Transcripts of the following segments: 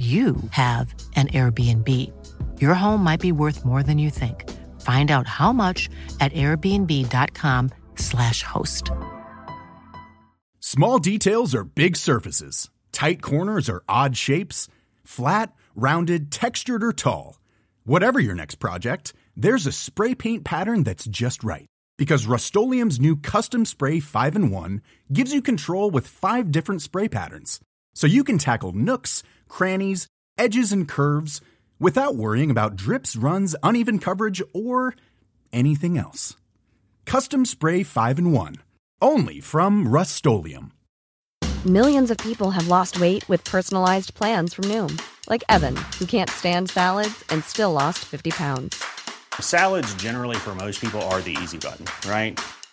you have an Airbnb. Your home might be worth more than you think. Find out how much at airbnb.com/slash host. Small details are big surfaces. Tight corners are odd shapes. Flat, rounded, textured, or tall. Whatever your next project, there's a spray paint pattern that's just right. Because Rust-Oleum Custom Spray 5 and 1 gives you control with five different spray patterns. So you can tackle nooks, crannies, edges, and curves without worrying about drips, runs, uneven coverage, or anything else. Custom Spray 5 and 1. Only from Rust Millions of people have lost weight with personalized plans from Noom, like Evan, who can't stand salads and still lost 50 pounds. Salads, generally, for most people, are the easy button, right?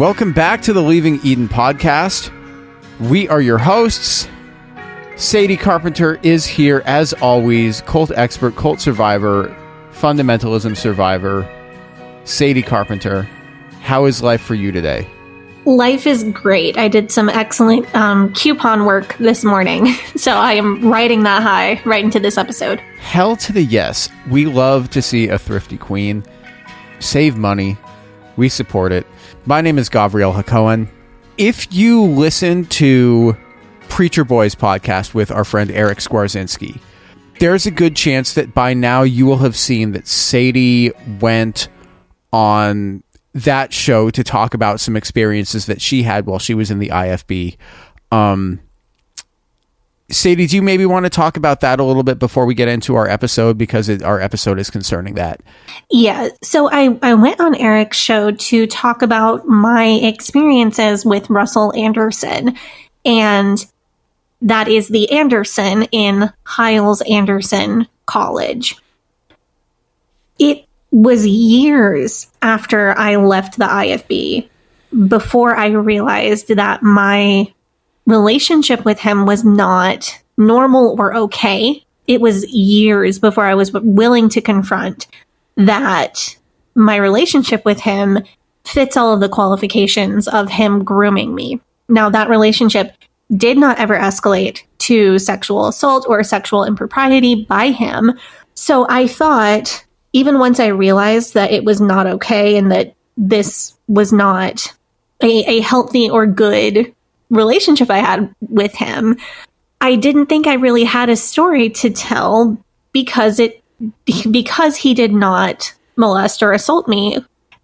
Welcome back to the Leaving Eden podcast. We are your hosts. Sadie Carpenter is here as always, cult expert, cult survivor, fundamentalism survivor. Sadie Carpenter, how is life for you today? Life is great. I did some excellent um, coupon work this morning, so I am riding that high right into this episode. Hell to the yes. We love to see a thrifty queen save money. We support it. My name is Gavriel HaCohen. If you listen to Preacher Boys podcast with our friend Eric Skwarczynski, there's a good chance that by now you will have seen that Sadie went on that show to talk about some experiences that she had while she was in the IFB. Um, Sadie, do you maybe want to talk about that a little bit before we get into our episode because it, our episode is concerning that? Yeah, so I, I went on Eric's show to talk about my experiences with Russell Anderson, and that is the Anderson in Hyles Anderson College. It was years after I left the IFB before I realized that my relationship with him was not normal or okay. It was years before I was willing to confront that my relationship with him fits all of the qualifications of him grooming me. Now, that relationship did not ever escalate to sexual assault or sexual impropriety by him. So I thought, even once I realized that it was not okay and that this was not a, a healthy or good relationship I had with him, I didn't think I really had a story to tell because it because he did not molest or assault me.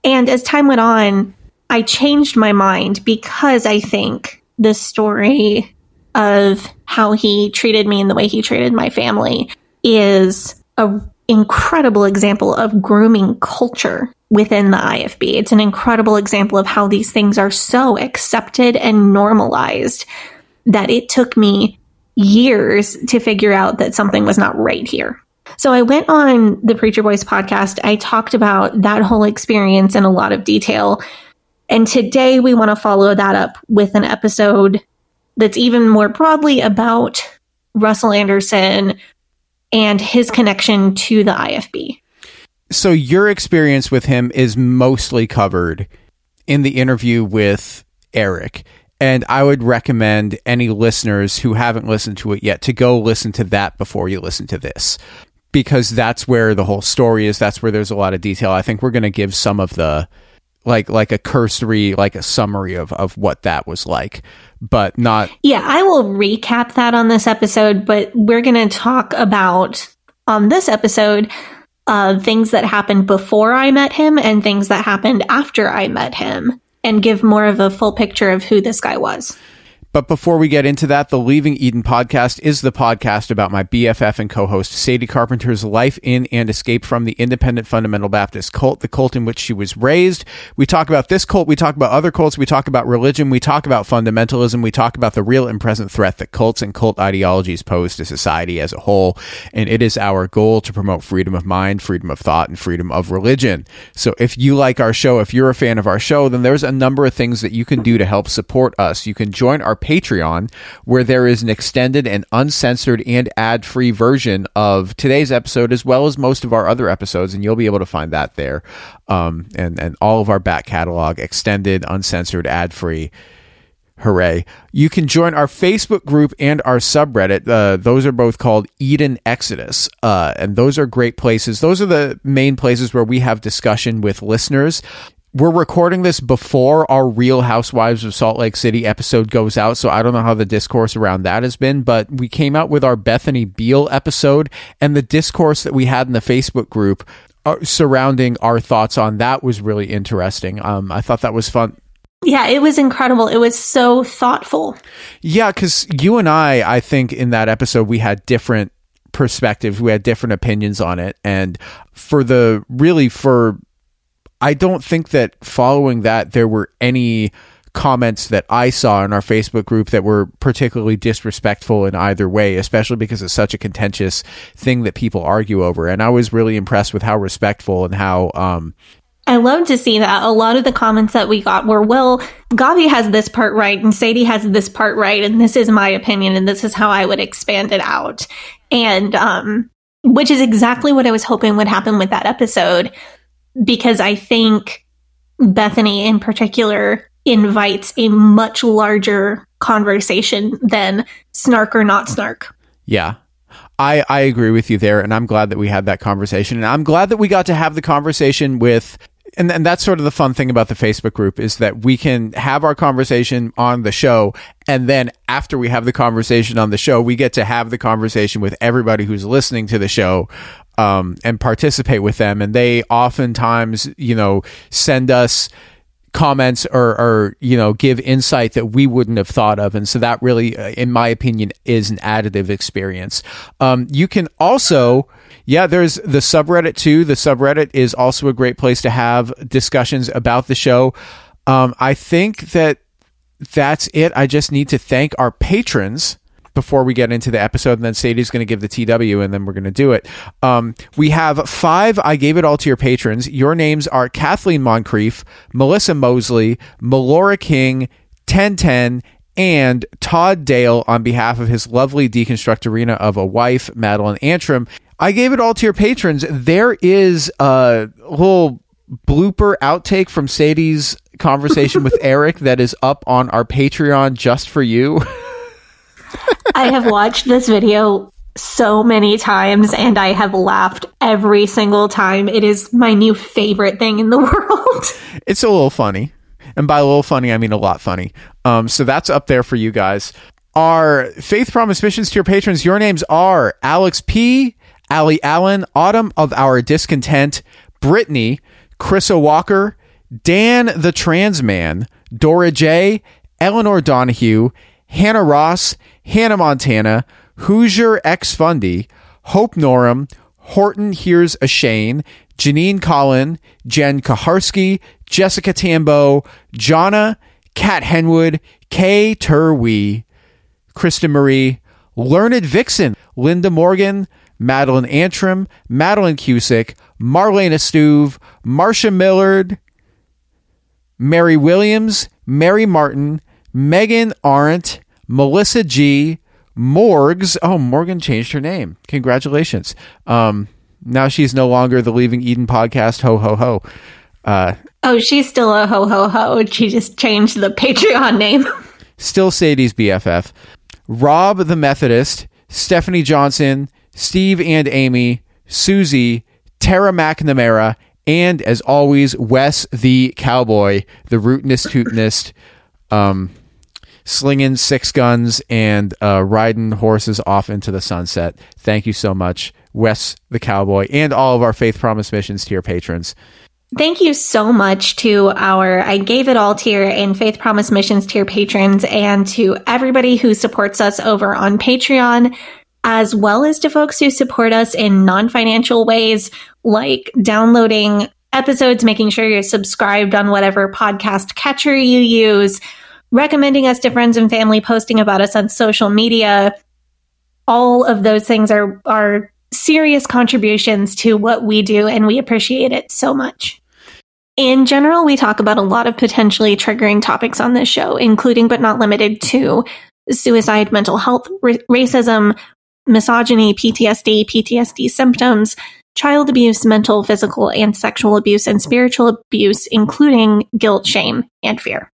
And as time went on, I changed my mind because I think the story of how he treated me and the way he treated my family is a incredible example of grooming culture within the IFB. It's an incredible example of how these things are so accepted and normalized that it took me years to figure out that something was not right here. So I went on the Preacher Boys podcast. I talked about that whole experience in a lot of detail. And today we want to follow that up with an episode that's even more broadly about Russell Anderson and his connection to the IFB. So your experience with him is mostly covered in the interview with Eric. And I would recommend any listeners who haven't listened to it yet to go listen to that before you listen to this. Because that's where the whole story is. That's where there's a lot of detail. I think we're going to give some of the like like a cursory like a summary of of what that was like but not Yeah, I will recap that on this episode, but we're going to talk about on this episode uh, things that happened before I met him and things that happened after I met him and give more of a full picture of who this guy was. But before we get into that, the Leaving Eden podcast is the podcast about my BFF and co-host Sadie Carpenter's life in and escape from the independent fundamental Baptist cult, the cult in which she was raised. We talk about this cult, we talk about other cults, we talk about religion, we talk about fundamentalism, we talk about the real and present threat that cults and cult ideologies pose to society as a whole. And it is our goal to promote freedom of mind, freedom of thought, and freedom of religion. So if you like our show, if you're a fan of our show, then there's a number of things that you can do to help support us. You can join our Patreon, where there is an extended and uncensored and ad free version of today's episode, as well as most of our other episodes, and you'll be able to find that there. Um, and, and all of our back catalog, extended, uncensored, ad free. Hooray. You can join our Facebook group and our subreddit. Uh, those are both called Eden Exodus. Uh, and those are great places. Those are the main places where we have discussion with listeners. We're recording this before our Real Housewives of Salt Lake City episode goes out, so I don't know how the discourse around that has been, but we came out with our Bethany Beal episode, and the discourse that we had in the Facebook group uh, surrounding our thoughts on that was really interesting. Um, I thought that was fun. Yeah, it was incredible. It was so thoughtful. Yeah, because you and I, I think in that episode, we had different perspectives. We had different opinions on it. And for the really, for, I don't think that following that, there were any comments that I saw in our Facebook group that were particularly disrespectful in either way, especially because it's such a contentious thing that people argue over. And I was really impressed with how respectful and how, um, I love to see that. A lot of the comments that we got were, well, Gavi has this part right and Sadie has this part right, and this is my opinion, and this is how I would expand it out. And, um, which is exactly what I was hoping would happen with that episode, because I think Bethany in particular invites a much larger conversation than snark or not snark. Yeah. I, I agree with you there, and I'm glad that we had that conversation. And I'm glad that we got to have the conversation with and, and that's sort of the fun thing about the Facebook group is that we can have our conversation on the show. And then after we have the conversation on the show, we get to have the conversation with everybody who's listening to the show. Um, and participate with them. And they oftentimes, you know, send us comments or, or you know give insight that we wouldn't have thought of. And so that really uh, in my opinion is an additive experience. Um, you can also yeah there's the subreddit too. The subreddit is also a great place to have discussions about the show. Um, i think that that's it. I just need to thank our patrons before we get into the episode, and then Sadie's going to give the TW, and then we're going to do it. Um, we have five. I gave it all to your patrons. Your names are Kathleen Moncrief, Melissa Mosley, Melora King, 1010, and Todd Dale on behalf of his lovely deconstruct arena of a wife, Madeline Antrim. I gave it all to your patrons. There is a little blooper outtake from Sadie's conversation with Eric that is up on our Patreon just for you. I have watched this video so many times and I have laughed every single time. It is my new favorite thing in the world. it's a little funny. And by a little funny, I mean a lot funny. Um, so that's up there for you guys. Our Faith Promise Missions to your patrons, your names are Alex P., Ali Allen, Autumn of Our Discontent, Brittany, Chrisa Walker, Dan the Trans Man, Dora J., Eleanor Donahue, Hannah Ross, Hannah Montana, Hoosier X Fundy, Hope Norum, Horton Here's a Shane, Janine Collin, Jen Kaharski, Jessica Tambo, Jonna, Kat Henwood, Kay Turwee, Krista Marie, Learned Vixen, Linda Morgan, Madeline Antrim, Madeline Cusick, Marlena Stuve, Marcia Millard, Mary Williams, Mary Martin, Megan Arendt, Melissa G, Morgs. Oh, Morgan changed her name. Congratulations. Um, now she's no longer the Leaving Eden podcast. Ho ho ho. Uh, oh, she's still a ho ho ho. She just changed the Patreon name. still Sadie's BFF, Rob the Methodist, Stephanie Johnson, Steve and Amy, Susie, Tara McNamara, and as always, Wes the Cowboy, the rootinest tootinest, um, slinging six guns and uh, riding horses off into the sunset. Thank you so much, Wes the Cowboy, and all of our Faith Promise Missions to your patrons. Thank you so much to our I Gave It All tier and Faith Promise Missions tier patrons and to everybody who supports us over on Patreon, as well as to folks who support us in non financial ways like downloading episodes, making sure you're subscribed on whatever podcast catcher you use, recommending us to friends and family, posting about us on social media. All of those things are, are serious contributions to what we do, and we appreciate it so much. In general, we talk about a lot of potentially triggering topics on this show, including but not limited to suicide, mental health, r- racism, misogyny, PTSD, PTSD symptoms, child abuse, mental, physical, and sexual abuse, and spiritual abuse, including guilt, shame, and fear.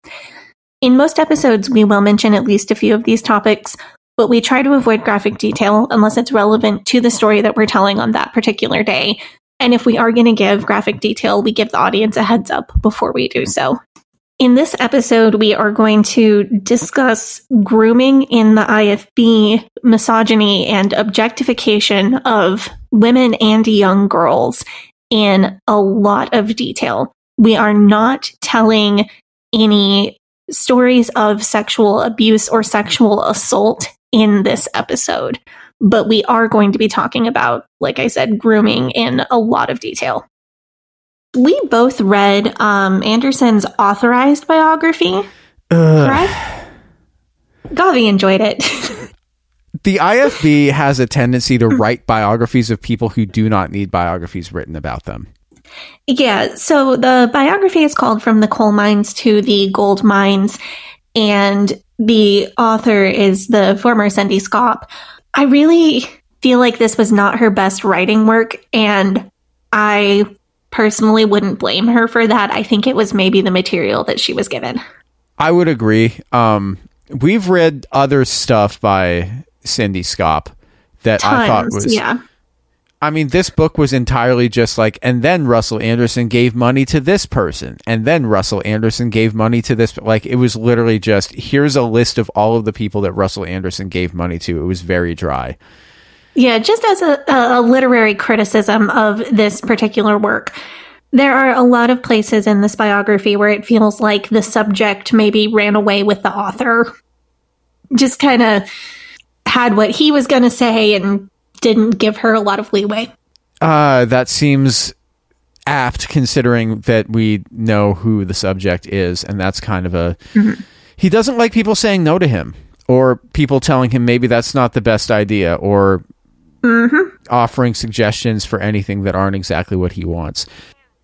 In most episodes, we will mention at least a few of these topics, but we try to avoid graphic detail unless it's relevant to the story that we're telling on that particular day. And if we are going to give graphic detail, we give the audience a heads up before we do so. In this episode, we are going to discuss grooming in the IFB, misogyny, and objectification of women and young girls in a lot of detail. We are not telling any stories of sexual abuse or sexual assault in this episode, but we are going to be talking about, like I said, grooming in a lot of detail. We both read um, Anderson's authorized biography, correct? Gavi enjoyed it. The IFB has a tendency to write biographies of people who do not need biographies written about them. Yeah, so the biography is called From the Coal Mines to the Gold Mines, and the author is the former Cindy Schaap. I really feel like this was not her best writing work, and I personally wouldn't blame her for that. I think it was maybe the material that she was given. I would agree. Um, we've read other stuff by Cindy Schaap that I thought was yeah. I mean, this book was entirely just like, and then Russell Anderson gave money to this person, and then Russell Anderson gave money to this. Like, it was literally just here's a list of all of the people that Russell Anderson gave money to. It was very dry. Yeah, just as a, a literary criticism of this particular work, there are a lot of places in this biography where it feels like the subject maybe ran away with the author. Just kind of had what he was going to say and didn't give her a lot of leeway. Uh, that seems apt considering that we know who the subject is, and that's kind of a. He doesn't like people saying no to him, or people telling him maybe that's not the best idea, or offering suggestions for anything that aren't exactly what he wants.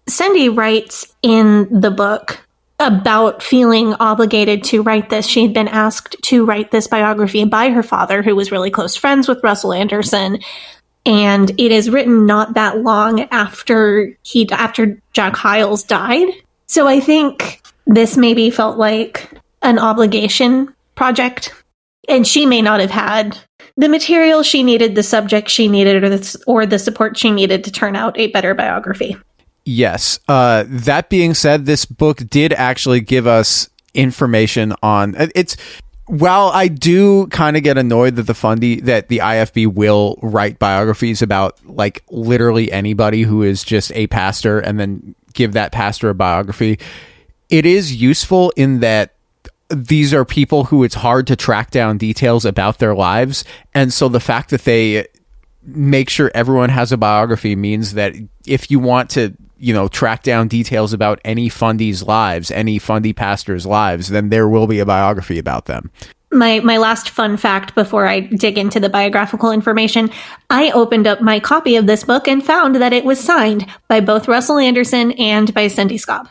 Cindy writes in the book about feeling obligated to write this. She had been asked to write this biography by her father, who was really close friends with Russell Anderson. And it is written not that long after he after Jack Hyles died. So I think this maybe felt like an obligation project. And she may not have had the material she needed, the subject she needed, or the, or the support she needed to turn out a better biography. Yes. Uh, that being said, this book did actually give us information on it's. While I do kind of get annoyed that the fundy that the IFB will write biographies about like literally anybody who is just a pastor and then give that pastor a biography, it is useful in that these are people who it's hard to track down details about their lives, and so the fact that they make sure everyone has a biography means that if you want to you know track down details about any fundy's lives any fundy pastor's lives then there will be a biography about them my my last fun fact before I dig into the biographical information, I opened up my copy of this book and found that it was signed by both Russell Anderson and by Cindy Schaap.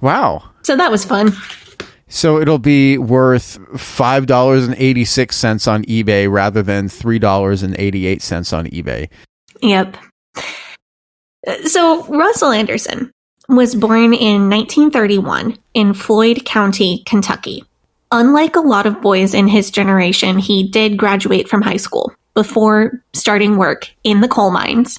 wow So that was fun. So it'll be worth $5.86 on ebay rather than $3.88 on ebay Yep. Uh, so Russell Anderson was born in 1931 in Floyd County, Kentucky. unlike a lot of boys in his generation, he did graduate from high school before starting work in the coal mines,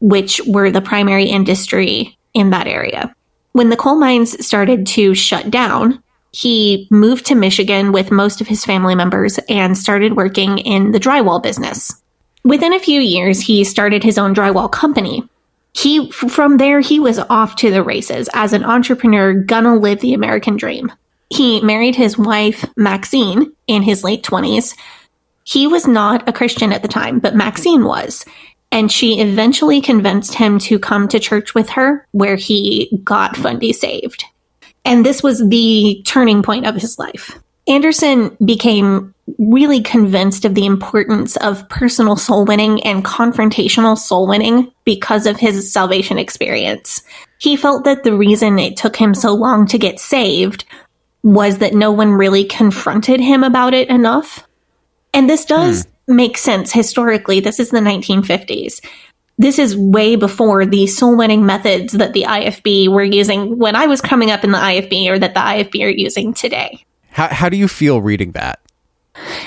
which were the primary industry in that area. When the coal mines started to shut down, he moved to Michigan with most of his family members and started working in the drywall business. Within a few years, he started his own drywall company. He, from there, he was off to the races as an entrepreneur, gonna live the American dream. He married his wife, Maxine, in his late 20s. He was not a Christian at the time, but Maxine was. And she eventually convinced him to come to church with her, where he got Fundy saved. And this was the turning point of his life. Anderson became really convinced of the importance of personal soul winning and confrontational soul winning because of his salvation experience. He felt that the reason it took him so long to get saved was that no one really confronted him about it enough. And this does hmm. make sense historically. This is the 1950s. This is way before the soul winning methods that the IFB were using when I was coming up in the IFB or that the IFB are using today. How, how do you feel reading that?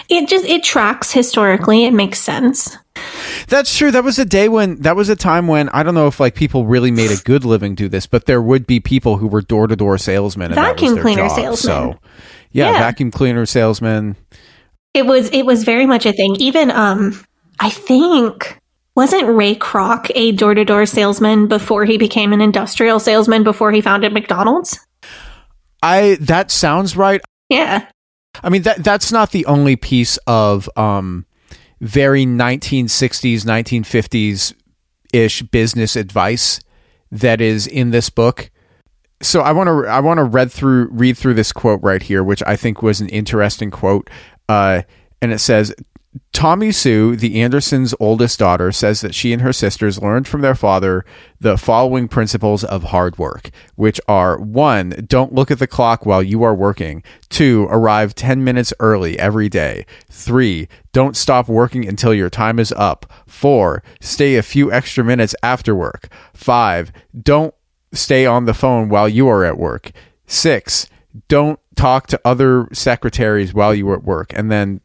It just it tracks historically. It makes sense. That's true. That was a day when that was a time when I don't know if like people really made a good living do this, but there would be people who were door to door salesmen, and vacuum cleaner job. salesmen. So, yeah, yeah, vacuum cleaner salesman. It was it was very much a thing. Even um, I think wasn't Ray Kroc a door to door salesman before he became an industrial salesman before he founded McDonald's? I that sounds right. Yeah. I mean that that's not the only piece of um, very 1960s 1950s ish business advice that is in this book. So I want to I want to read through read through this quote right here, which I think was an interesting quote. Uh, and it says Tommy Sue, the Andersons' oldest daughter, says that she and her sisters learned from their father the following principles of hard work, which are one, don't look at the clock while you are working, two, arrive 10 minutes early every day, three, don't stop working until your time is up, four, stay a few extra minutes after work, five, don't stay on the phone while you are at work, six, don't talk to other secretaries while you are at work, and then.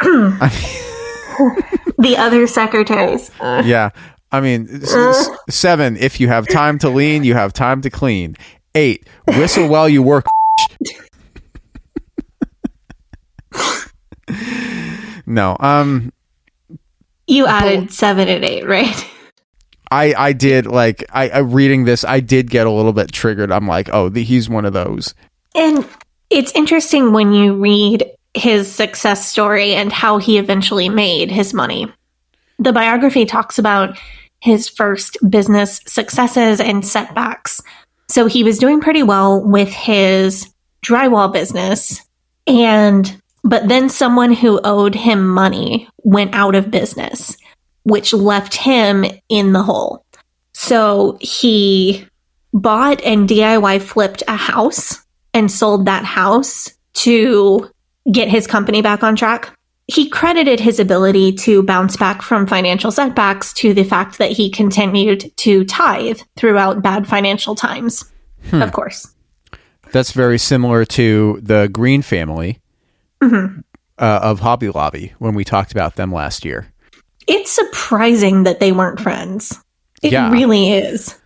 the other secretaries. yeah. I mean, s- seven, if you have time to lean, you have time to clean. Eight, whistle while you work. no. Um, you added seven and eight, right? I, I did like I, I reading this I did get a little bit triggered. I'm like, oh, the, he's one of those. And it's interesting when you read his success story and how he eventually made his money. The biography talks about his first business successes and setbacks. So he was doing pretty well with his drywall business and but then someone who owed him money went out of business, which left him in the hole. So he bought and DIY flipped a house and sold that house to get his company back on track. He credited his ability to bounce back from financial setbacks to the fact that he continued to tithe throughout bad financial times. Hmm. Of course. That's very similar to the Green family mm-hmm. uh, of Hobby Lobby when we talked about them last year. It's surprising that they weren't friends. It yeah. really is.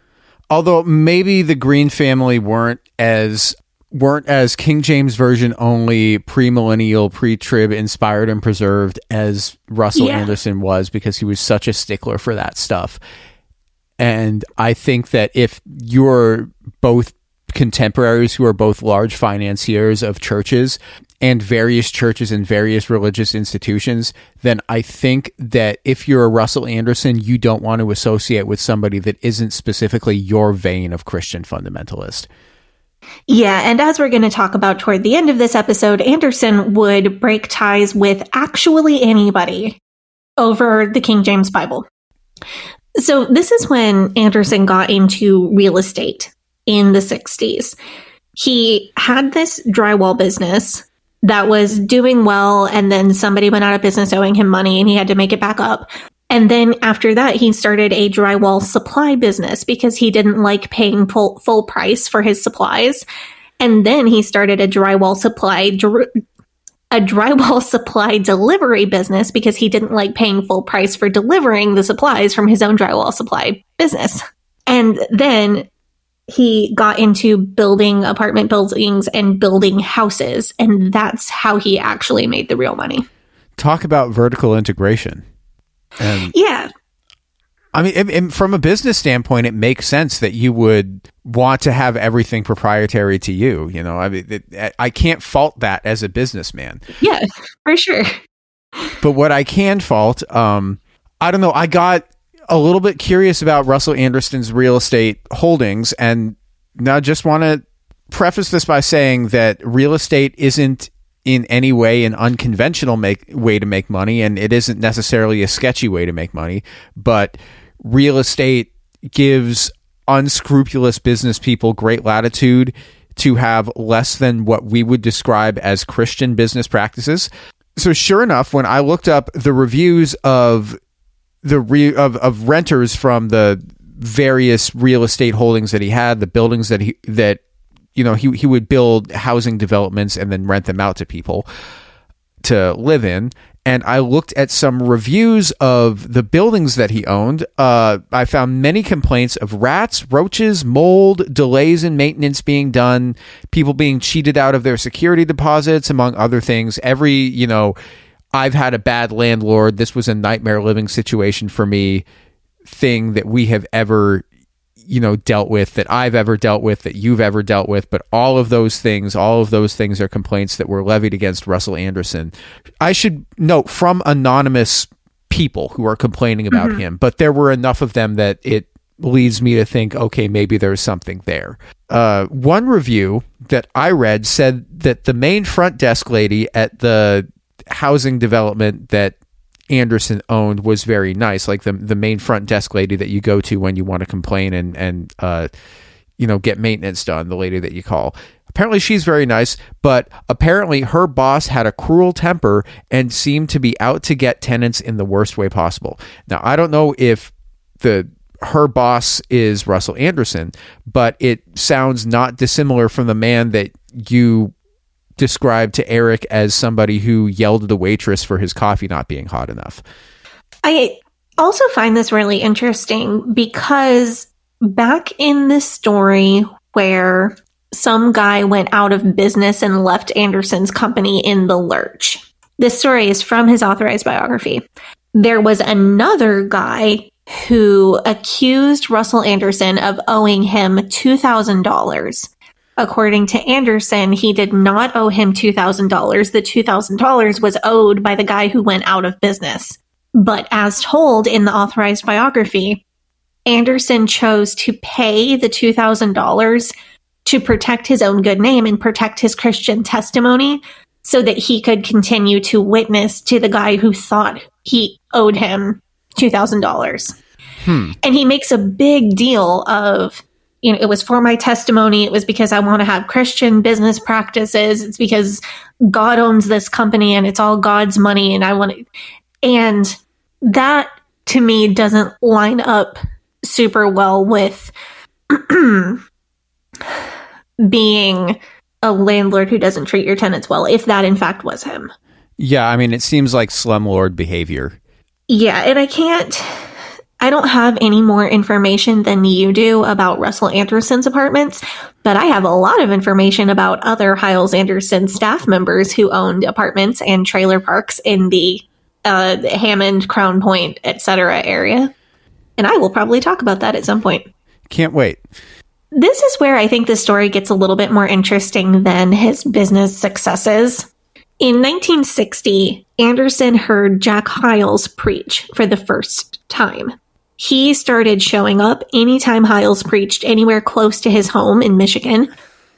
Although maybe the Green family weren't as weren't as King James version only premillennial, pre-trib inspired and preserved as Russell yeah. Anderson was because he was such a stickler for that stuff. And I think that if you're both contemporaries who are both large financiers of churches and various churches and various religious institutions, then I think that if you're a Russell Anderson, you don't want to associate with somebody that isn't specifically your vein of Christian fundamentalist. Yeah, and as we're going to talk about toward the end of this episode, Anderson would break ties with actually anybody over the King James Bible. So, this is when Anderson got into real estate in the 60s. He had this drywall business that was doing well, and then somebody went out of business owing him money and he had to make it back up. And then after that, he started a drywall supply business because he didn't like paying full, full price for his supplies. And then he started a drywall supply dr- a drywall supply delivery business because he didn't like paying full price for delivering the supplies from his own drywall supply business. And then he got into building apartment buildings and building houses. And that's how he actually made the real money. Talk about vertical integration. And Yeah. I mean, it- it- from a business standpoint, it makes sense that you would want to have everything proprietary to you. You know, I mean, it, I can't fault that as a businessman. Yeah, for sure. But what I can fault, um, I don't know. I got a little bit curious about Russell Anderson's real estate holdings, and now just want to preface this by saying that real estate isn't in any way an unconventional make, way to make money, and it isn't necessarily a sketchy way to make money. But real estate gives unscrupulous business people great latitude to have less than what we would describe as Christian business practices. So sure enough, when I looked up the reviews of the re- of of renters from the various real estate holdings that he had, the buildings that he that you know he he would build housing developments and then rent them out to people to live in. And I looked at some reviews of the buildings that he owned. Uh, I found many complaints of rats, roaches, mold, delays in maintenance being done, people being cheated out of their security deposits, among other things. Every, you know, I've had a bad landlord. This was a nightmare living situation for me thing that we have ever you know dealt with that I've ever dealt with that you've ever dealt with but all of those things all of those things are complaints that were levied against Russell Anderson. I should note from anonymous people who are complaining about him but there were enough of them that it leads me to think okay maybe there's something there. Uh, one review that I read said that the main front desk lady at the housing development that Anderson owned was very nice, like the the main front desk lady that you go to when you want to complain and and uh, you know get maintenance done. The lady that you call. Apparently, she's very nice, but apparently her boss had a cruel temper and seemed to be out to get tenants in the worst way possible. Now, I don't know if the her boss is Russell Anderson, but it sounds not dissimilar from the man that you described to Eric as somebody who yelled at the waitress for his coffee not being hot enough. I also find this really interesting because back in this story where some guy went out of business and left Anderson's company in the lurch. This story is from his authorized biography. There was another guy who accused Russell Anderson of owing him $2,000. According to Anderson, he did not owe him $2,000. The $2,000 was owed by the guy who went out of business. But as told in the authorized biography, Anderson chose to pay the $2,000 to protect his own good name and protect his Christian testimony so that he could continue to witness to the guy who thought he owed him $2,000. Hmm. And he makes a big deal of, you know, it was for my testimony. It was because I want to have Christian business practices. It's because God owns this company and it's all God's money. And I want to, and that to me doesn't line up super well with being a landlord who doesn't treat your tenants well, if that in fact was him. Yeah, I mean, it seems like slumlord behavior. Yeah, and I can't. I don't have any more information than you do about Russell Anderson's apartments, but I have a lot of information about other Hyles Anderson staff members who owned apartments and trailer parks in the uh, Hammond, Crown Point, etc. area. And I will probably talk about that at some point. Can't wait. This is where I think the story gets a little bit more interesting than his business successes. In 1960, Anderson heard Jack Hyles preach for the first time. He started showing up anytime Hyles preached anywhere close to his home in Michigan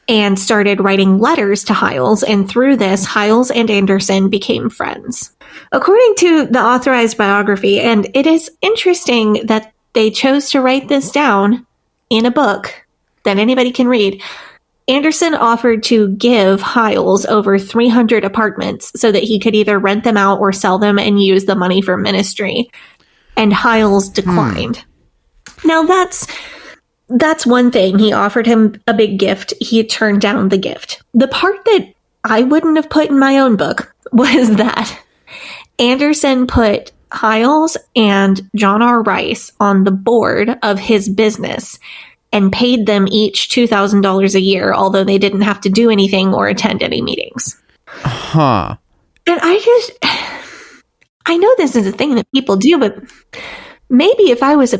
and started writing letters to Hyles, and through this, Hyles and Anderson became friends. According to the authorized biography, and it is interesting that they chose to write this down in a book that anybody can read. Anderson offered to give Hyles over 300 apartments so that he could either rent them out or sell them and use the money for ministry. And Hyles declined. Hmm. Now that's that's one thing. He offered him a big gift. He turned down the gift. The part that I wouldn't have put in my own book was that Anderson put Hyles and John R. Rice on the board of his business and paid them each $2,000 a year, although they didn't have to do anything or attend any meetings. Huh. And I just, I know this is a thing that people do, but maybe if I was a,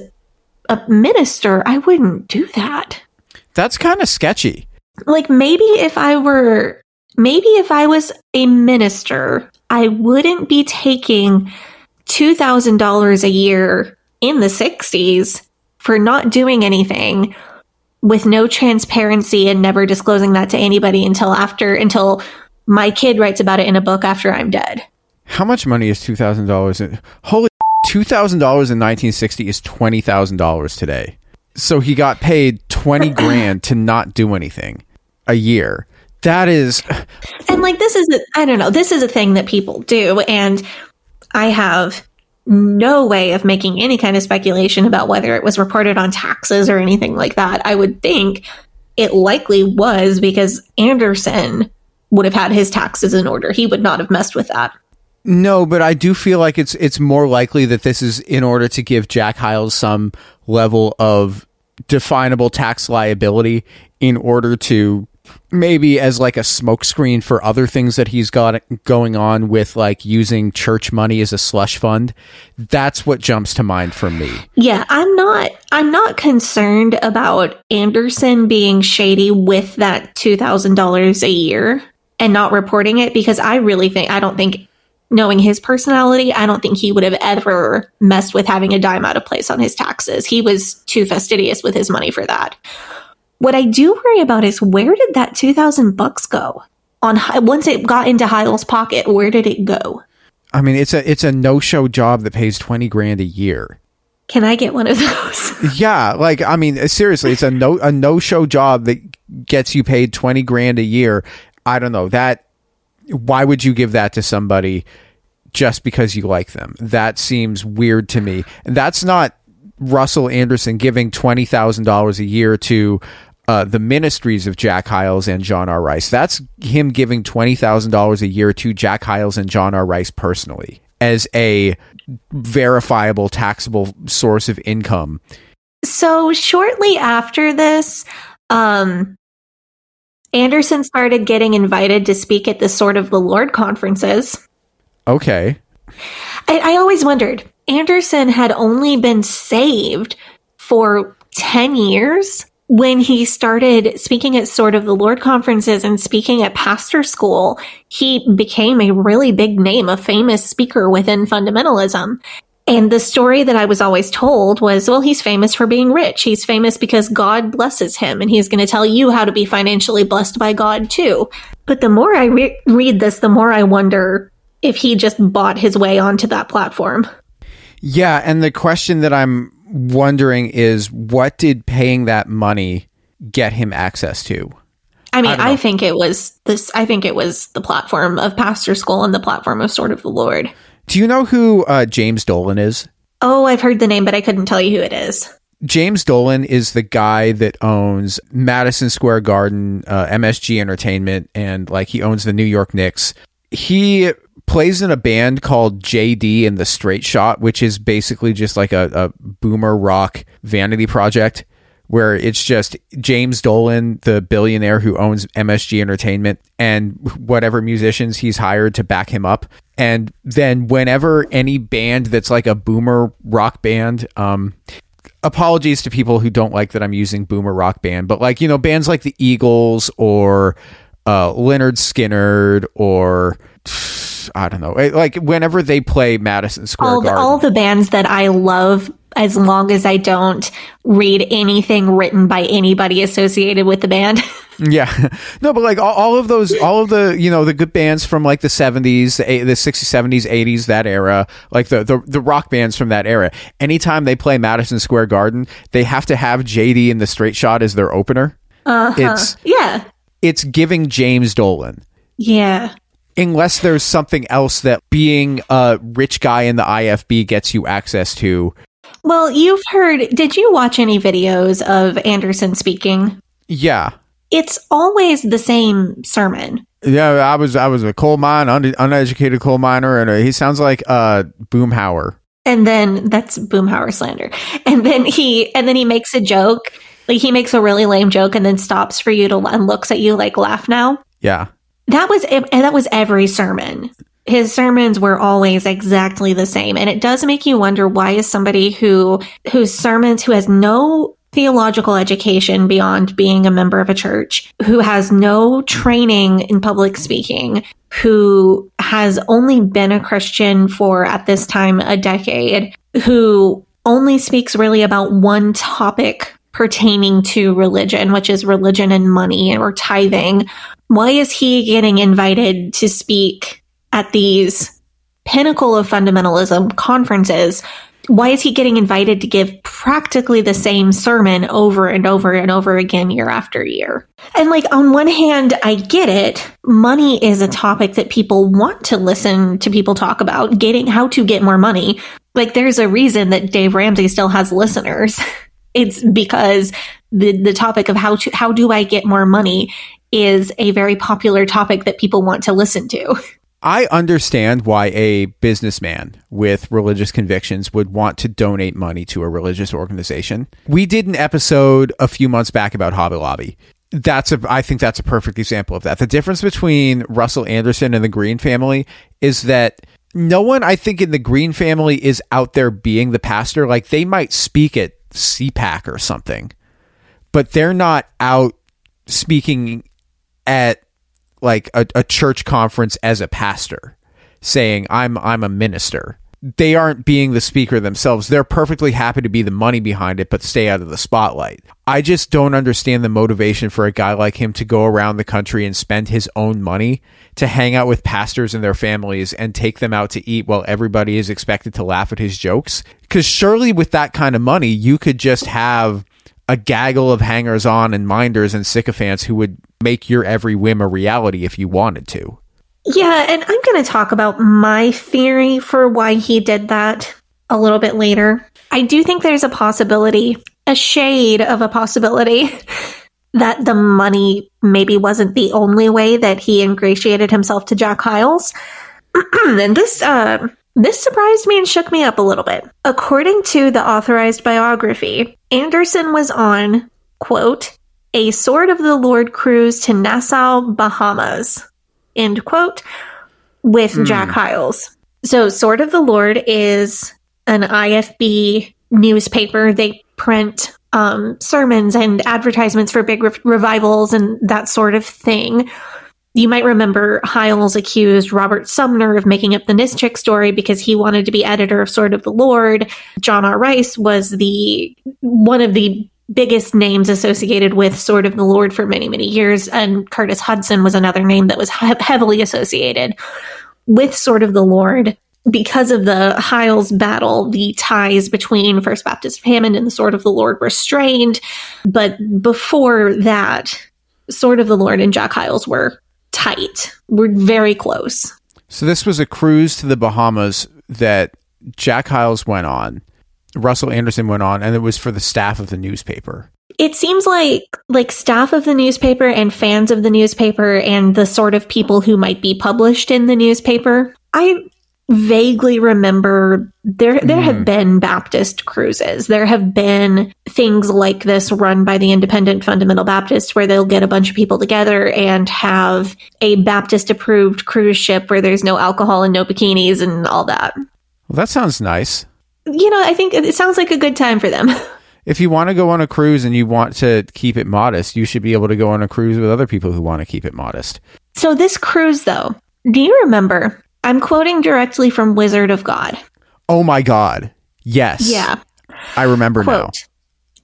a minister, I wouldn't do that. That's kind of sketchy. Like maybe if I were, maybe if I was a minister, I wouldn't be taking $2,000 a year in the 60s for not doing anything with no transparency and never disclosing that to anybody until after, until my kid writes about it in a book after I'm dead. How much money is two thousand dollars? Holy, two thousand dollars in nineteen sixty is twenty thousand dollars today. So he got paid twenty grand to not do anything a year. That is, And like this is, a, I don't know, this is a thing that people do, and I have no way of making any kind of speculation about whether it was reported on taxes or anything like that. I would think it likely was because Anderson would have had his taxes in order. He would not have messed with that. No, but I do feel like it's it's more likely that this is in order to give Jack Hyles some level of definable tax liability in order to maybe as like a smokescreen for other things that he's got going on with like using church money as a slush fund. That's what jumps to mind for me. Yeah, I'm not I'm not concerned about Anderson being shady with that $2000 a year and not reporting it because I really think I don't think knowing his personality, I don't think he would have ever messed with having a dime out of place on his taxes. He was too fastidious with his money for that. What I do worry about is where did that 2000 bucks go? On once it got into Hyles' pocket, where did it go? I mean, it's a it's a no show job that pays twenty grand a year. Can I get one of those? Yeah, like I mean, seriously, it's a no a no show job that gets you paid twenty grand a year. I don't know that. Why would you give that to somebody just because you like them? That seems weird to me. And that's not Russell Anderson giving twenty thousand dollars a year to uh, the ministries of Jack Hyles and John R. Rice. That's him giving twenty thousand dollars a year to Jack Hyles and John R. Rice personally as a verifiable taxable source of income. So shortly after this, um, Anderson started getting invited to speak at the Sword of the Lord conferences. Okay. I, I always wondered, Anderson had only been saved for 10 years when he started speaking at Sword of the Lord conferences and speaking at pastor school. He became a really big name, a famous speaker within fundamentalism. And the story that I was always told was, well, he's famous for being rich. He's famous because God blesses him and he's going to tell you how to be financially blessed by God too. But the more I re- read this, the more I wonder if he just bought his way onto that platform. Yeah, and the question that I'm wondering is what did paying that money get him access to? I mean, I I, think it was this, I think it was the platform of Pastor School and the platform of Sword of the Lord. Do you know who uh, James Dolan is? Oh, I've heard the name, but I couldn't tell you who it is. James Dolan is the guy that owns Madison Square Garden, uh, MSG Entertainment, and like he owns the New York Knicks. He plays in a band called JD and the Straight Shot, which is basically just like a, a boomer rock vanity project where it's just James Dolan, the billionaire who owns MSG Entertainment, and whatever musicians he's hired to back him up. And then whenever any band that's like a boomer rock band, um, apologies to people who don't like that I'm using boomer rock band, but like, you know, bands like the Eagles or uh, Lynyrd Skynyrd or I don't know, like whenever they play Madison Square All Garden. all the bands that I love, as long as I don't read anything written by anybody associated with the band. Yeah, no, but like all, all of those, all of the you know the good bands from like the seventies, the, eight- the sixties, seventies, eighties, that era, like the, the the rock bands from that era. Anytime they play Madison Square Garden, they have to have JD in the Straight Shot as their opener. Uh-huh. It's yeah. it's giving James Dolan. Yeah. Unless there's something else that being a rich guy in the IFB gets you access to. Well, you've heard, did you watch any videos of Anderson speaking? Yeah. It's always the same sermon. Yeah, I was I was a coal mine, un- uneducated coal miner, and uh, he sounds like uh, Boomhauer. And then that's Boomhauer slander. And then he and then he makes a joke. Like he makes a really lame joke and then stops for you to and looks at you like laugh now. Yeah, That was and that was every sermon. His sermons were always exactly the same, and it does make you wonder why is somebody who whose sermons who has no theological education beyond being a member of a church, who has no training in public speaking, who has only been a Christian for at this time a decade, who only speaks really about one topic pertaining to religion, which is religion and money or tithing. Why is he getting invited to speak at these pinnacle of fundamentalism conferences? Why is he getting invited to give practically the same sermon over and over and over again year after year? And like, on one hand, I get it. Money is a topic that people want to listen to people talk about, getting how to get more money. Like, there's a reason that Dave Ramsey still has listeners. It's because the, the topic of how to, how do I get more money is a very popular topic that people want to listen to. I understand why a businessman with religious convictions would want to donate money to a religious organization. We did an episode a few months back about Hobby Lobby. That's a I think that's a perfect example of that. The difference between Russell Anderson and the Green family is that no one I think in the Green family is out there being the pastor. Like they might speak at CPAC or something, but they're not out speaking at like a, a church conference as a pastor saying I'm I'm a minister. They aren't being the speaker themselves. They're perfectly happy to be the money behind it, but stay out of the spotlight. I just don't understand the motivation for a guy like him to go around the country and spend his own money to hang out with pastors and their families and take them out to eat while everybody is expected to laugh at his jokes. Because surely with that kind of money, you could just have a gaggle of hangers on and minders and sycophants who would make your every whim a reality if you wanted to. Yeah, and I'm going to talk about my theory for why he did that a little bit later. I do think there's a possibility, a shade of a possibility, that the money maybe wasn't the only way that he ingratiated himself to Jack Hyles. and this uh, this surprised me and shook me up a little bit. According to the authorized biography, Anderson was on, quote, a Sword of the Lord cruise to Nassau, Bahamas, end quote, with Jack Hyles. So, Sword of the Lord is an IFB newspaper. They print um, sermons and advertisements for big re- revivals and that sort of thing. You might remember Hyles accused Robert Sumner of making up the Nischik story because he wanted to be editor of Sword of the Lord. John R. Rice was the one of the biggest names associated with Sword of the Lord for many, many years, and Curtis Hutson was another name that was he- heavily associated with Sword of the Lord. Because of the Hyles battle, the ties between First Baptist of Hammond and the Sword of the Lord were strained. But before that, Sword of the Lord and Jack Hyles were tight. We're very close. So this was a cruise to the Bahamas that Jack Hyles went on, Russell Anderson went on, and it was for the staff of the newspaper. It seems like like staff of the newspaper and fans of the newspaper and the sort of people who might be published in the newspaper. I vaguely remember there there have hmm. been Baptist cruises. There have been things like this run by the Independent Fundamental Baptist where they'll get a bunch of people together and have a Baptist approved cruise ship where there's no alcohol and no bikinis and all that. Well, that sounds nice. You know, I think it sounds like a good time for them. If you want to go on a cruise and you want to keep it modest, you should be able to go on a cruise with other people who want to keep it modest. So this cruise though, do you remember? I'm quoting directly from Wizard of God. Oh my God. Yes. Yeah. I remember now.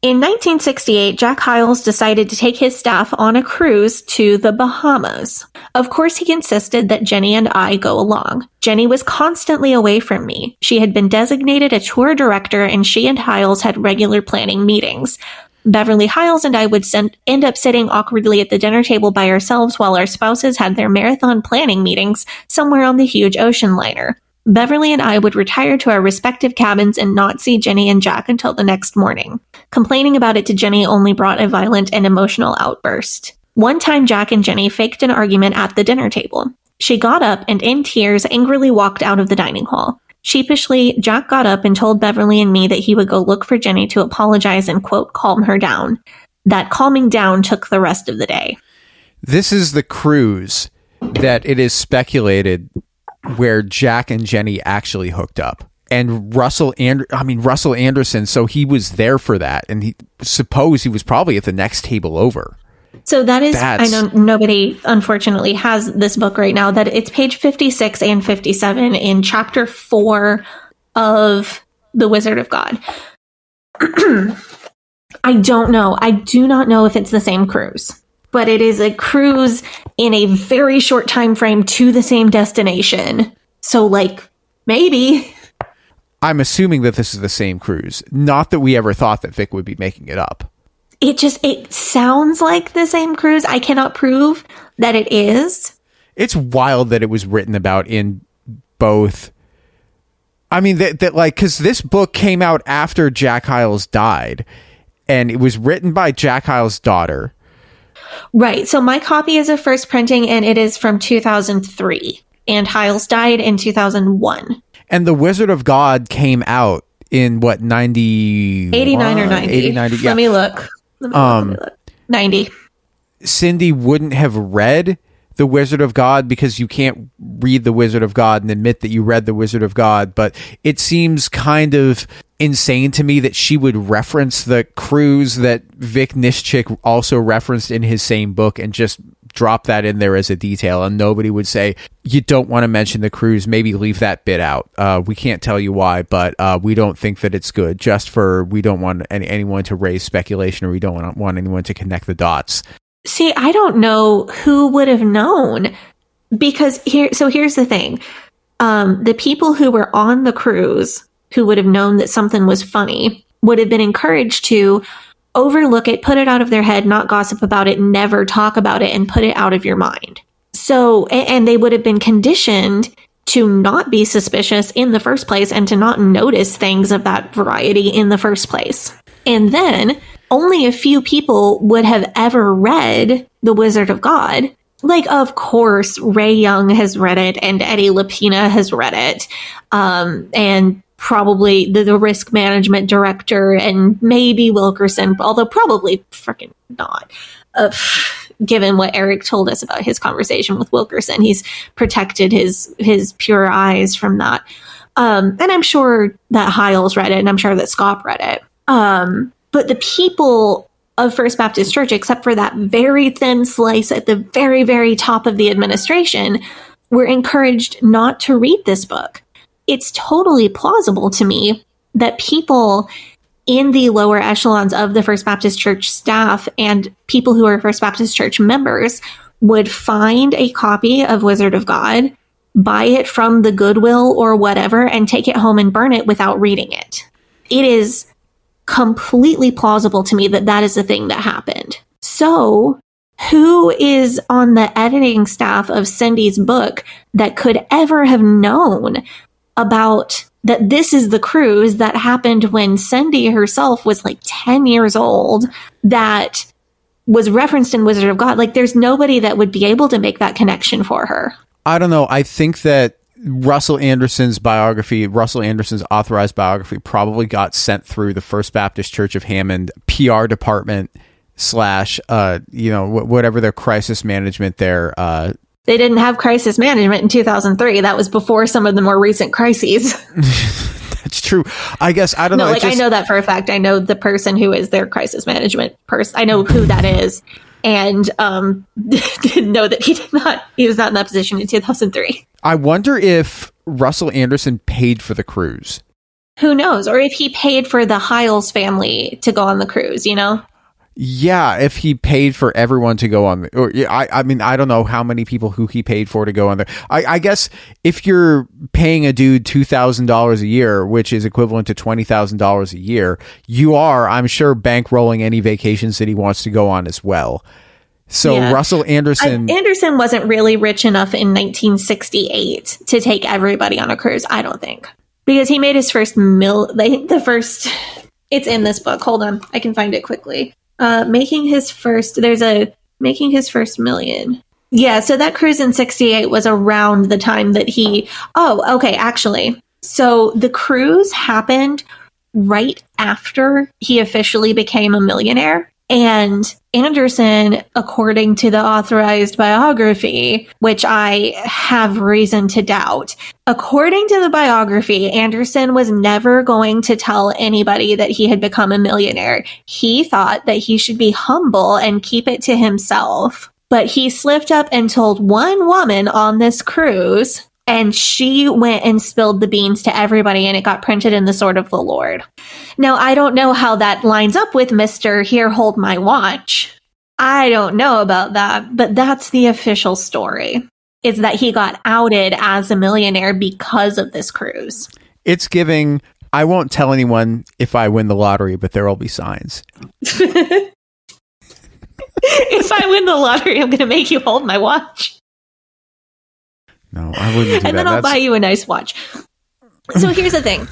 In 1968, Jack Hyles decided to take his staff on a cruise to the Bahamas. Of course, he insisted that Jenny and I go along. Jenny was constantly away from me. She had been designated a tour director, and she and Hyles had regular planning meetings. Beverly Hyles and I would send, end up sitting awkwardly at the dinner table by ourselves while our spouses had their marathon planning meetings somewhere on the huge ocean liner. Beverly and I would retire to our respective cabins and not see Jenny and Jack until the next morning. Complaining about it to Jenny only brought a violent and emotional outburst. One time, Jack and Jenny faked an argument at the dinner table. She got up and, in tears, angrily walked out of the dining hall. Sheepishly, Jack got up and told Beverly and me that he would go look for Jenny to apologize and, quote, calm her down. That calming down took the rest of the day. This is the cruise that it is speculated where Jack and Jenny actually hooked up. And Russell and I mean Russell Anderson, so he was there for that, and he suppose he was probably at the next table over. So that is, That's- I know nobody unfortunately has this book right now, that it's page 56 and 57 in chapter four of The Wizard of God. I don't know. I do not know if it's the same cruise, but it is a cruise in a very short time frame to the same destination. So, like, maybe. I'm assuming that this is the same cruise. Not that we ever thought that Vic would be making it up. It just it sounds like the same cruise. I cannot prove that it is. It's wild that it was written about in both. I mean that that like because this book came out after Jack Hyles died, and it was written by Jack Hyles' daughter. Right. So my copy is a first printing and it is from 2003 and Hyles died in 2001. And the Wizard of God came out in what 90 89 or 90. 80, 90 yeah. Let me look. Let me Um, let me look. 90. Cindy wouldn't have read The Wizard of God because you can't read The Wizard of God and admit that you read The Wizard of God, but it seems kind of insane to me that she would reference the cruise that Vic Nischik also referenced in his same book and just drop that in there as a detail. And nobody would say you don't want to mention the cruise maybe leave that bit out. Uh, we can't tell you why but uh, we don't think that it's good. Just for we don't want any, anyone to raise speculation or we don't want, want anyone to connect the dots See, I don't know who would have known because here so here's the thing. Um the people who were on the cruise who would have known that something was funny would have been encouraged to overlook it, put it out of their head, not gossip about it, never talk about it and put it out of your mind. So and they would have been conditioned to not be suspicious in the first place and to not notice things of that variety in the first place. And then only a few people would have ever read The Wizard of God. Like, of course, Ray Young has read it and Eddie Lapina has read it. Um, and probably the, the risk management director and maybe Wilkerson, although probably freaking not. Uh, given what Eric told us about his conversation with Wilkerson, he's protected his his pure eyes from that. Um, and I'm sure that Hyles read it, and I'm sure that Scott read it. Um, but the people of First Baptist Church, except for that very thin slice at the very, very top of the administration, were encouraged not to read this book. It's totally plausible to me that people in the lower echelons of the First Baptist Church staff and people who are First Baptist Church members would find a copy of Wizard of God, buy it from the Goodwill or whatever, and take it home and burn it without reading it. It is completely plausible to me that that is the thing that happened. So, who is on the editing staff of Cindy's book that could ever have known about that this is the cruise that happened when Cindy herself was like 10 years old that was referenced in Wizard of God? Like, there's nobody that would be able to make that connection for her. I don't know. I think that Russell Anderson's biography, Russell Anderson's authorized biography, probably got sent through the First Baptist Church of Hammond PR department slash, uh, you know, wh- whatever their crisis management there. Uh, They didn't have crisis management in 2003. That was before some of the more recent crises. That's true. I guess I don't No, know. like I know that for a fact. I know the person who is their crisis management person. I know who that is, and um, didn't know that he did not. He was not in that position in 2003. I wonder if Russell Anderson paid for the cruise. Who knows? Or if he paid for the Hyles family to go on the cruise. You know, Yeah, if he paid for everyone to go on, the, or yeah, I, I mean, I don't know how many people who he paid for to go on there. I, I guess if you're paying a dude two thousand dollars a year, which is equivalent to twenty thousand dollars a year, you are, I'm sure, bankrolling any vacations that he wants to go on as well. So Yeah. Russell I, Anderson, Anderson wasn't really rich enough in 1968 to take everybody on a cruise. I don't think because he made his first mil. They, the first. It's in this book. Hold on, I can find it quickly. Uh, making his first. There's a making his first million. Yeah, so that cruise in 68 was around the time that he. Oh, okay, actually. So the cruise happened right after he officially became a millionaire. And Anderson, according to the authorized biography, which I have reason to doubt, according to the biography, Anderson was never going to tell anybody that he had become a millionaire. He thought that he should be humble and keep it to himself. But he slipped up and told one woman on this cruise and she went and spilled the beans to everybody and it got printed in the sword of the lord now i don't know how that lines up with mr here hold my watch i don't know about that but that's the official story is that he got outed as a millionaire because of this cruise It's giving. I won't tell anyone if I win the lottery, but there will be signs. if i win the lottery i'm going to make you hold my watch No, I wouldn't do and that. then I'll That's- buy you a nice watch. So here's the thing.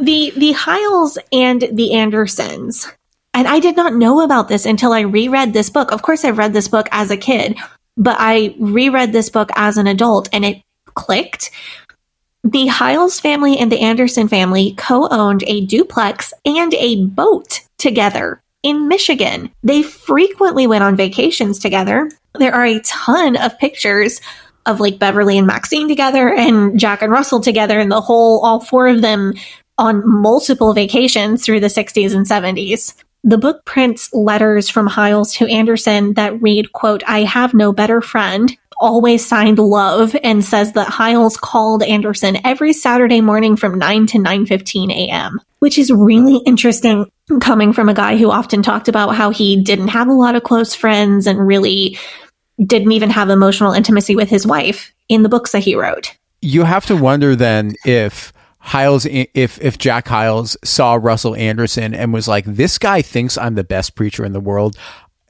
The the Hyles and the Andersons, and I did not know about this until I reread this book. Of course I've read this book as a kid, but I reread this book as an adult and it clicked. The Hyles family and the Anderson family co-owned a duplex and a boat together in Michigan. They frequently went on vacations together. There are a ton of pictures of like Beverly and Maxine together and Jack and Russell together and the whole, all four of them on multiple vacations through the 60s and 70s. The book prints letters from Hyles to Anderson that read, quote, I have no better friend, always signed love, and says that Hyles called Anderson every Saturday morning from 9 to 9.15 a.m., which is really interesting coming from a guy who often talked about how he didn't have a lot of close friends and really didn't even have emotional intimacy with his wife in the books that he wrote. you have to wonder then if Hyles, if if Jack Hyles saw Russell Anderson and was like, "This guy thinks I'm the best preacher in the world.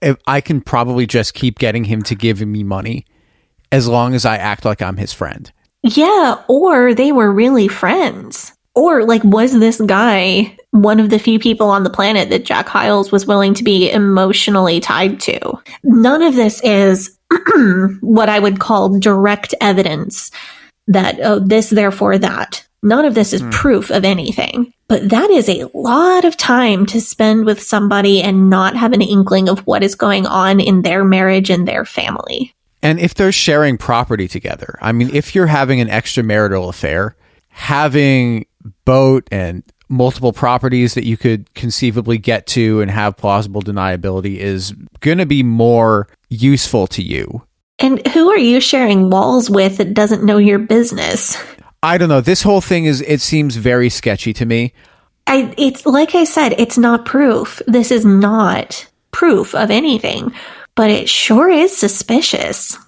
If I can probably just keep getting him to give me money, as long as I act like I'm his friend." Yeah, or they were really friends. Or, like, was this guy one of the few people on the planet that Jack Hyles was willing to be emotionally tied to? None of this is what I would call direct evidence that, oh, this, therefore that. None of this is hmm. proof of anything. But that is a lot of time to spend with somebody and not have an inkling of what is going on in their marriage and their family. And if they're sharing property together, I mean, if you're having an extramarital affair, having boat and multiple properties that you could conceivably get to and have plausible deniability is going to be more useful to you. And who are you sharing walls with that doesn't know your business? I don't know. This whole thing is, it seems very sketchy to me. I it's like I said, it's not proof. This is not proof of anything, but it sure is suspicious.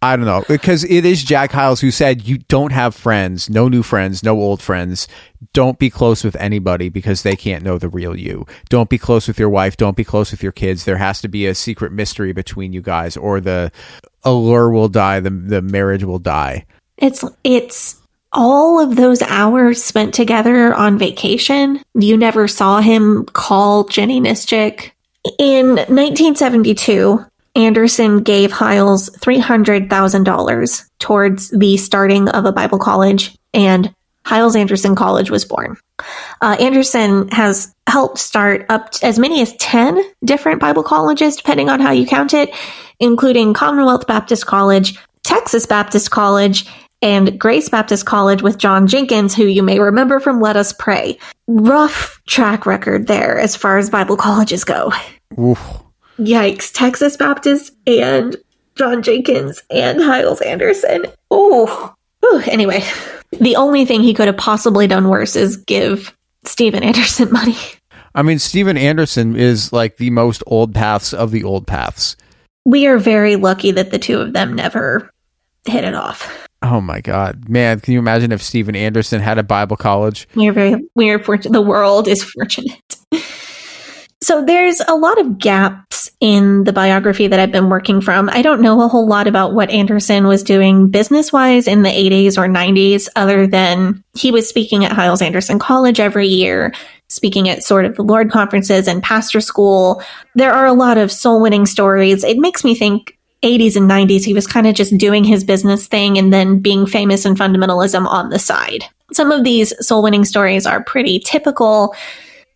I don't know because it is Jack Hyles who said you don't have friends, no new friends, no old friends. Don't be close with anybody because they can't know the real you. Don't be close with your wife. Don't be close with your kids. There has to be a secret mystery between you guys, or the allure will die. The the marriage will die. It's it's all of those hours spent together on vacation. You never saw him call Jenny Nischik. In 1972, Anderson gave Hyles $300,000 towards the starting of a Bible college, and Hyles Anderson College was born. Uh, Anderson has helped start up as many as 10 different Bible colleges, depending on how you count it, including Commonwealth Baptist College, Texas Baptist College, and Grace Baptist College with John Jenkins, who you may remember from Let Us Prey. Rough track record there as far as Bible colleges go. Oof. Yikes. Texas Baptist and John Jenkins and Hyles Anderson. Ooh. Ooh. Anyway, the only thing he could have possibly done worse is give Steven Anderson money. I mean, Steven Anderson is like the most old paths of the old paths. We are very lucky that the two of them never hit it off. Oh my God, man! Can you imagine if Steven Anderson had a Bible college? We are very, we are fortunate. The world is fortunate. So there's a lot of gaps in the biography that I've been working from. I don't know a whole lot about what Anderson was doing business wise in the 80s or 90s, other than he was speaking at Hyles Anderson College every year. speaking at Sword of the Lord conferences and pastor school. There are a lot of soul winning stories. It makes me think 80s and 90s, he was kind of just doing his business thing and then being famous in fundamentalism on the side. Some of these soul winning stories are pretty typical.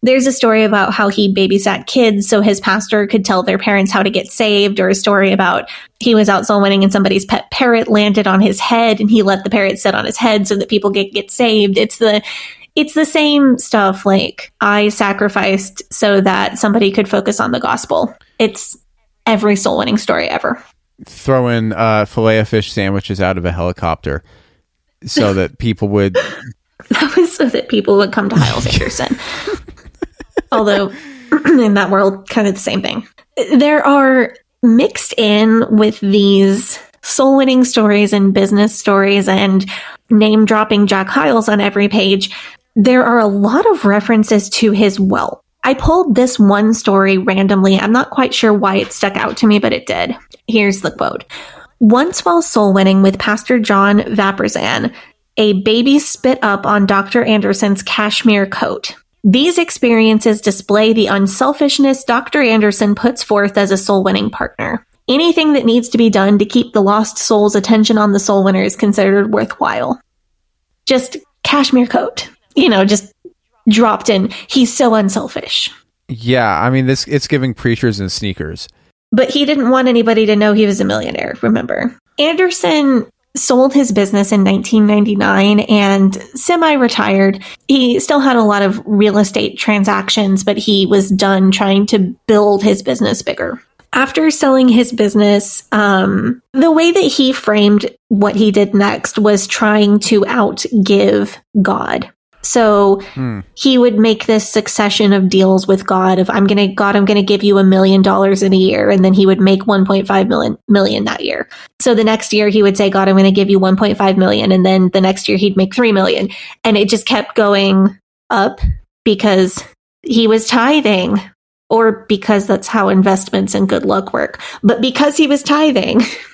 There's a story about how he babysat kids so his pastor could tell their parents how to get saved, or a story about he was out soul winning and somebody's pet parrot landed on his head and he let the parrot sit on his head so that people get, get saved. It's the it's the same stuff like I sacrificed so that somebody could focus on the gospel. It's every soul winning story ever. Throwing uh, filet of fish sandwiches out of a helicopter so that people would. that was so that people would come to Hyles Anderson. Although, in that world, kind of the same thing. There are mixed in with these soul winning stories and business stories and name dropping Jack Hyles on every page there are a lot of references to his wealth. I pulled this one story randomly. I'm not quite sure why it stuck out to me, but it did. Here's the quote. Once while soul winning with Pastor John Vaperzan, a baby spit up on Dr. Anderson's cashmere coat. These experiences display the unselfishness Dr. Anderson puts forth as a soul winning partner. Anything that needs to be done to keep the lost soul's attention on the soul winner is considered worthwhile. Just cashmere coat you know, just dropped in. He's so unselfish. Yeah, I mean this it's giving preachers and sneakers. But he didn't want anybody to know he was a millionaire, remember? Anderson sold his business in 1999 and semi retired. He still had a lot of real estate transactions, but he was done trying to build his business bigger. After selling his business, um, the way that he framed what he did next was trying to outgive God. So hmm. he would make this succession of deals with God of I'm going to God I'm going to give you a million dollars in a year and then he would make 1.5 million million that year. So the next year he would say God I'm going to give you 1.5 million and then the next year he'd make 3 million and it just kept going up because he was tithing or because that's how investments and good luck work. But because he was tithing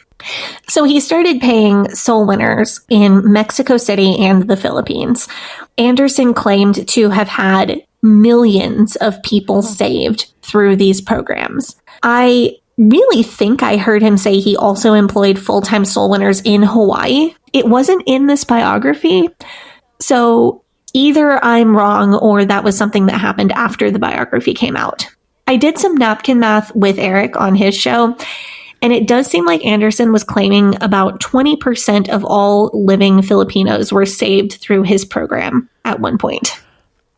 So he started paying soul winners in Mexico City and the Philippines. Anderson claimed to have had millions of people saved through these programs. I really think I heard him say he also employed full time soul winners in Hawaii. It wasn't in this biography. So either I'm wrong or that was something that happened after the biography came out. I did some napkin math with Eric on his show, and it does seem like Anderson was claiming about 20% of all living Filipinos were saved through his program at one point.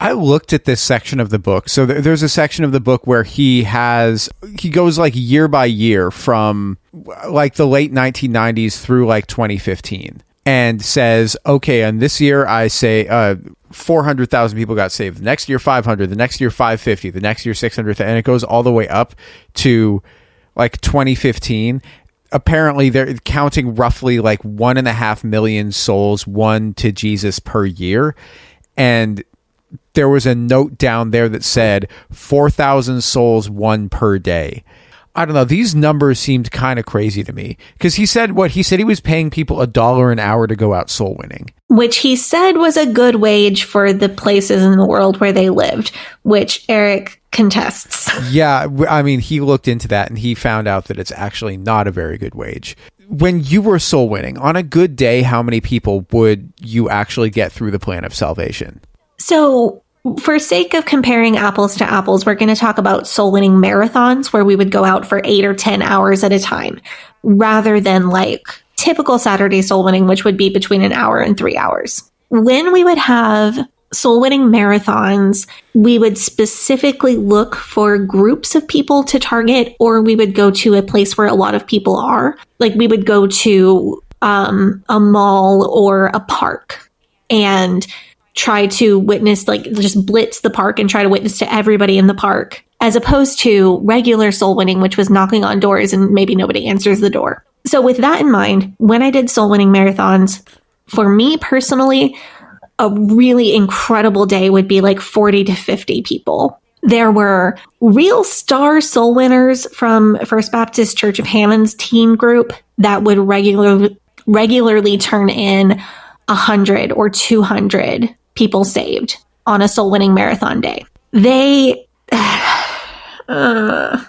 I looked at this section of the book. So there's a section of the book where he has he goes like year by year from like the late 1990s through like 2015 and says, "Okay, and this year I say uh 400,000 people got saved. The next year 500, the next year 550, the next year 600 and it goes all the way up to like 2015 apparently they're counting roughly like one and a half million souls won to jesus per year. And there was a note down there that said 4000 souls won per day I don't know. These numbers seemed kind of crazy to me because he said what he said he was paying people a dollar an hour to go out soul winning, which he said was a good wage for the places in the world where they lived, which Eric contests. Yeah, I mean, he looked into that and he found out that it's actually not a very good wage. When you were soul winning on a good day, how many people would you actually get through the plan of salvation? So for sake of comparing apples to apples, we're going to talk about soul winning marathons where we would go out for eight or 10 hours at a time rather than like typical Saturday soul winning, which would be between an hour and three hours. When we would have soul winning marathons, we would specifically look for groups of people to target, or we would go to a place where a lot of people are. Like we would go to um, a mall or a park and try to witness, like just blitz the park and try to witness to everybody in the park, as opposed to regular soul winning, which was knocking on doors and maybe nobody answers the door. So, with that in mind, when I did soul winning marathons, for me personally, a really incredible day would be like 40 to 50 people. There were real star soul winners from First Baptist Church of Hammond's teen group that would regular, regularly turn in 100 or 200 people saved on a soul winning marathon day. they uh,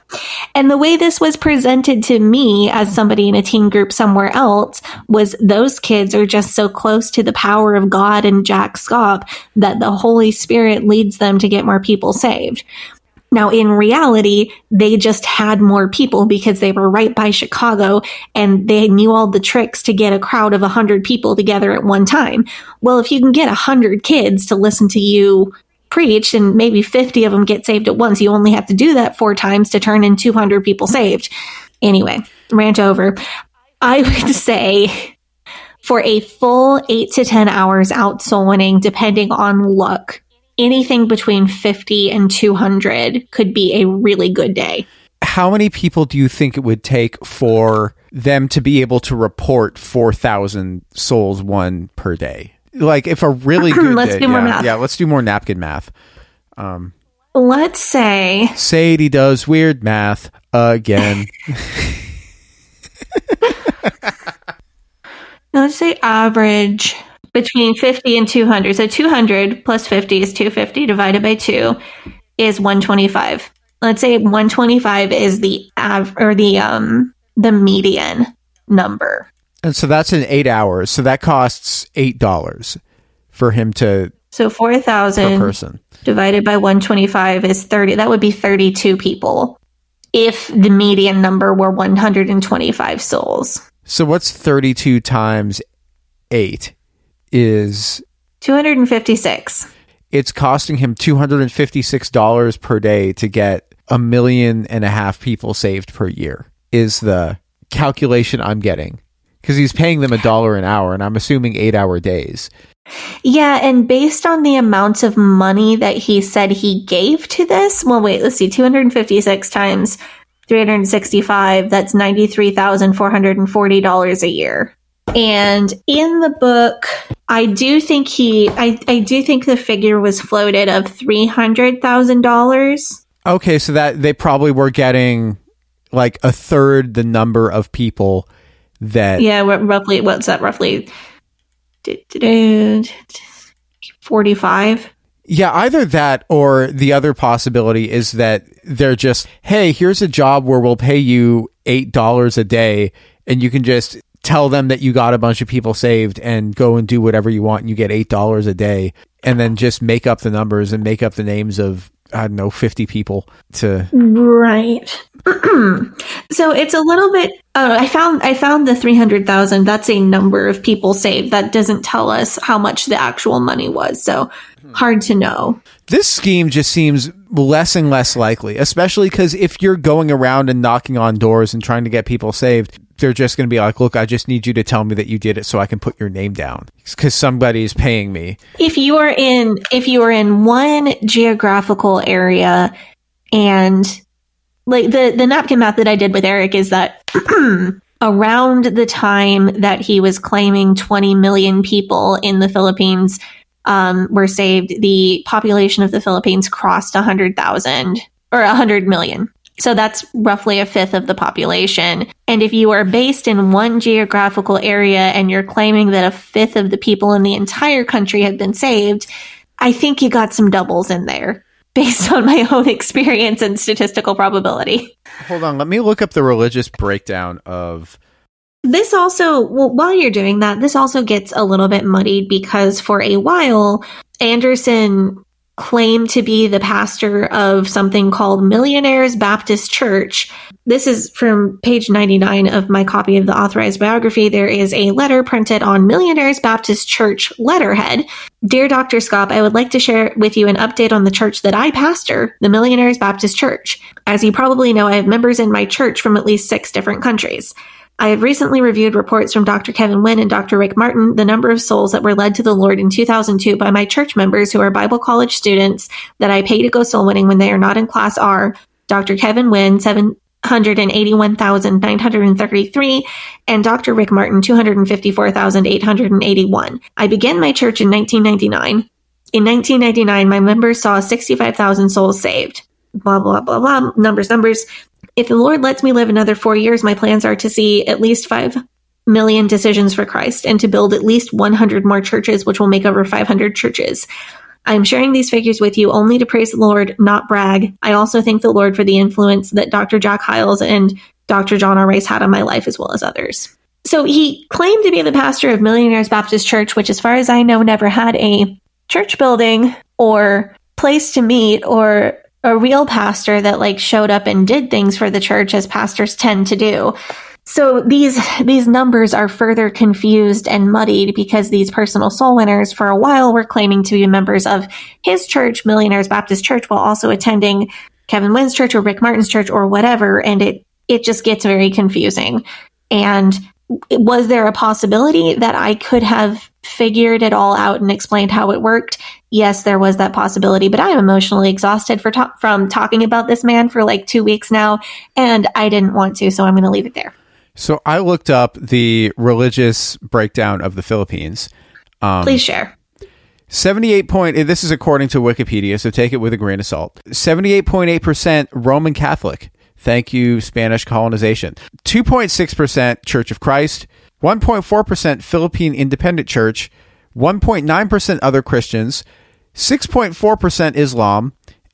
and the way this was presented to me as somebody in a teen group somewhere else was those kids are just so close to the power of God and Jack Schaap that the Holy Spirit leads them to get more people saved. Now, in reality, they just had more people because they were right by Chicago and they knew all the tricks to get a crowd of 100 people together at one time. Well, if you can get 100 kids to listen to you preach and maybe 50 of them get saved at once, you only have to do that four times to turn in 200 people saved. Anyway, rant over. I would say for a full eight to 10 hours out soul winning, depending on luck, anything between 50 and 200 could be a really good day. How many people do you think it would take for them to be able to report 4,000 souls won per day? Like if a really good Let's day- do more yeah, math. Yeah, let's do more napkin math. Um, let's say Sadie does weird math again. let's say average between 50 and 200 so 200 plus 50 is 250 divided by 2 is 125 let's say 125 is the av- or the um the median number and so that's in eight hours. So that costs eight dollars for him to so per 4000 person. divided by 125 is 30 that would be 32 people if the median number were 125 souls So what's thirty-two times eight? Is 256 it's costing him two hundred and fifty-six dollars per day to get a million and a half people saved per year? Is the calculation I'm getting because he's paying them a dollar an hour, and I'm assuming eight-hour days. Yeah, and based on the amount of money that he said he gave to this, well, wait, let's see, 256 times 365, that's $93,440 a year. And in the book, I do think he, I, I do think the figure was floated of $300,000. Okay, so that they probably were getting like a third the number of people that Yeah, roughly, what's that roughly? 45? Yeah, either that or the other possibility is that they're just, hey, here's a job where we'll pay you $8 a day and you can just tell them that you got a bunch of people saved and go and do whatever you want and you get $8 a day and then just make up the numbers and make up the names of I don't know 50 people to Right. so it's a little bit. Oh, I found I found the three hundred thousand. That's a number of people saved. That doesn't tell us how much the actual money was. So hmm. hard to know. This scheme just seems less and less likely, especially because if you're going around and knocking on doors and trying to get people saved, they're just going to be like, look, I just need you to tell me that you did it so I can put your name down because somebody's paying me. If you are in if you are in one geographical area and like the the napkin math that I did with Eric is that around the time that he was claiming 20 million people in the Philippines um, were saved, the population of the Philippines crossed 100,000 or 100 million. So that's roughly a fifth of the population. And if you are based in one geographical area and you're claiming that a fifth of the people in the entire country have been saved, I think you got some doubles in there based on my own experience and statistical probability. Hold on, let me look up the religious breakdown of. This also, well, while you're doing that, this also gets a little bit muddied because for a while, Anderson claimed to be the pastor of something called Millionaires Baptist Church. This is from page 99 of my copy of the authorized biography. There is a letter printed on Millionaires Baptist Church letterhead. Dear Dr. Scott, I would like to share with you an update on the church that I pastor, the Millionaires Baptist Church. As you probably know, I have members in my church from at least six different countries. I have recently reviewed reports from Dr. Kevin Wynn and Dr. Rick Martin, the number of souls that were led to the Lord in 2002 by my church members who are Bible college students that I pay to go soul winning when they are not in class are Dr. Kevin Wynn, 781,933, and Dr. Rick Martin, 254,881. I began my church in 1999. In 1999, my members saw 65,000 souls saved. Blah, blah, blah, blah. Numbers, numbers. If the Lord lets me live another four years, my plans are to see at least 5 million decisions for Christ and to build at least 100 more churches, which will make over 500 churches. I'm sharing these figures with you only to praise the Lord, not brag. I also thank the Lord for the influence that Dr. Jack Hyles and Dr. John R. Rice had on my life as well as others. So he claimed to be the pastor of Millionaires Baptist Church, which, as far as I know, never had a church building or place to meet or a real pastor that like showed up and did things for the church as pastors tend to do. So these these numbers are further confused and muddied because these personal soul winners for a while were claiming to be members of his church, Millionaires Baptist Church, while also attending Kevin Wynn's church or Rick Martin's church or whatever, and it it just gets very confusing. And was there a possibility that I could have figured it all out and explained how it worked? Yes, there was that possibility, but I'm emotionally exhausted for ta- from talking about this man for like two weeks now, and I didn't want to, so I'm going to leave it there. So I looked up the religious breakdown of the Philippines. Um, Please share. 78 point this is according to Wikipedia, so take it with a grain of salt. 78.8% Roman Catholic. Thank you Spanish colonization. 2.6% Church of Christ, 1.4% Philippine Independent Church, 1.9% other Christians, 6.4% Islam,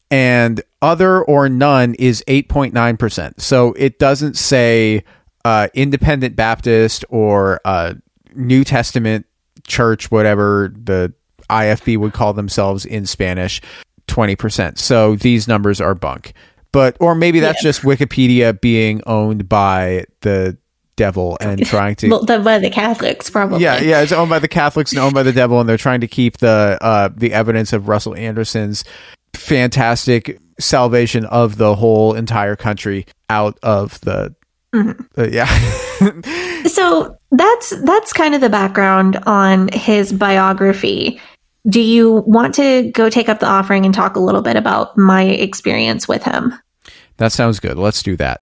and other or none is 8.9%. So it doesn't say uh, independent Baptist or uh, New Testament church, whatever the IFB would call themselves in Spanish, 20%. So these numbers are bunk. But, or maybe that's yeah. just Wikipedia being owned by the devil and trying to well, by the Catholics probably. Yeah, yeah, it's owned by the Catholics and owned by the devil, and they're trying to keep the uh, the evidence of Russell Anderson's fantastic salvation of the whole entire country out of the Mm-hmm. Uh, yeah. so that's that's kind of the background on his biography. Do you want to go take up the offering and talk a little bit about my experience with him? That sounds good. Let's do that.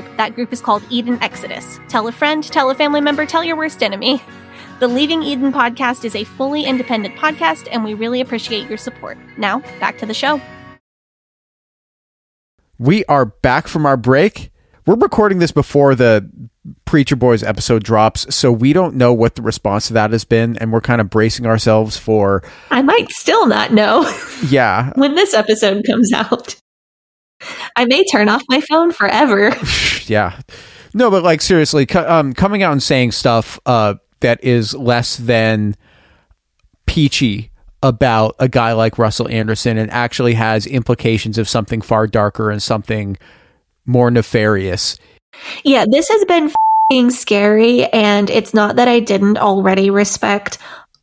that group is called Eden Exodus. Tell a friend, tell a family member, tell your worst enemy. The Leaving Eden podcast is a fully independent podcast, and we really appreciate your support. Now, back to the show. We are back from our break. We're recording this before the Preacher Boys episode drops, so we don't know what the response to that has been, and we're kind of bracing ourselves for. I might still not know. Yeah. when this episode comes out. I may turn off my phone forever. yeah. No, but like seriously, um, coming out and saying stuff uh, that is less than peachy about a guy like Russell Anderson and actually has implications of something far darker and something more nefarious. Yeah, this has been scary, and it's not that I didn't already respect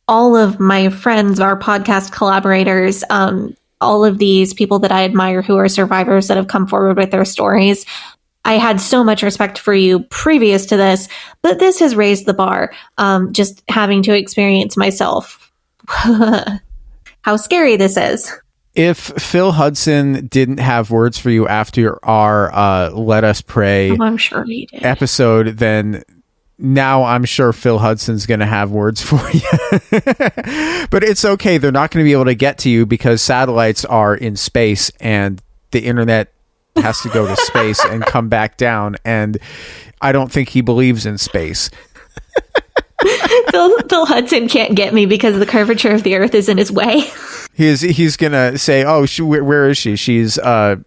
all of my friends, our podcast collaborators, um, all of these people that I admire who are survivors that have come forward with their stories. I had so much respect for you previous to this, but this has raised the bar. Um, just having to experience myself how scary this is. if Phil Hudson didn't have words for you after our uh, "Let Us Prey" Oh, I'm sure he did. episode, then now I'm sure Phil Hudson's going to have words for you. but it's okay; they're not going to be able to get to you because satellites are in space and the internet has to go to space and come back down. And I don't think he believes in space. Phil, Phil Hudson can't get me because the curvature of the earth is in his way. He's he's gonna say, "Oh, she, where, where is she? She's uh,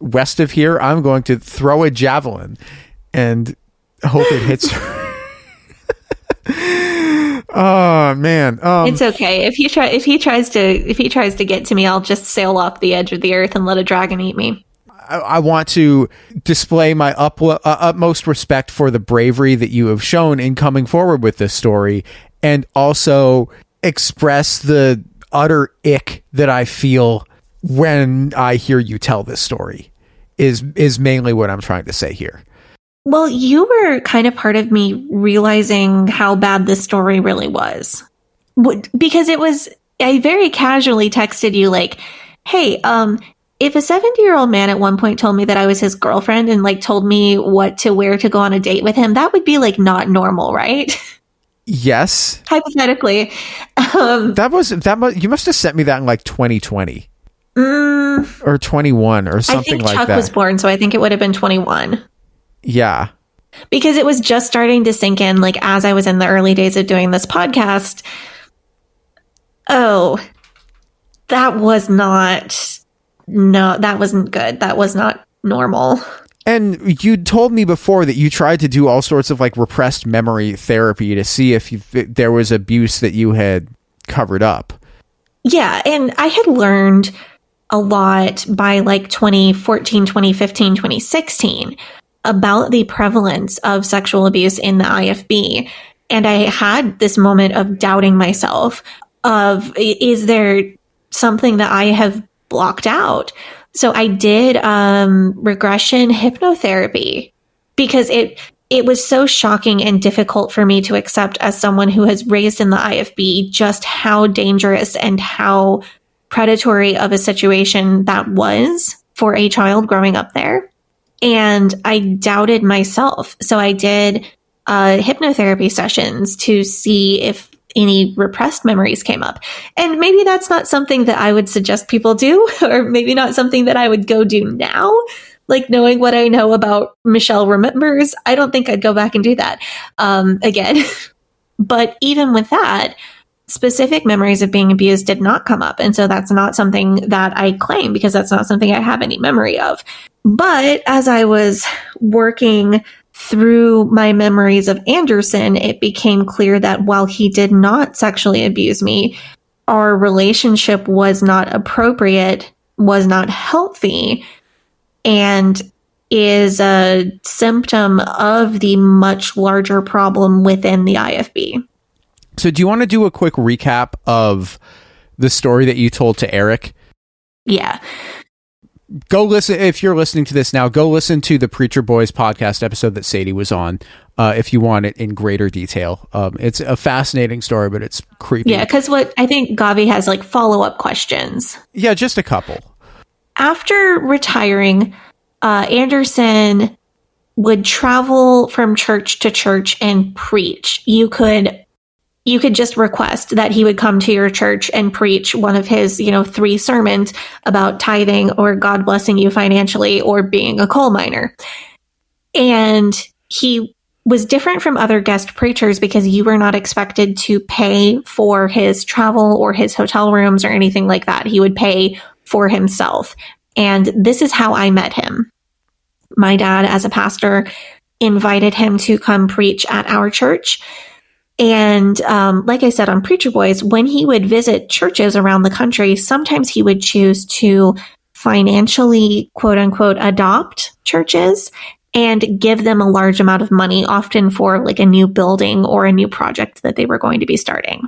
west of here. I'm going to throw a javelin and hope it hits her." Oh man, um, it's okay if he try if he tries to if he tries to get to me, I'll just sail off the edge of the earth and let a dragon eat me. I, I want to display my up, uh, utmost respect for the bravery that you have shown in coming forward with this story, and also express the utter ick that I feel when I hear you tell this story. Is is mainly what I'm trying to say here. Well, you were kind of part of me realizing how bad this story really was. Because it was, I very casually texted you, like, hey, um, if a 70 year old man at one point told me that I was his girlfriend and like told me what to wear to go on a date with him, that would be like not normal, right? Yes, Hypothetically. Um, that was that. Must, you must have sent me that in like 2020 mm, or 21 or something like that. I think Chuck was born, so I think it would have been 21. Yeah, because it was just starting to sink in like as I was in the early days of doing this podcast. Oh, that was not no, that wasn't good. That was not normal. And you told me before that you tried to do all sorts of like repressed memory therapy to see if, you, if there was abuse that you had covered up. Yeah, and I had learned a lot by like 2014, 2015, 2016 about the prevalence of sexual abuse in the IFB. And I had this moment of doubting myself of is there something that I have blocked out? So I did um regression hypnotherapy because it it was so shocking and difficult for me to accept as someone who has raised in the IFB just how dangerous and how predatory of a situation that was for a child growing up there. And I doubted myself. So I did uh, hypnotherapy sessions to see if any repressed memories came up. And maybe that's not something that I would suggest people do, or maybe not something that I would go do now. Like knowing what I know about Michelle remembers, I don't think I'd go back and do that um, again. but even with that, specific memories of being abused did not come up. And so that's not something that I claim because that's not something I have any memory of. But as I was working through my memories of Anderson, it became clear that while he did not sexually abuse me, our relationship was not appropriate, was not healthy, and is a symptom of the much larger problem within the IFB. So, do you want to do a quick recap of the story that you told to Eric? Yeah. Go listen. If you're listening to this now, go listen to the Preacher Boys podcast episode that Sadie was on uh, if you want it in greater detail. Um, it's a fascinating story, but it's creepy. Yeah, because what I think Gavi has like follow up questions. Yeah, just a couple. After retiring, uh, Anderson would travel from church to church and preach. You could you could just request that he would come to your church and preach one of his, you know, three sermons about tithing or God blessing you financially or being a coal miner. And he was different from other guest preachers because you were not expected to pay for his travel or his hotel rooms or anything like that. He would pay for himself. And this is how I met him. My dad, as a pastor, invited him to come preach at our church. And um, like I said on Preacher Boys, when he would visit churches around the country, sometimes he would choose to financially, quote unquote, adopt churches and give them a large amount of money, often for like a new building or a new project that they were going to be starting.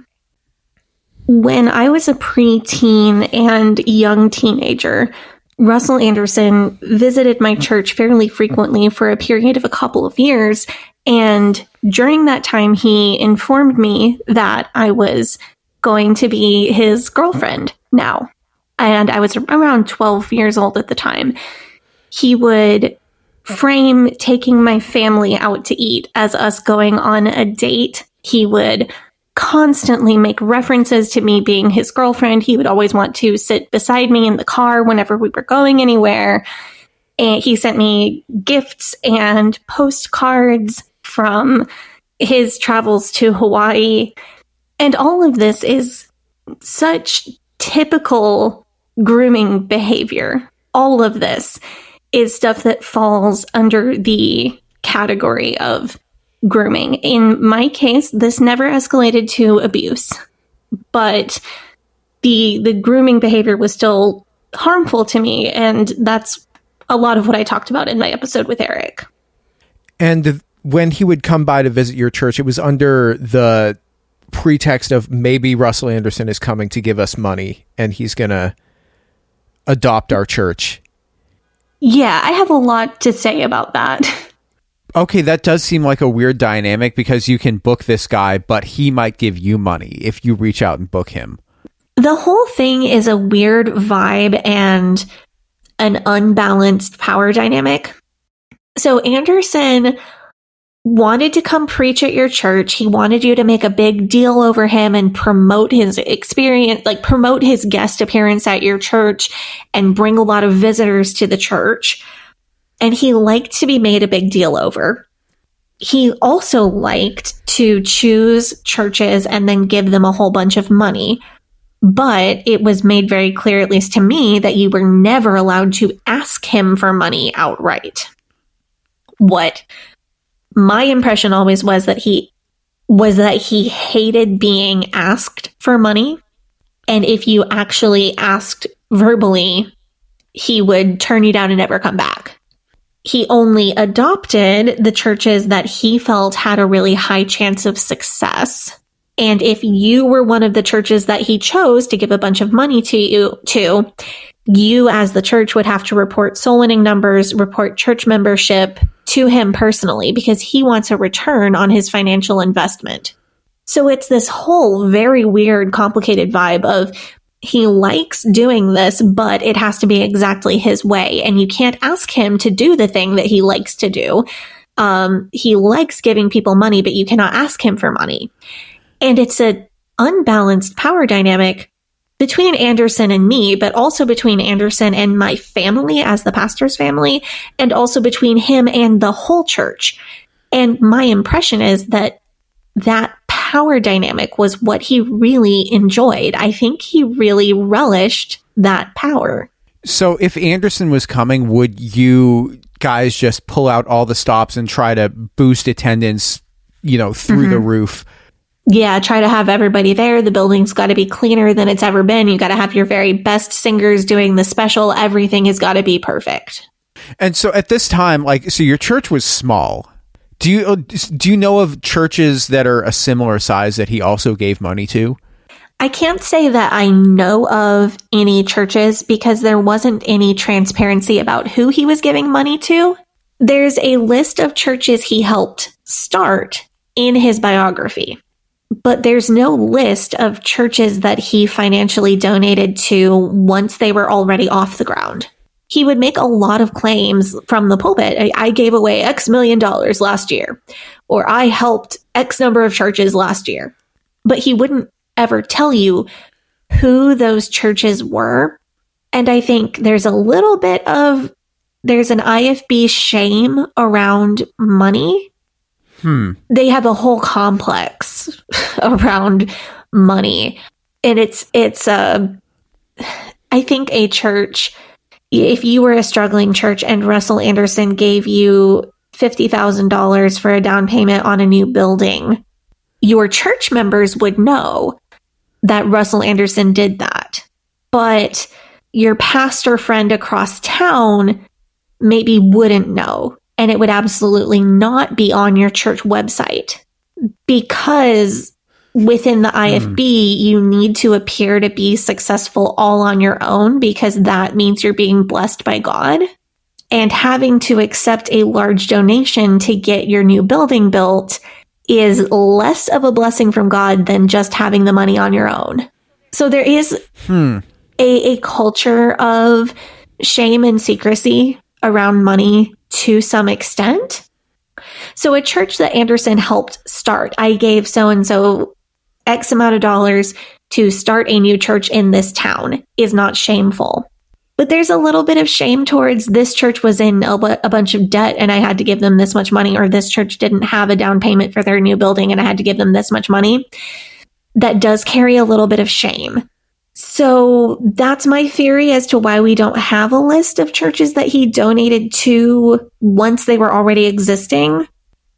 When I was a preteen and young teenager, Russell Anderson visited my church fairly frequently for a period of a couple of years. And during that time, he informed me that I was going to be his girlfriend now. and I was around 12 years old at the time, he would frame taking my family out to eat as us going on a date. He would constantly make references to me being his girlfriend. He would always want to sit beside me in the car whenever we were going anywhere. And he sent me gifts and postcards from his travels to Hawaii. And all of this is such typical grooming behavior. All of this is stuff that falls under the category of grooming. In my case, this never escalated to abuse, but the the grooming behavior was still harmful to me and that's a lot of what I talked about in my episode with Eric. And when he would come by to visit your church, it was under the pretext of maybe Russell Anderson is coming to give us money and he's going to adopt our church. Yeah, I have a lot to say about that. Okay, that does seem like a weird dynamic because you can book this guy, but he might give you money if you reach out and book him. The whole thing is a weird vibe and an unbalanced power dynamic. So Anderson wanted to come preach at your church. He wanted you to make a big deal over him and promote his experience, like promote his guest appearance at your church and bring a lot of visitors to the church. And he liked to be made a big deal over. He also liked to choose churches and then give them a whole bunch of money. But it was made very clear, at least to me, that you were never allowed to ask him for money outright. What my impression always was that he was that he hated being asked for money. And if you actually asked verbally, he would turn you down and never come back. He only adopted the churches that he felt had a really high chance of success. And if you were one of the churches that he chose to give a bunch of money to you to, you as the church would have to report soul winning numbers, report church membership to him personally because he wants a return on his financial investment. So it's this whole very weird, complicated vibe of he likes doing this, but it has to be exactly his way. And you can't ask him to do the thing that he likes to do. Um, he likes giving people money, but you cannot ask him for money. And it's an unbalanced power dynamic between Anderson and me, but also between Anderson and my family as the pastor's family, and also between him and the whole church. And my impression is that that power dynamic was what he really enjoyed. I think he really relished that power. So if Anderson was coming, would you guys just pull out all the stops and try to boost attendance, you know, through mm-hmm. the roof? yeah, try to have everybody there. The building's got to be cleaner than it's ever been. You got to have your very best singers doing the special. Everything has got to be perfect. And so at this time, like, so your church was small. Do you uh, do you know of churches that are a similar size that he also gave money to? I can't say that I know of any churches because there wasn't any transparency about who he was giving money to. There's a list of churches he helped start in his biography but there's no list of churches that he financially donated to once they were already off the ground. He would make a lot of claims from the pulpit. I, gave away X million dollars last year, or I helped X number of churches last year. But he wouldn't ever tell you who those churches were. And I think there's a little bit of, there's an IFB shame around money Hmm. They have a whole complex around money. And it's, it's, uh, I think a church, if you were a struggling church and Russell Anderson gave you $50,000 for a down payment on a new building, your church members would know that Russell Anderson did that. But your pastor friend across town maybe wouldn't know and it would absolutely not be on your church website because within the IFB, mm. you need to appear to be successful all on your own because that means you're being blessed by God. And having to accept a large donation to get your new building built is less of a blessing from God than just having the money on your own. So there is hmm. a, a culture of shame and secrecy around money to some extent. So, a church that Anderson helped start, I gave so and so X amount of dollars to start a new church in this town is not shameful. But there's a little bit of shame towards this church was in a, a bunch of debt and I had to give them this much money, or this church didn't have a down payment for their new building and I had to give them this much money. That does carry a little bit of shame. So that's my theory as to why we don't have a list of churches that he donated to once they were already existing.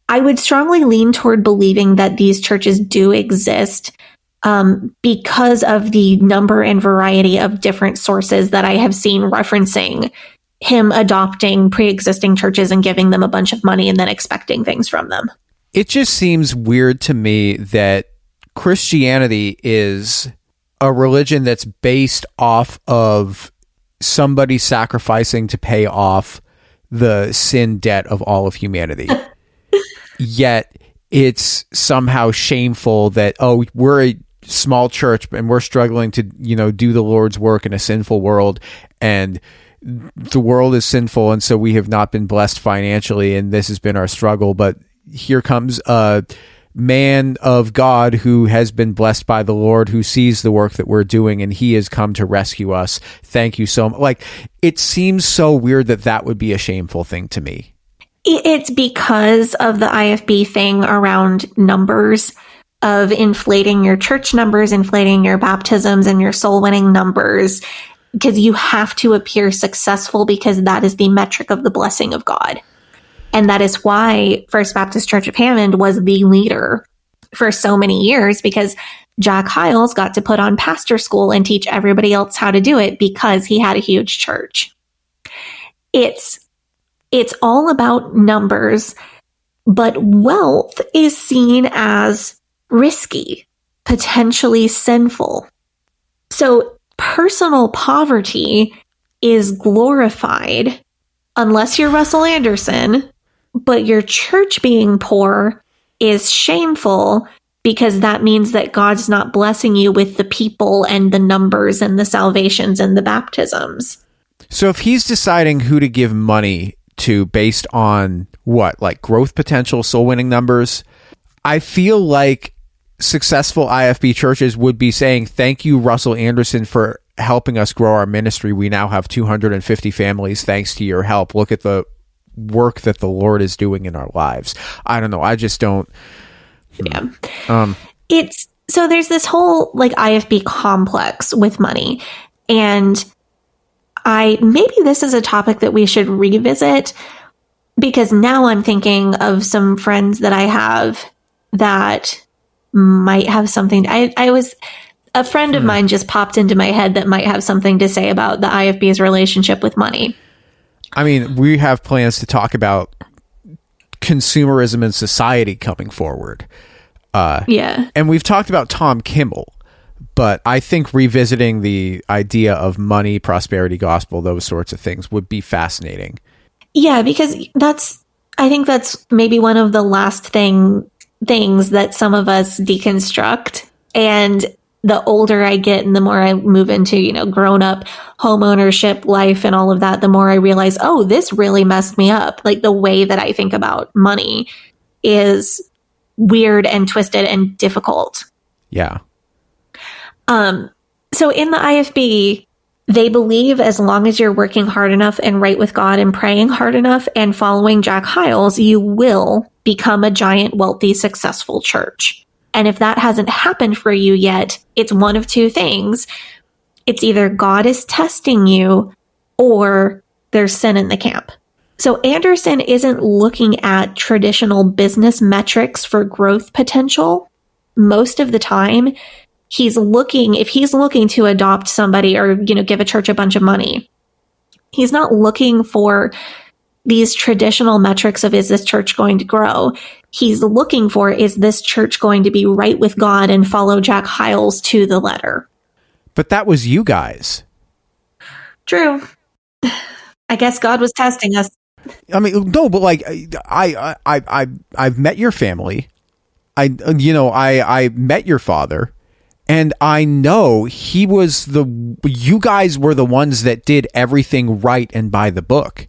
I would strongly lean toward believing that these churches do exist um, because of the number and variety of different sources that I have seen referencing him adopting pre existing churches and giving them a bunch of money and then expecting things from them. It just seems weird to me that Christianity is a religion that's based off of somebody sacrificing to pay off the sin debt of all of humanity. Yet it's somehow shameful that, oh, we're a small church and we're struggling to, you know, do the Lord's work in a sinful world and the world is sinful and so we have not been blessed financially and this has been our struggle. But here comes a man of God who has been blessed by the Lord, who sees the work that we're doing, and he has come to rescue us. Thank you so much. Like, it seems so weird that that would be a shameful thing to me. It's because of the IFB thing around numbers of inflating your church numbers, inflating your baptisms and your soul winning numbers, because you have to appear successful because that is the metric of the blessing of God. And that is why First Baptist Church of Hammond was the leader for so many years because Jack Hyles got to put on pastor school and teach everybody else how to do it because he had a huge church. It's it's all about numbers, but wealth is seen as risky, potentially sinful. So personal poverty is glorified unless you're Russell Anderson but your church being poor is shameful because that means that God's not blessing you with the people and the numbers and the salvations and the baptisms. So if he's deciding who to give money to based on what, like growth potential, soul winning numbers, I feel like successful IFB churches would be saying, Thank you, Russell Anderson, for helping us grow our ministry. We now have 250 families thanks to your help. Look at the work that the Lord is doing in our lives. I don't know. I just don't. Yeah. Um, it's so there's this whole like IFB complex with money. And I maybe this is a topic that we should revisit because now I'm thinking of some friends that I have that might have something. I, I was a friend of hmm. mine just popped into my head that might have something to say about the IFB's relationship with money. I mean, we have plans to talk about consumerism in society coming forward. Uh, yeah. And we've talked about Tom Kimball, but I think revisiting the idea of money, prosperity gospel, those sorts of things would be fascinating. Yeah, because that's, I think that's maybe one of the last thing things that some of us deconstruct. And the older I get and the more I move into, you know, grown up home ownership life and all of that, the more I realize, oh, this really messed me up. Like the way that I think about money is weird and twisted and difficult. Yeah. Um, so in the IFB, they believe as long as you're working hard enough and right with God and praying hard enough and following Jack Hyles, you will become a giant, wealthy, successful church. And if that hasn't happened for you yet, it's one of two things. It's either God is testing you or there's sin in the camp. So Anderson isn't looking at traditional business metrics for growth potential. Most of the time, he's looking, if he's looking to adopt somebody or, you know, give a church a bunch of money, he's not looking for these traditional metrics of is this church going to grow? He's looking for is this church going to be right with God and follow Jack Hyles to the letter? But that was you guys. True. I guess God was testing us. I mean, no, but like I, I, I, I, I've met your family. I, you know, I, I met your father, And I know he was the, you guys were the ones that did everything right and by the book.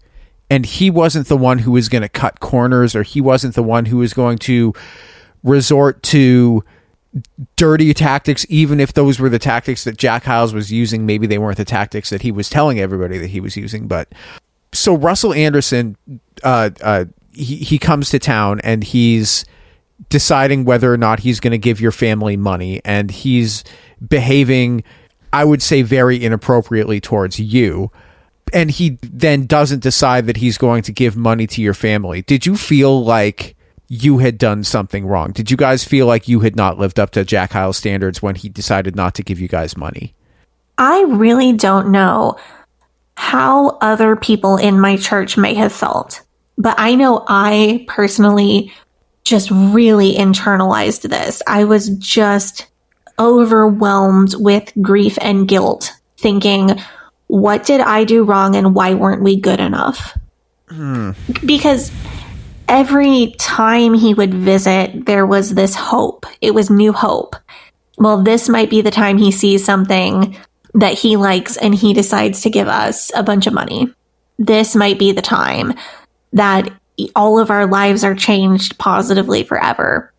And he wasn't the one who was going to cut corners or he wasn't the one who was going to resort to dirty tactics, even if those were the tactics that Jack Hyles was using. Maybe they weren't the tactics that he was telling everybody that he was using. But so Russell Anderson, uh, uh, he, he comes to town and he's deciding whether or not he's going to give your family money and he's behaving i would say very inappropriately towards you and he then doesn't decide that he's going to give money to your family. Did you feel like you had done something wrong? Did you guys feel like you had not lived up to jack Hyles standards when he decided not to give you guys money? I really don't know how other people in my church may have felt, but I know I personally just really internalized this. I was just overwhelmed with grief and guilt, thinking, what did I do wrong and why weren't we good enough? Hmm. Because every time he would visit, there was this hope. It was new hope. Well, this might be the time he sees something that he likes and he decides to give us a bunch of money. This might be the time that all of our lives are changed positively forever.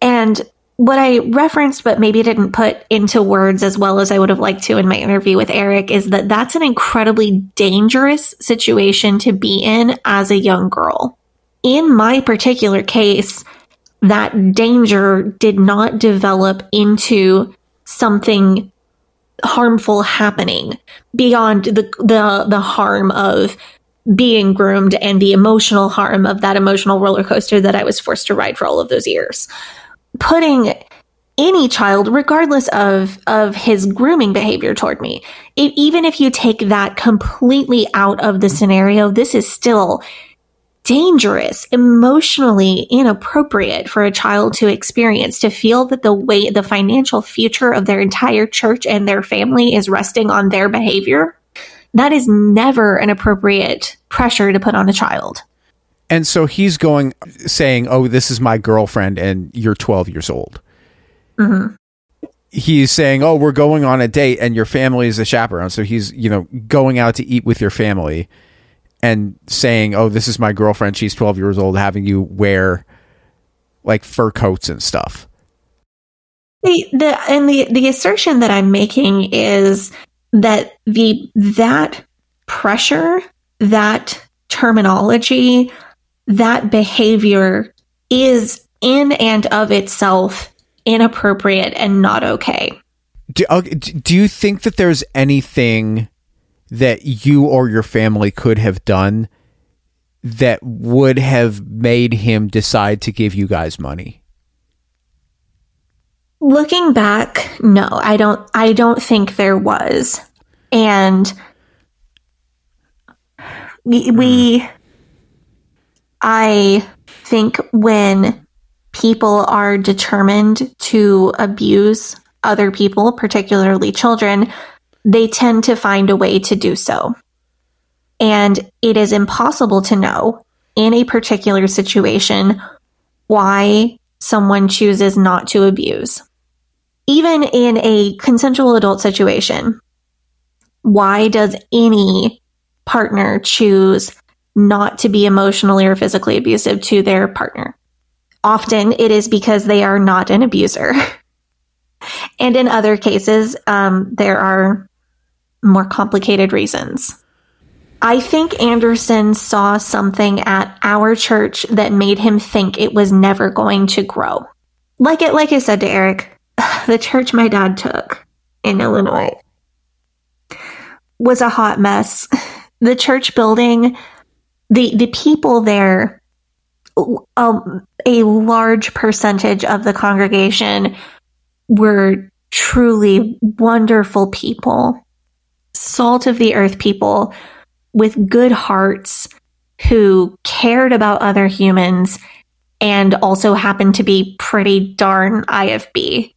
And what I referenced, but maybe didn't put into words as well as I would have liked to in my interview with Eric, is that that's an incredibly dangerous situation to be in as a young girl. In my particular case, that danger did not develop into something harmful happening beyond the the the harm of being groomed and the emotional harm of that emotional roller coaster that I was forced to ride for all of those years. Putting any child, regardless of of his grooming behavior toward me, if, even if you take that completely out of the scenario, this is still dangerous, emotionally inappropriate for a child to experience, to feel that the way the financial future of their entire church and their family is resting on their behavior. That is never an appropriate pressure to put on a child. and so he's going saying oh this is my girlfriend and you're 12 years old mm-hmm. he's saying, "Oh, we're going on a date, and your family is a chaperone." So he's, you know, going out to eat with your family, and saying, "Oh, this is my girlfriend. She's twelve years old, having you wear like fur coats and stuff." The, the and the the assertion that I'm making is that the that pressure, that terminology, that behavior is in and of itself inappropriate and not okay. Do, uh, do you think that there's anything that you or your family could have done that would have made him decide to give you guys money? Looking back, no, I don't I don't think there was. And we, we I think when people are determined to abuse other people, particularly children, they tend to find a way to do so. And it is impossible to know in a particular situation why someone chooses not to abuse. Even in a consensual adult situation, why does any partner choose not to be emotionally or physically abusive to their partner? Often it is because they are not an abuser. and in other cases, um, there are more complicated reasons. I think Anderson saw something at our church that made him think it was never going to grow. Like it, like I said to Eric, the church my dad took in Illinois was a hot mess. The church building, the the people there, um, a large percentage of the congregation were truly wonderful people, salt of the earth people with good hearts who cared about other humans and also happened to be pretty darn IFB.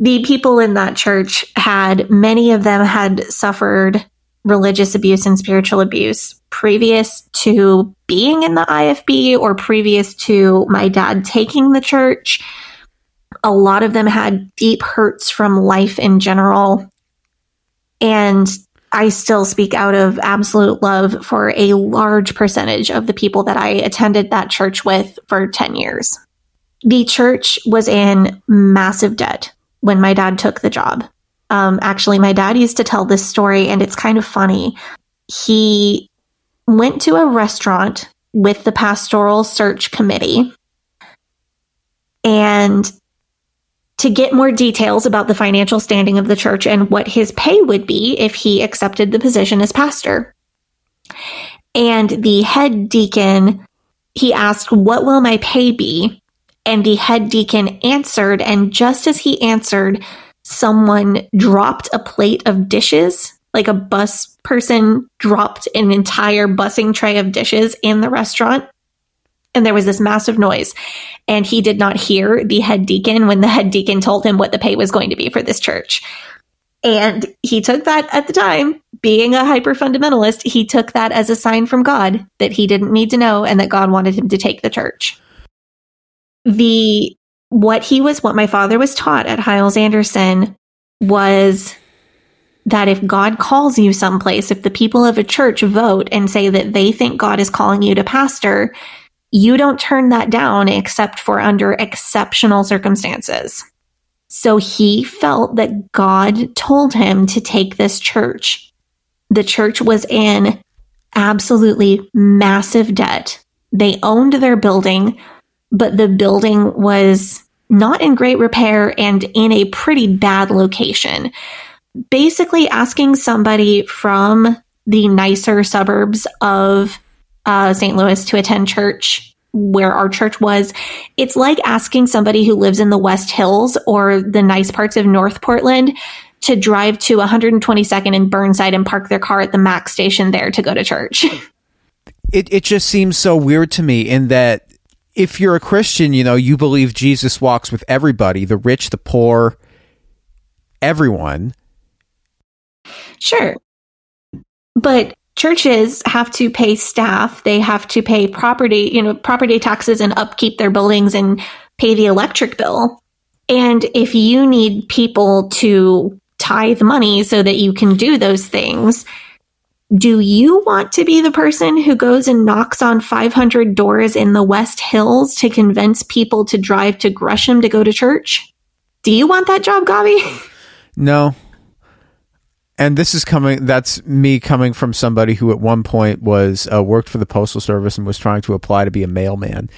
The people in that church had, many of them had suffered religious abuse and spiritual abuse previous to being in the IFB or previous to my dad taking the church. A lot of them had deep hurts from life in general. And I still speak out of absolute love for a large percentage of the people that I attended that church with for 10 years. The church was in massive debt when my dad took the job. Um, actually, my dad used to tell this story, and it's kind of funny. He went to a restaurant with the pastoral search committee and to get more details about the financial standing of the church and what his pay would be if he accepted the position as pastor. And the head deacon, he asked, What will my pay be? And the head deacon answered, and just as he answered, someone dropped a plate of dishes, like a bus person dropped an entire busing tray of dishes in the restaurant. And there was this massive noise. And he did not hear the head deacon when the head deacon told him what the pay was going to be for this church. And he took that at the time, being a hyper fundamentalist, he took that as a sign from God that he didn't need to know and that God wanted him to take the church. The what he was what my father was taught at Hyles Anderson was that if God calls you someplace, if the people of a church vote and say that they think God is calling you to pastor, you don't turn that down except for under exceptional circumstances. So he felt that God told him to take this church. The church was in absolutely massive debt. They owned their building, but the building was not in great repair and in a pretty bad location. Basically, asking somebody from the nicer suburbs of uh, St. Louis to attend church where our church was, it's like asking somebody who lives in the West Hills or the nice parts of North Portland to drive to 122nd and Burnside and park their car at the MAX station there to go to church. It it just seems so weird to me in that if you're a Christian, you know, you believe Jesus walks with everybody, the rich, the poor, everyone. Sure. But churches have to pay staff, they have to pay property, you know, property taxes and upkeep their buildings and pay the electric bill. And if you need people to tithe money so that you can do those things, do you want to be the person who goes and knocks on 500 doors in the West Hills to convince people to drive to Gresham to go to church? Do you want that job, Gavi? No, and this is coming that's me coming from somebody who at one point was uh, worked for the postal service and was trying to apply to be a mailman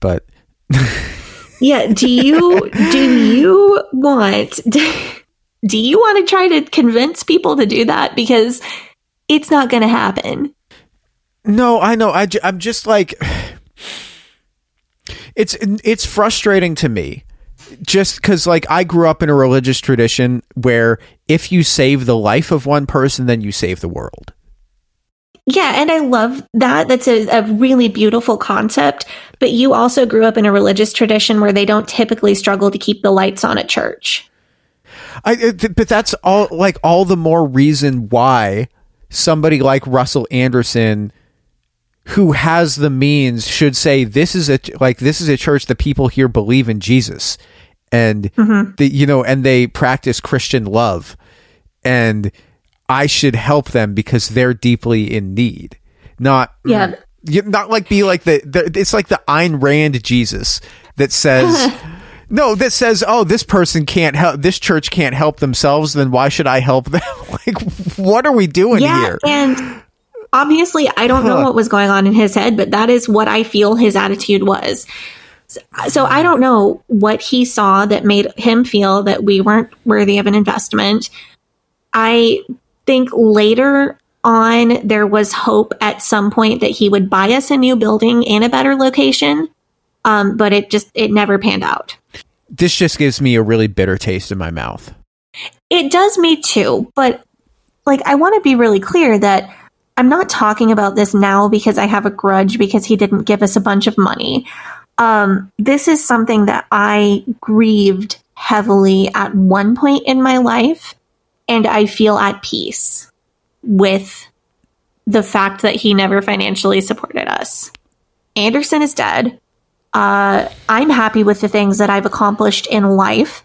but yeah do you do you want do you want to try to convince people to do that because it's not going to happen. No i know. I, i'm just like it's it's frustrating to me just because like i grew up in a religious tradition where if you save the life of one person then you save the world. Yeah and i love that. That's a, a really beautiful concept but you also grew up in a religious tradition where they don't typically struggle to keep the lights on at church. I, uh, but that's all like all the more reason why somebody like russell anderson who has the means should say this is a like this is a church that people here believe in Jesus. And mm-hmm. the, you know and they practice Christian love. And I should help them because they're deeply in need. Not yeah. not like be like the, the it's like the Ayn Rand Jesus that says no that says oh this person can't help this church can't help themselves then why should I help them like what are we doing yeah, here and obviously I don't know what was going on in his head, but that is what I feel his attitude was. So I don't know what he saw that made him feel that we weren't worthy of an investment. I think later on there was hope at some point that he would buy us a new building in a better location. Um, but it just it never panned out. This just gives me a really bitter taste in my mouth. It does me too, but like I want to be really clear that I'm not talking about this now because I have a grudge because he didn't give us a bunch of money. Um, this is something that I grieved heavily at one point in my life, and I feel at peace with the fact that he never financially supported us. Anderson is dead. Uh, I'm happy with the things that I've accomplished in life.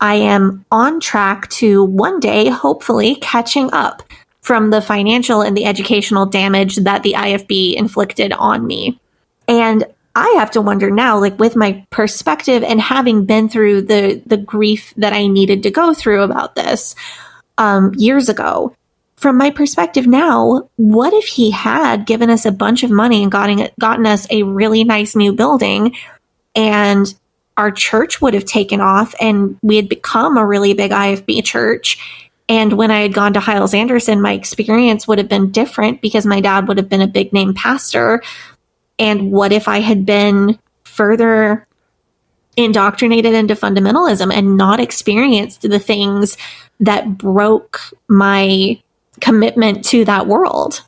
I am on track to one day, hopefully, catching up from the financial and the educational damage that the IFB inflicted on me. And I have to wonder now, like with my perspective and having been through the the grief that I needed to go through about this um, years ago. From my perspective now, what if he had given us a bunch of money and gotten gotten us a really nice new building, and our church would have taken off, and we had become a really big IFB church, and when I had gone to Hyles Anderson, my experience would have been different because my dad would have been a big name pastor. And what if I had been further indoctrinated into fundamentalism and not experienced the things that broke my commitment to that world?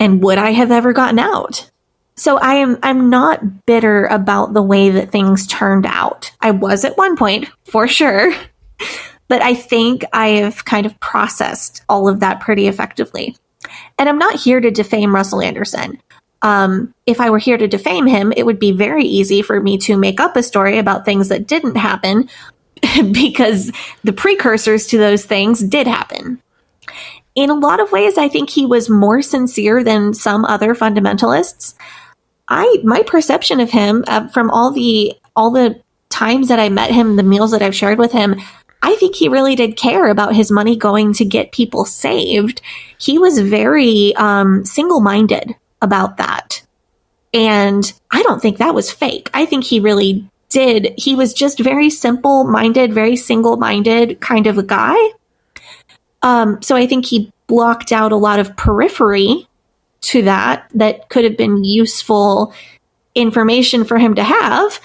And would I have ever gotten out? So I am I'm not bitter about the way that things turned out. I was at one point, for sure. But I think I have kind of processed all of that pretty effectively. And I'm not here to defame Russell Anderson. Um, if I were here to defame him, it would be very easy for me to make up a story about things that didn't happen because the precursors to those things did happen. In a lot of ways, I think he was more sincere than some other fundamentalists. I my perception of him uh, from all the all the times that I met him, the meals that I've shared with him, I think he really did care about his money going to get people saved. He was very um, single minded about that. And I don't think that was fake. I think he really did. He was just very simple minded, very single minded kind of a guy. Um, so I think he blocked out a lot of periphery to that that could have been useful information for him to have.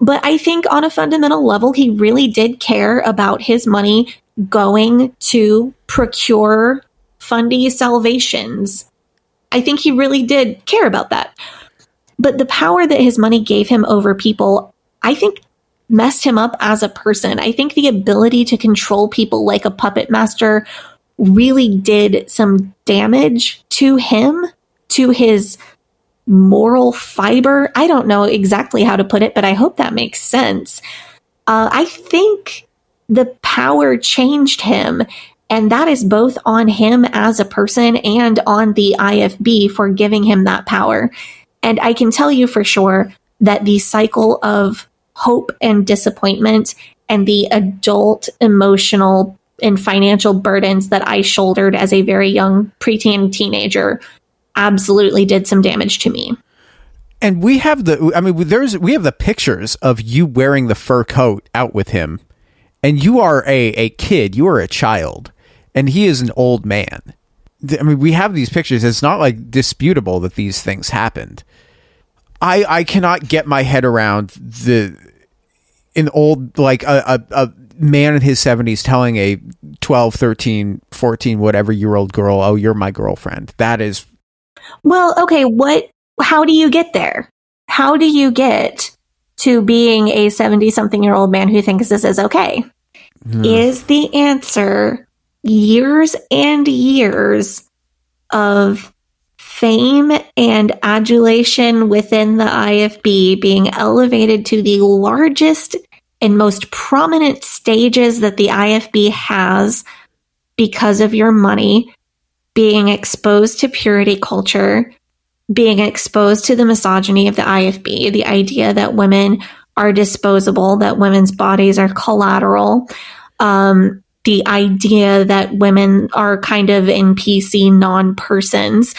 But I think on a fundamental level, he really did care about his money going to procure fundy salvations. I think he really did care about that. But the power that his money gave him over people, I think messed him up as a person. I think the ability to control people like a puppet master really did some damage to him, to his moral fiber. I don't know exactly how to put it, but I hope that makes sense. Uh, I think the power changed him. And that is both on him as a person and on the IFB for giving him that power. And I can tell you for sure that the cycle of hope and disappointment and the adult emotional and financial burdens that I shouldered as a very young preteen teenager absolutely did some damage to me. And we have the I mean there's we have the pictures of you wearing the fur coat out with him. And you are a a kid, you are a child, and he is an old man. I mean, we have these pictures. It's not like disputable that these things happened. I I cannot get my head around the an old like a, a, a man in his 70s telling a 12 13 14 whatever year old girl oh you're my girlfriend that is well, okay, what how do you get there? How do you get to being a 70 something year old man who thinks this is okay? Hmm. Is the answer years and years of fame and adulation within the IFB being elevated to the largest and most prominent stages that the IFB has because of your money being exposed to purity culture, being exposed to the misogyny of the IFB, the idea that women are disposable, that women's bodies are collateral, um, the idea that women are kind of NPC non persons,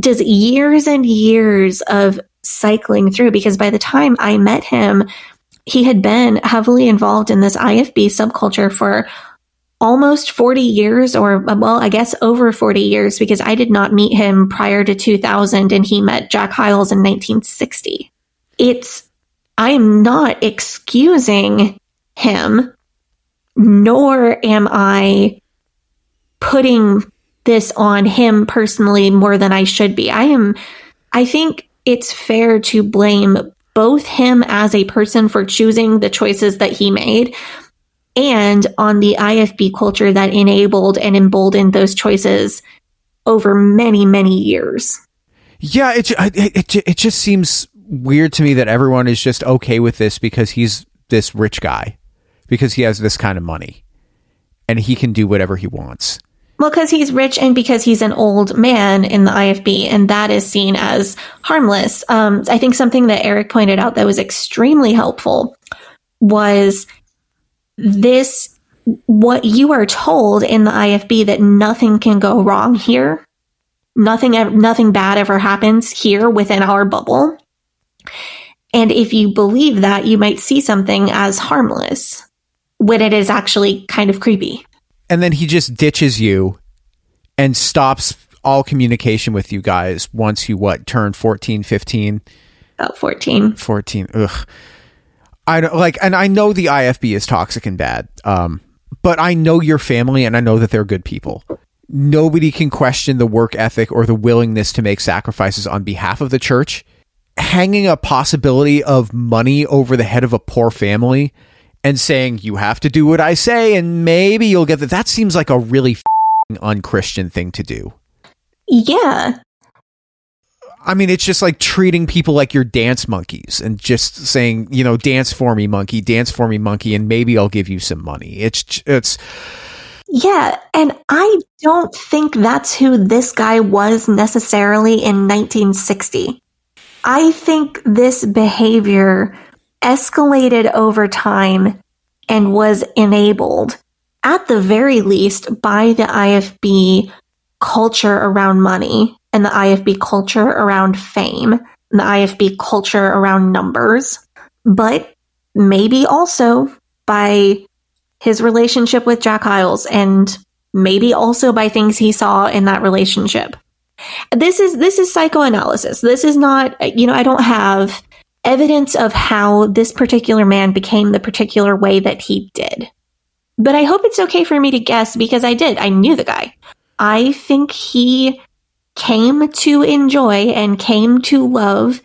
just years and years of cycling through. Because by the time I met him, he had been heavily involved in this IFB subculture for almost 40 years, or well, I guess over 40 years, because I did not meet him prior to 2000 and he met Jack Hyles in 1960. It's, I am not excusing him, nor am I putting this on him personally more than I should be. I am, I think it's fair to blame both him as a person for choosing the choices that he made, and on the IFB culture that enabled and emboldened those choices over many, many years. Yeah, it, it, it, it just seems weird to me that everyone is just okay with this because he's this rich guy, because he has this kind of money, and he can do whatever he wants. Well, because he's rich and because he's an old man in the IFB, and that is seen as harmless. Um, I think something that Eric pointed out that was extremely helpful was this what you are told in the IFB that nothing can go wrong here. Nothing, nothing bad ever happens here within our bubble. And if you believe that, you might see something as harmless when it is actually kind of creepy. And then he just ditches you and stops all communication with you guys once you what turn 14, 15, About 14. 14. Ugh. I don't like, and I know the IFB is toxic and bad. Um, but I know your family and I know that they're good people. Nobody can question the work ethic or the willingness to make sacrifices on behalf of the church. Hanging a possibility of money over the head of a poor family and saying, you have to do what I say and maybe you'll get that. That seems like a really f***ing unchristian thing to do. Yeah. I mean, it's just like treating people like your dance monkeys and just saying, you know, dance for me, monkey, dance for me, monkey, and maybe I'll give you some money. It's, it's, Yeah, and I don't think that's who this guy was necessarily in 1960. I think this behavior escalated over time and was enabled, at the very least, by the IFB culture around money and the IFB culture around fame and the IFB culture around numbers, but maybe also by his relationship with Jack Hyles and maybe also by things he saw in that relationship. This is this is psychoanalysis. This is not you know I don't have evidence of how this particular man became the particular way that he did. But I hope it's okay for me to guess because I did. I knew the guy. I think he came to enjoy and came to love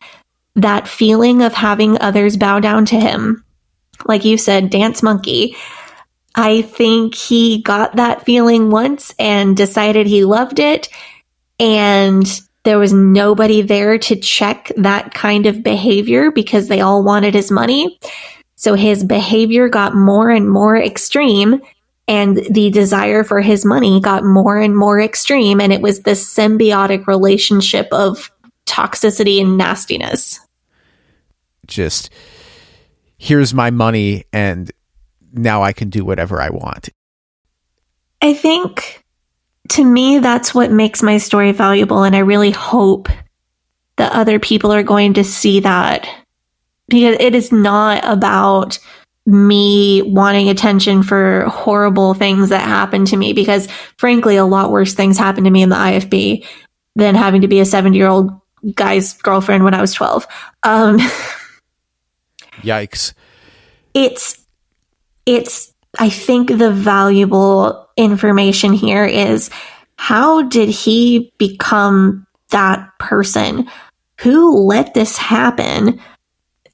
that feeling of having others bow down to him. Like you said, dance monkey. I think he got that feeling once and decided he loved it. And there was nobody there to check that kind of behavior because they all wanted his money. So his behavior got more and more extreme and the desire for his money got more and more extreme. And it was this symbiotic relationship of toxicity and nastiness. just, here's my money and now I can do whatever I want. I think to me, that's what makes my story valuable. And I really hope that other people are going to see that because it is not about me wanting attention for horrible things that happened to me because frankly a lot worse things happened to me in the IFB than having to be a 70 year old guy's girlfriend when I was 12. Um, Yikes. it's it's i think the valuable information here is how did he become that person who let this happen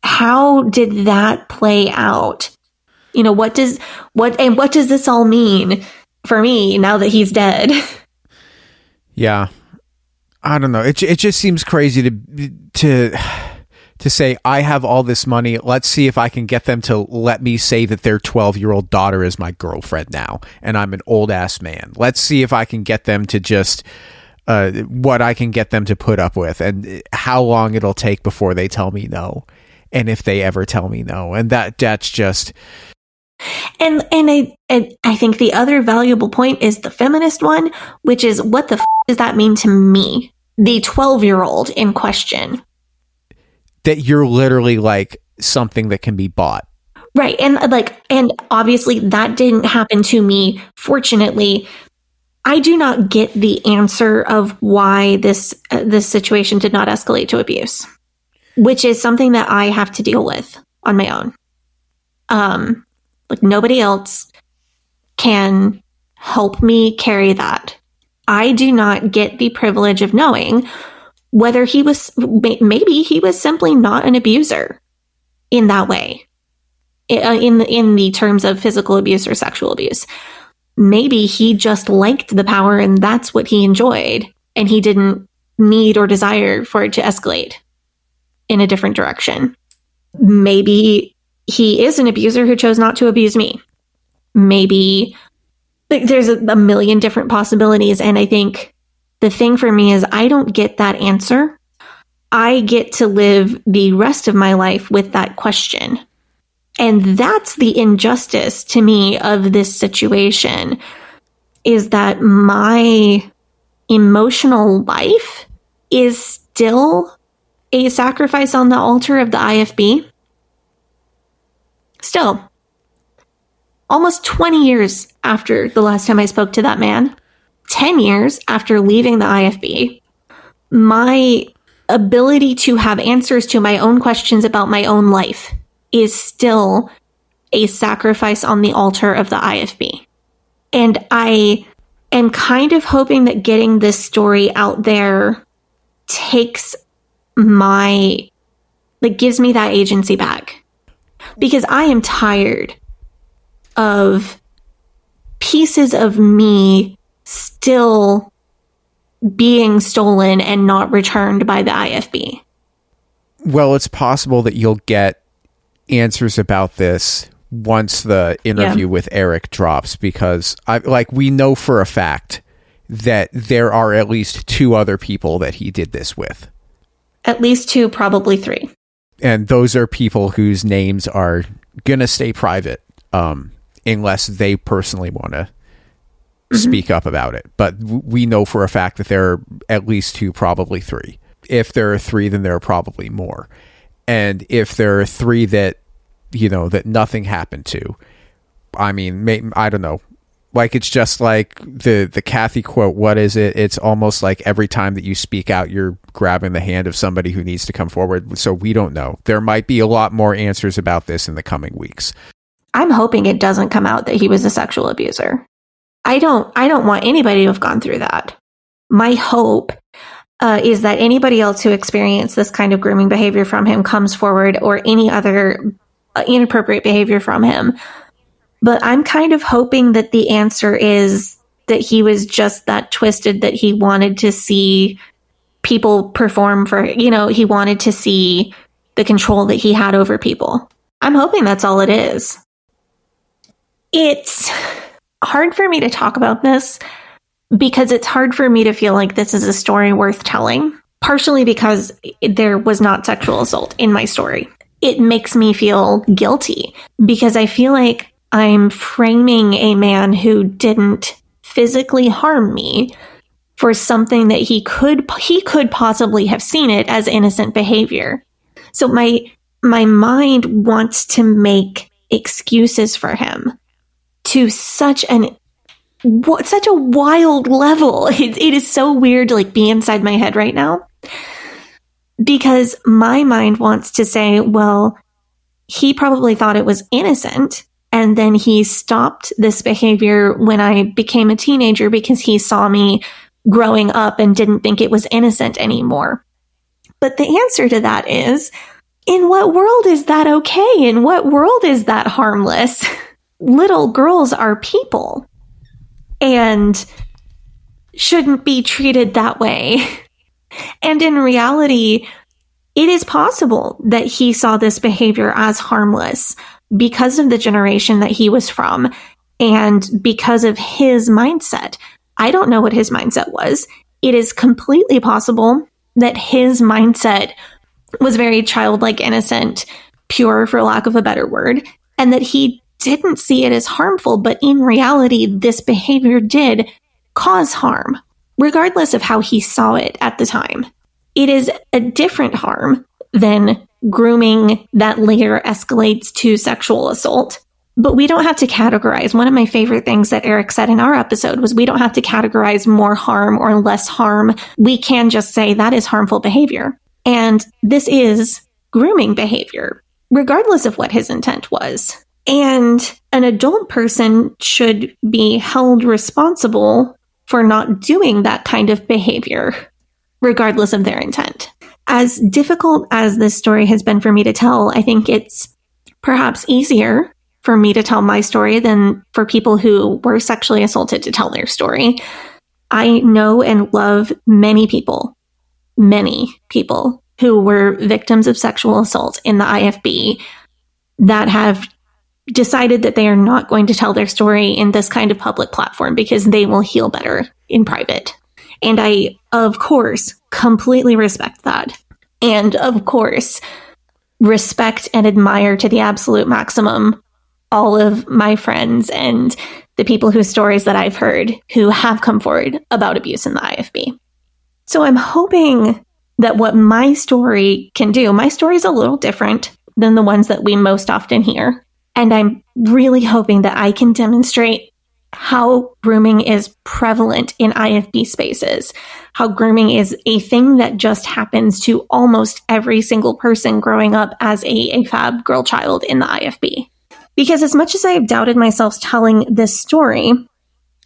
how did that play out you know what does what and what does this all mean for me now that he's dead Yeah. I don't know. It it just seems crazy to to to say I have all this money. Let's see if I can get them to let me say that their 12-year-old daughter is my girlfriend now and I'm an old ass man. Let's see if I can get them to just uh, what I can get them to put up with and how long it'll take before they tell me no and if they ever tell me no. And that that's just And and I and I think the other valuable point is the feminist one, which is what the f- does that mean to me, the twelve year old in question, that you're literally like something that can be bought. right? And uh, like, and obviously that didn't happen to me. Fortunately, I do not get the answer of why this uh, this situation did not escalate to abuse, which is something that I have to deal with on my own. Um, like nobody else can help me carry that. I do not get the privilege of knowing whether he was maybe he was simply not an abuser in that way uh, in the, in the terms of physical abuse or sexual abuse maybe he just liked the power and that's what he enjoyed and he didn't need or desire for it to escalate in a different direction. Maybe he is an abuser who chose not to abuse me. Maybe there's a, a million different possibilities. And I think the thing for me is I don't get that answer. I get to live the rest of my life with that question. And that's the injustice to me of this situation is that my emotional life is still a sacrifice on the altar of the IFB. Still, almost 20 years after the last time I spoke to that man, 10 years after leaving the IFB, my ability to have answers to my own questions about my own life is still a sacrifice on the altar of the IFB. And I am kind of hoping that getting this story out there takes my, like, gives me that agency back. Because I am tired of pieces of me still being stolen and not returned by the IFB. Well, it's possible that you'll get answers about this once the interview Yeah. with Eric drops because I like we know for a fact that there are at least two other people that he did this with. At least two, probably three. And those are people whose names are going to stay private um unless they personally want to Mm-hmm. speak up about it. But we know for a fact that there are at least two, probably three. If there are three, then there are probably more. And if there are three that, you know, that nothing happened to, I mean, may, I don't know. Like it's just like the the Kathy quote. What is it? It's almost like every time that you speak out, you're grabbing the hand of somebody who needs to come forward. So we don't know. There might be a lot more answers about this in the coming weeks. I'm hoping it doesn't come out that he was a sexual abuser. I don't I don't want anybody to have gone through that. My hope uh, is that anybody else who experienced this kind of grooming behavior from him comes forward or any other uh, inappropriate behavior from him. But I'm kind of hoping that the answer is that he was just that twisted that he wanted to see people perform for, you know, he wanted to see the control that he had over people. I'm hoping that's all it is. It's hard for me to talk about this because it's hard for me to feel like this is a story worth telling, partially because there was not sexual assault in my story. It makes me feel guilty because I feel like I'm framing a man who didn't physically harm me for something that he could he could possibly have seen it as innocent behavior. So my my mind wants to make excuses for him to such an what such a wild level. It, it is so weird to like be inside my head right now because my mind wants to say, well, he probably thought it was innocent. And then he stopped this behavior when I became a teenager because he saw me growing up and didn't think it was innocent anymore. But the answer to that is in what world is that okay? In what world is that harmless? Little girls are people and shouldn't be treated that way. And in reality, it is possible that he saw this behavior as harmless because of the generation that he was from and because of his mindset. I don't know what his mindset was. It is completely possible that his mindset was very childlike, innocent, pure, for lack of a better word, and that he didn't see it as harmful, but in reality, this behavior did cause harm, regardless of how he saw it at the time. It is a different harm than grooming that later escalates to sexual assault. But we don't have to categorize. One of my favorite things that Eric said in our episode was we don't have to categorize more harm or less harm. We can just say that is harmful behavior. And this is grooming behavior, regardless of what his intent was. And an adult person should be held responsible for not doing that kind of behavior, regardless of their intent. As difficult as this story has been for me to tell, I think it's perhaps easier for me to tell my story than for people who were sexually assaulted to tell their story. I know and love many people, many people who were victims of sexual assault in the IFB that have decided that they are not going to tell their story in this kind of public platform because they will heal better in private. And I, of course, completely respect that. And of course, respect and admire to the absolute maximum all of my friends and the people whose stories that I've heard who have come forward about abuse in the IFB. So I'm hoping that what my story can do, my story is a little different than the ones that we most often hear. And I'm really hoping that I can demonstrate how grooming is prevalent in IFB spaces, how grooming is a thing that just happens to almost every single person growing up as a, a fab girl child in the IFB. Because as much as I have doubted myself telling this story,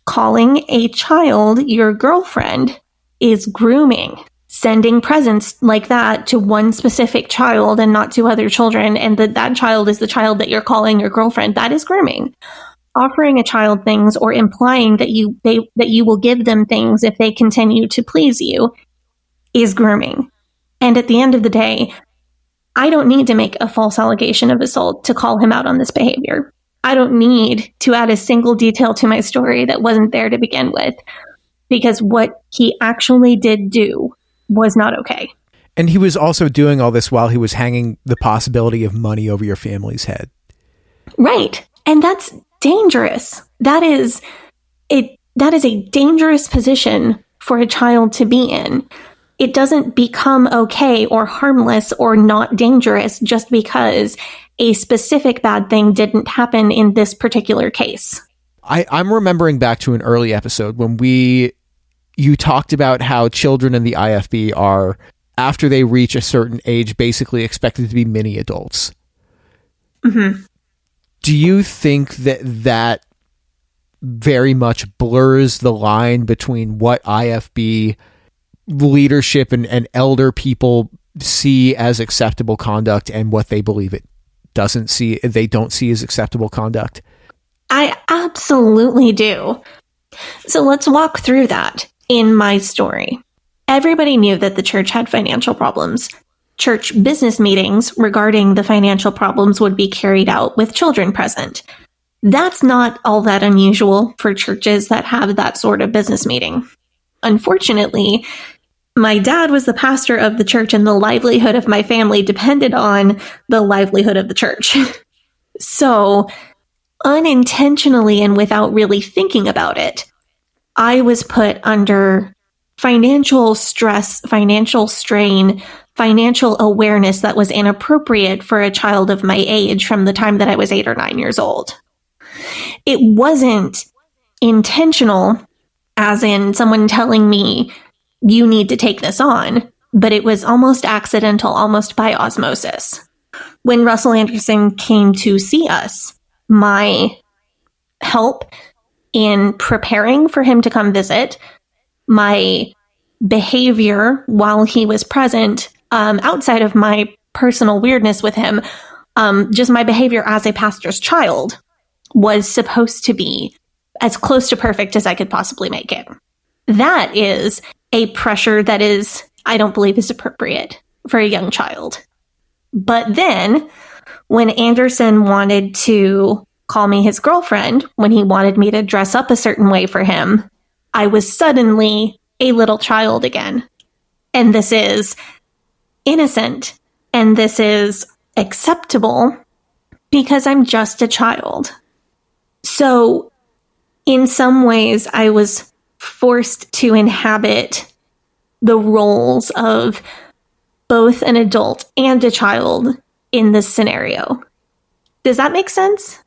calling a child your girlfriend is grooming. Sending presents like that to one specific child and not to other children, and that that child is the child that you're calling your girlfriend, that is grooming offering a child things or implying that you they that you will give them things if they continue to please you is grooming. And at the end of the day, I don't need to make a false allegation of assault to call him out on this behavior. I don't need to add a single detail to my story that wasn't there to begin with because what he actually did do was not okay. And he was also doing all this while he was hanging the possibility of money over your family's head. Right. And that's dangerous. That is it that is a dangerous position for a child to be in. It doesn't become okay or harmless or not dangerous just because a specific bad thing didn't happen in this particular case. I, I'm remembering back to an early episode when we you talked about how children in the IFB are after they reach a certain age basically expected to be mini adults. Mm-hmm do you think that that very much blurs the line between what IFB leadership and, and elder people see as acceptable conduct and what they believe it doesn't see they don't see as acceptable conduct? I absolutely do. So let's walk through that in my story. Everybody knew that the church had financial problems church business meetings regarding the financial problems would be carried out with children present. That's not all that unusual for churches that have that sort of business meeting. Unfortunately, my dad was the pastor of the church, and the livelihood of my family depended on the livelihood of the church. so, unintentionally and without really thinking about it, I was put under financial stress, financial strain financial awareness that was inappropriate for a child of my age from the time that I was eight or nine years old. It wasn't intentional, as in someone telling me, you need to take this on, but it was almost accidental, almost by osmosis. When Russell Anderson came to see us, my help in preparing for him to come visit, my behavior while he was present um, outside of my personal weirdness with him, um, just my behavior as a pastor's child was supposed to be as close to perfect as I could possibly make it. That is a pressure that is, I don't believe, is appropriate for a young child. But then, when Anderson wanted to call me his girlfriend, when he wanted me to dress up a certain way for him, I was suddenly a little child again. And this is innocent and this is acceptable because I'm just a child. So, in some ways, I was forced to inhabit the roles of both an adult and a child in this scenario. Does that make sense?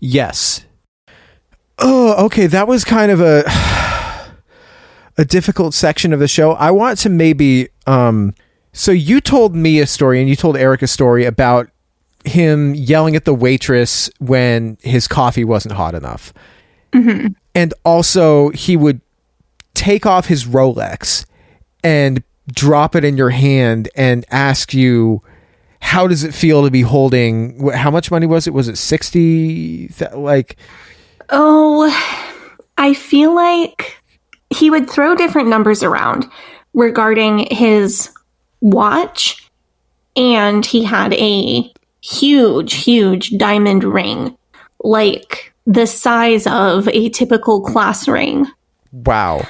Yes. Oh, okay. That was kind of a a difficult section of the show. I want to maybe um so you told me a story and you told Eric a story about him yelling at the waitress when his coffee wasn't hot enough. Mm-hmm. And also he would take off his Rolex and drop it in your hand and ask you how does it feel to be holding how much money was it was it 60 like oh i feel like he would throw different numbers around regarding his watch and he had a huge, huge diamond ring, like the size of a typical class ring. Wow.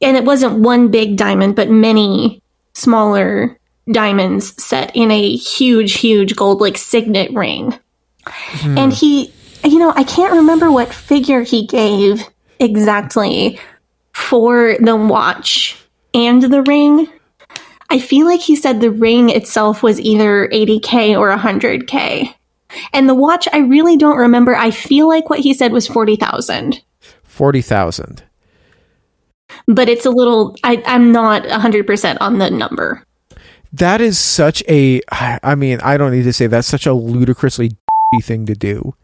And it wasn't one big diamond, but many smaller diamonds set in a huge, huge gold, like signet ring. Hmm. And he, you know, I can't remember what figure he gave exactly for the watch and the ring. I feel like he said the ring itself was either 80k or 100k. And the watch, I really don't remember. I feel like what he said was 40,000. 40,000. But it's a little, I, I'm not 100% on the number. That is such a I mean, I don't need to say that's such a ludicrously thing to do.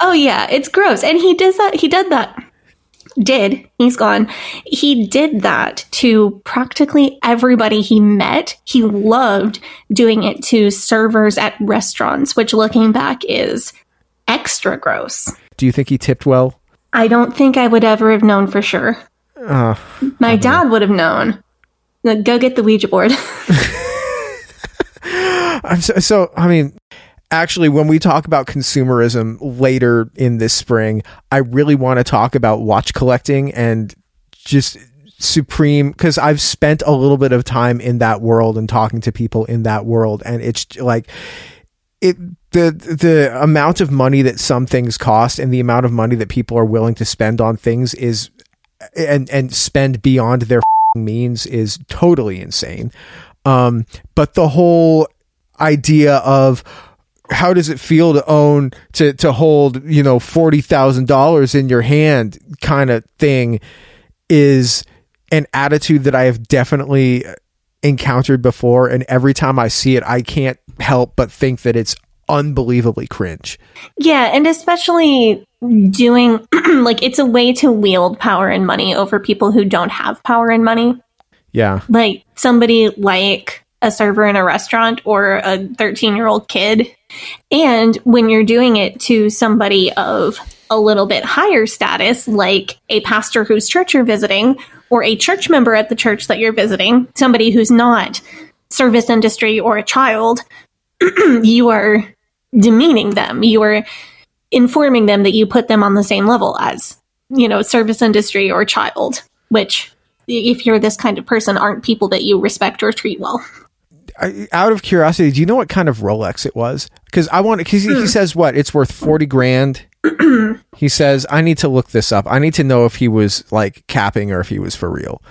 Oh yeah, it's gross. And he does that he did that. Did. He's gone. He did that to practically everybody he met. He loved doing it to servers at restaurants, which looking back is extra gross. Do you think he tipped well? I don't think I would ever have known for sure. Uh, My dad would have known. Go get the Ouija board. I'm so, so I mean actually when we talk about consumerism later in this spring, I really want to talk about watch collecting and just supreme because I've spent a little bit of time in that world and talking to people in that world and it's like it the the amount of money that some things cost and the amount of money that people are willing to spend on things is and and spend beyond their means is totally insane. Um, but the whole idea of how does it feel to own to to hold you know forty thousand dollars in your hand kind of thing is an attitude that I have definitely encountered before, and every time I see it, I can't help but think that it's unbelievably cringe. Yeah, and especially doing like it's a way to wield power and money over people who don't have power and money. Yeah, Like somebody like a server in a restaurant or a 13 year old kid. And when you're doing it to somebody of a little bit higher status, like a pastor whose church you're visiting, or a church member at the church that you're visiting, somebody who's not service industry or a child, you are demeaning them. You are informing them that you put them on the same level as, you know, service industry or child, which if you're this kind of person aren't people that you respect or treat well. I, out of curiosity, do you know what kind of Rolex it was? Because I want because Hmm. he, he says what it's worth forty grand. he says I need to look this up. I need to know if he was like capping or if he was for real.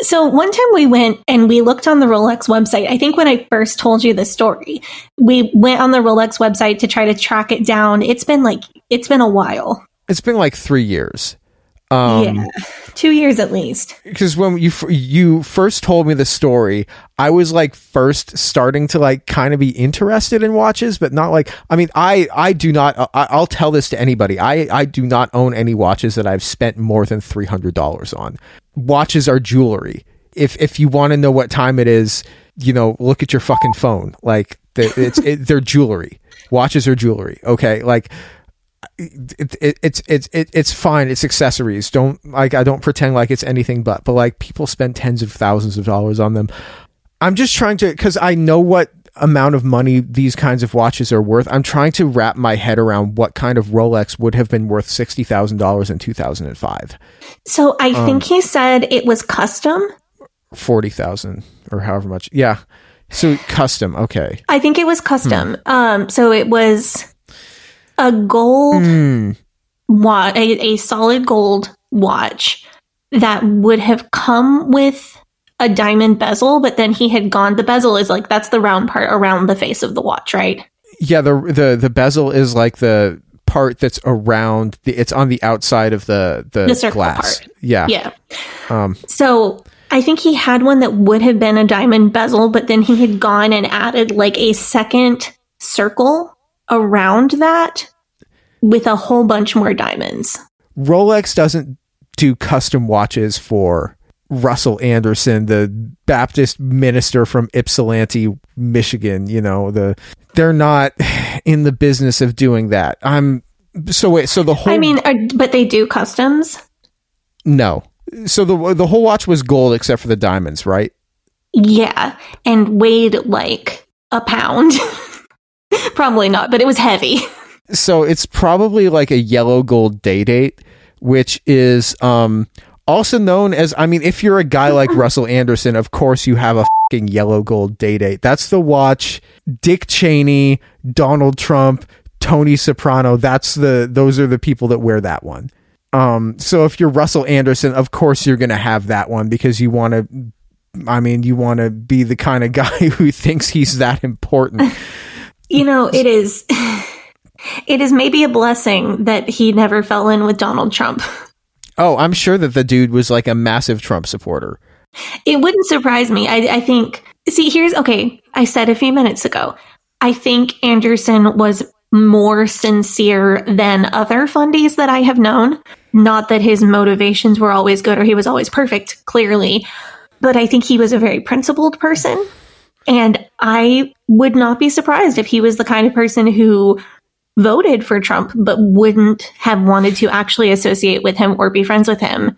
So one time we went and we looked on the Rolex website. I think when I first told you the story, we went on the Rolex website to try to track it down. It's been like it's been a while. It's been like three years. Um, yeah. 2 years at least. because when you you first told me the story, I was like first starting to like kind of be interested in watches, but not like I mean I I do not I, I'll tell this to anybody. I I do not own any watches that I've spent more than three hundred dollars on. Watches are jewelry. If if you want to know what time it is, you know, look at your fucking phone. Like the, it's it, they're jewelry. Watches are jewelry. Okay, like it, it, it's it's it, it's fine. It's accessories. Don't like I don't pretend like it's anything but. But like people spend tens of thousands of dollars on them. I'm just trying to because I know what amount of money these kinds of watches are worth. I'm trying to wrap my head around what kind of Rolex would have been worth sixty thousand dollars in 2005, So I Um, think he said it was custom. forty thousand or however much. Yeah, so custom. Okay, I think it was custom. Um so it was a gold Hmm. watch, a, a solid gold watch that would have come with a diamond bezel, but then he had gone. The bezel is like that's the round part around the face of the watch, right? yeah. The the the bezel is like the part that's around the. It's on the outside of the the, The glass. part. Yeah. Yeah. Um, So I think he had one that would have been a diamond bezel, but then he had gone and added like a second circle around that with a whole bunch more diamonds. Rolex doesn't do custom watches for Russell Anderson, the Baptist minister from Ypsilanti, Michigan. You know, the they're not in the business of doing that. I'm so wait. So the whole I mean, are, but they do customs. no. So the the whole watch was gold except for the diamonds, right? Yeah, and weighed like a pound. Probably not, but it was heavy. so it's probably like a yellow gold day date, which is um also known as I mean, if you're a guy like Russell Anderson, of course you have a fucking yellow gold day date. That's the watch Dick Cheney, Donald Trump, Tony Soprano. That's the those are the people that wear that one. Um, so if you're Russell Anderson, of course you're gonna have that one because you want to. I mean, you want to be the kind of guy who thinks he's that important. You know, it is. It is maybe a blessing that he never fell in with Donald Trump. Oh, I'm sure that the dude was like a massive Trump supporter. It wouldn't surprise me. I, I think, see, here's okay. I said a few minutes ago, I think Anderson was more sincere than other fundies that I have known. Not that his motivations were always good or he was always perfect, clearly, but I think he was a very principled person. And I would not be surprised if he was the kind of person who voted for Trump, but wouldn't have wanted to actually associate with him or be friends with him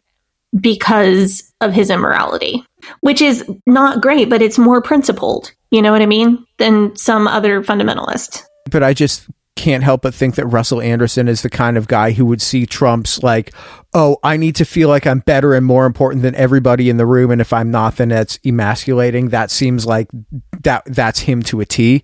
because of his immorality, which is not great, but it's more principled, you know what I mean, than some other fundamentalist. But I just can't help but think that Russell Anderson is the kind of guy who would see Trump's like, oh, I need to feel like I'm better and more important than everybody in the room, and if I'm not, then that's emasculating. That seems like that that's him to a T.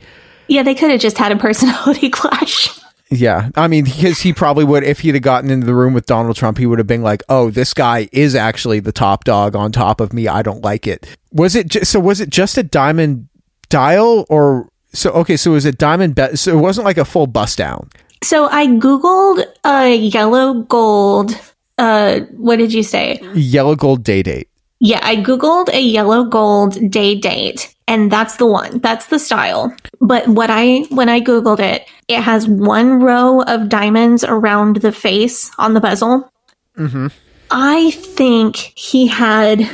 Yeah, they could have just had a personality clash. Yeah, I mean, because he probably would, if he'd have gotten into the room with Donald Trump, he would have been like, "Oh, this guy is actually the top dog on top of me. I don't like it." Was it ju- so? Was it just a diamond dial, or so? Okay, so it was a diamond bet. So it wasn't like a full bust down. So I googled a yellow gold. Uh, what did you say? Yellow gold day date. Yeah, I googled a yellow gold day date, and that's the one. That's the style. But what I when I googled it, it has one row of diamonds around the face on the bezel. Mm-hmm. I think he had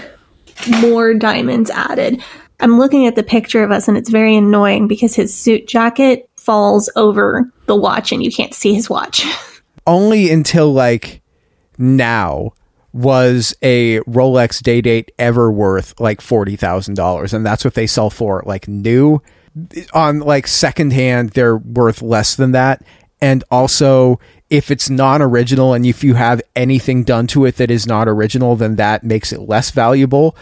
more diamonds added. I'm looking at the picture of us, and it's very annoying because his suit jacket falls over the watch, and you can't see his watch. Only until like now was a Rolex day date ever worth like forty thousand dollars, and that's what they sell for like new. On like secondhand, they're worth less than that. And also, if it's non-original and if you have anything done to it that is not original, then that makes it less valuable.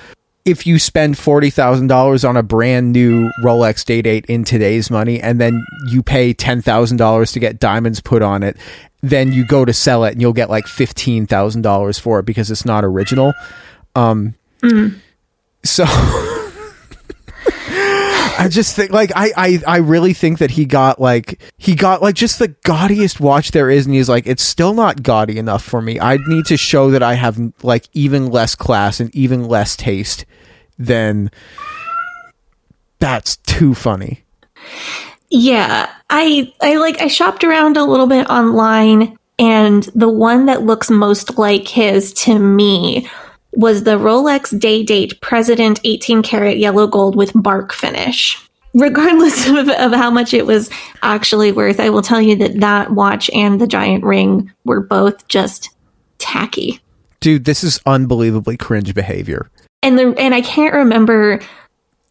If you spend forty thousand dollars on a brand new Rolex day date in today's money, and then you pay ten thousand dollars to get diamonds put on it, then you go to sell it and you'll get like fifteen thousand dollars for it because it's not original. Um, so I just think like I, I I really think that he got like he got like just the gaudiest watch there is, and he's like it's still not gaudy enough for me. I need to show that I have like even less class and even less taste than. That's too funny. Yeah, I I like I shopped around a little bit online and the one that looks most like his to me was the Rolex Day Date President 18 karat yellow gold with bark finish. Regardless of, of how much it was actually worth, I will tell you that that watch and the giant ring were both just tacky. Dude, this is unbelievably cringe behavior. And the and I can't remember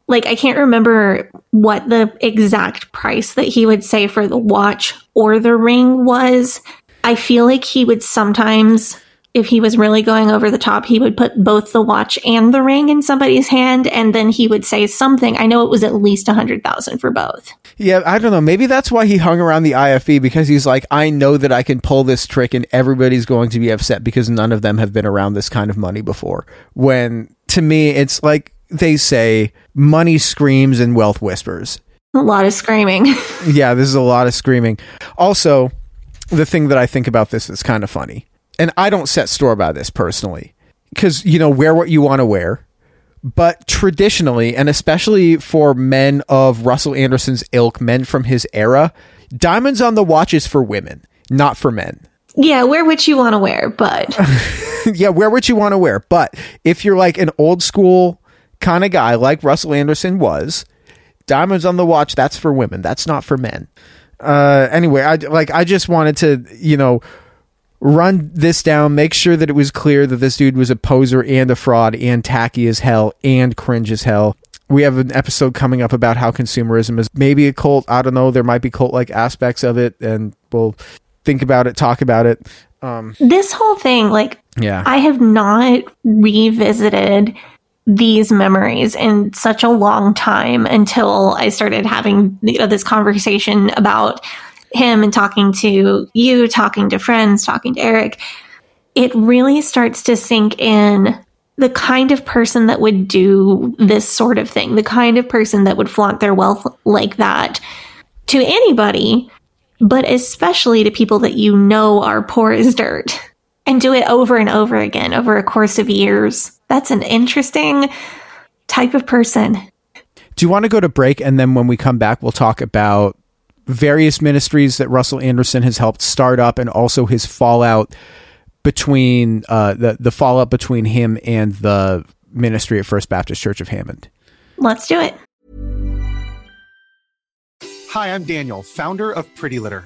like I can't remember what the exact price that he would say for the watch or the ring was. I feel like he would sometimes if he was really going over the top, he would put both the watch and the ring in somebody's hand and then he would say something. I know it was at least a hundred thousand for both. Yeah, I don't know. Maybe that's why he hung around the IFB because he's like, I know that I can pull this trick and everybody's going to be upset because none of them have been around this kind of money before. When to me, it's like they say, money screams and wealth whispers. A lot of screaming. yeah, this is a lot of screaming. Also, the thing that I think about this is kind of funny, and I don't set store by this personally, because, you know, wear what you want to wear. But traditionally, and especially for men of Russell Anderson's ilk, men from his era, diamonds on the watch is for women, not for men. yeah, wear what you want to wear, but yeah, wear what you want to wear. But if you're like an old school kind of guy like Russell Anderson was, diamonds on the watch, that's for women. That's not for men. Uh, anyway, I like I just wanted to, you know, run this down, make sure that it was clear that this dude was a poser and a fraud and tacky as hell and cringe as hell. We have an episode coming up about how consumerism is maybe a cult. I don't know. There might be cult like aspects of it, and we'll think about it, talk about it. Um, This whole thing, like, yeah. I have not revisited these memories in such a long time until I started having you know, this conversation about him and talking to you, talking to friends, talking to Eric. It really starts to sink in the kind of person that would do this sort of thing, the kind of person that would flaunt their wealth like that to anybody, but especially to people that you know are poor as dirt and do it over and over again over a course of years. That's an interesting type of person. Do you want to go to break and then when we come back, we'll talk about various ministries that Russell Anderson has helped start up and also his fallout between uh, the the fallout between him and the ministry at First Baptist Church of Hammond. Let's do it. Hi, I'm Daniel, founder of Pretty Litter.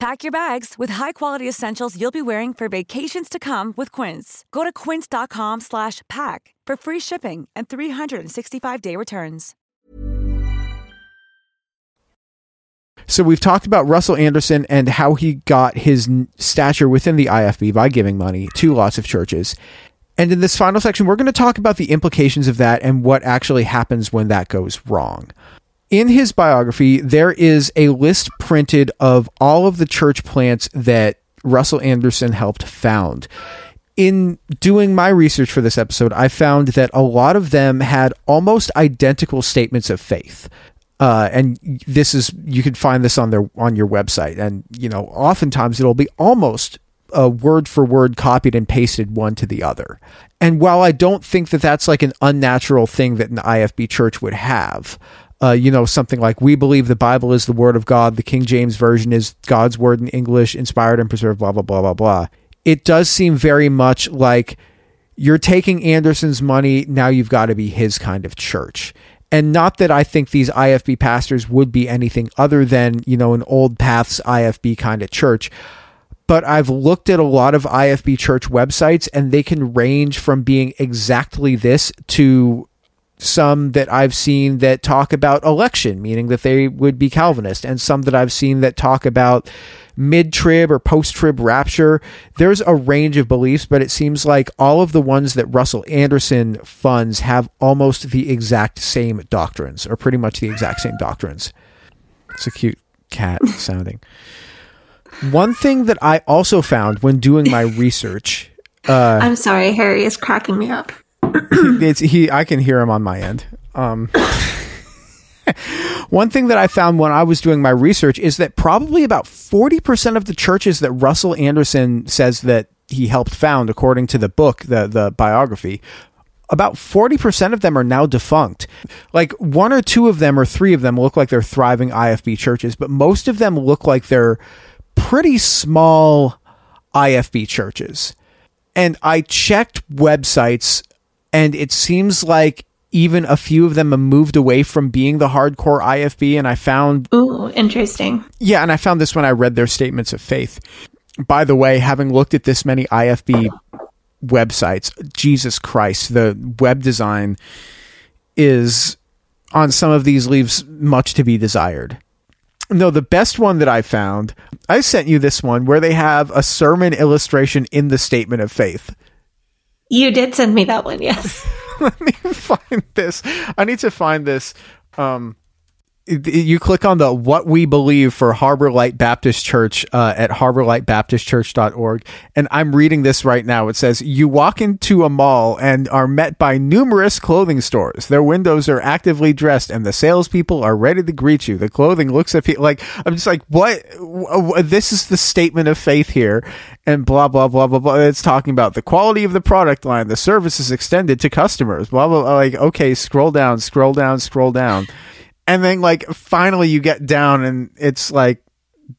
Pack your bags with high-quality essentials you'll be wearing for vacations to come with Quince. Go to quince.com slash pack for free shipping and 365-day returns. So we've talked about Russell Anderson and how he got his stature within the IFB by giving money to lots of churches. And in this final section, we're going to talk about the implications of that and what actually happens when that goes wrong. In his biography, there is a list printed of all of the church plants that Russell Anderson helped found. In doing my research for this episode, I found that a lot of them had almost identical statements of faith. Uh, and this is you can find this on their on your website, and you know oftentimes it'll be almost a word for word copied and pasted one to the other. And while I don't think that that's like an unnatural thing that an IFB church would have, uh, you know, something like we believe the Bible is the word of God, the King James version is God's word in English, inspired and preserved, blah blah blah blah blah. It does seem very much like you're taking Anderson's money, now you've got to be his kind of church. And not that I think these IFB pastors would be anything other than, you know, an old paths IFB kind of church. But I've looked at a lot of IFB church websites and they can range from being exactly this to some that I've seen that talk about election, meaning that they would be Calvinist, and some that I've seen that talk about mid trib or post trib rapture. There's a range of beliefs, but it seems like all of the ones that Russell Anderson funds have almost the exact same doctrines, or pretty much the exact same doctrines. It's a cute cat sounding. One thing that I also found when doing my research. Uh, I'm sorry, Harry is cracking me up. it's he I can hear him on my end. Um One thing that I found when I was doing my research is that probably about 40% of the churches that Russell Anderson says that he helped found according to the book, the the biography, about 40% of them are now defunct. Like one or two of them or three of them look like they're thriving IFB churches, but most of them look like they're pretty small IFB churches. And I checked websites and it seems like even a few of them have moved away from being the hardcore IFB. And I found, Ooh, interesting. yeah, and I found this when I read their statements of faith. by the way, having looked at this many IFB websites, Jesus Christ, the web design is on some of these leaves much to be desired. No, the best one that I found, I sent you this one where they have a sermon illustration in the statement of faith. You did send me that one, yes. Let me find this. I need to find this. Um, you click on the what we believe for harbor light baptist church uh, at harborlightbaptistchurch.org and i'm reading this right now. It says you walk into a mall and are met by numerous clothing stores. Their windows are actively dressed and the salespeople are ready to greet you. The clothing looks people like i'm just like what? This is the statement of faith here and blah blah blah blah blah. It's talking about the quality of the product line the service is extended to customers blah blah, blah like okay scroll down scroll down scroll down and then like finally you get down and it's like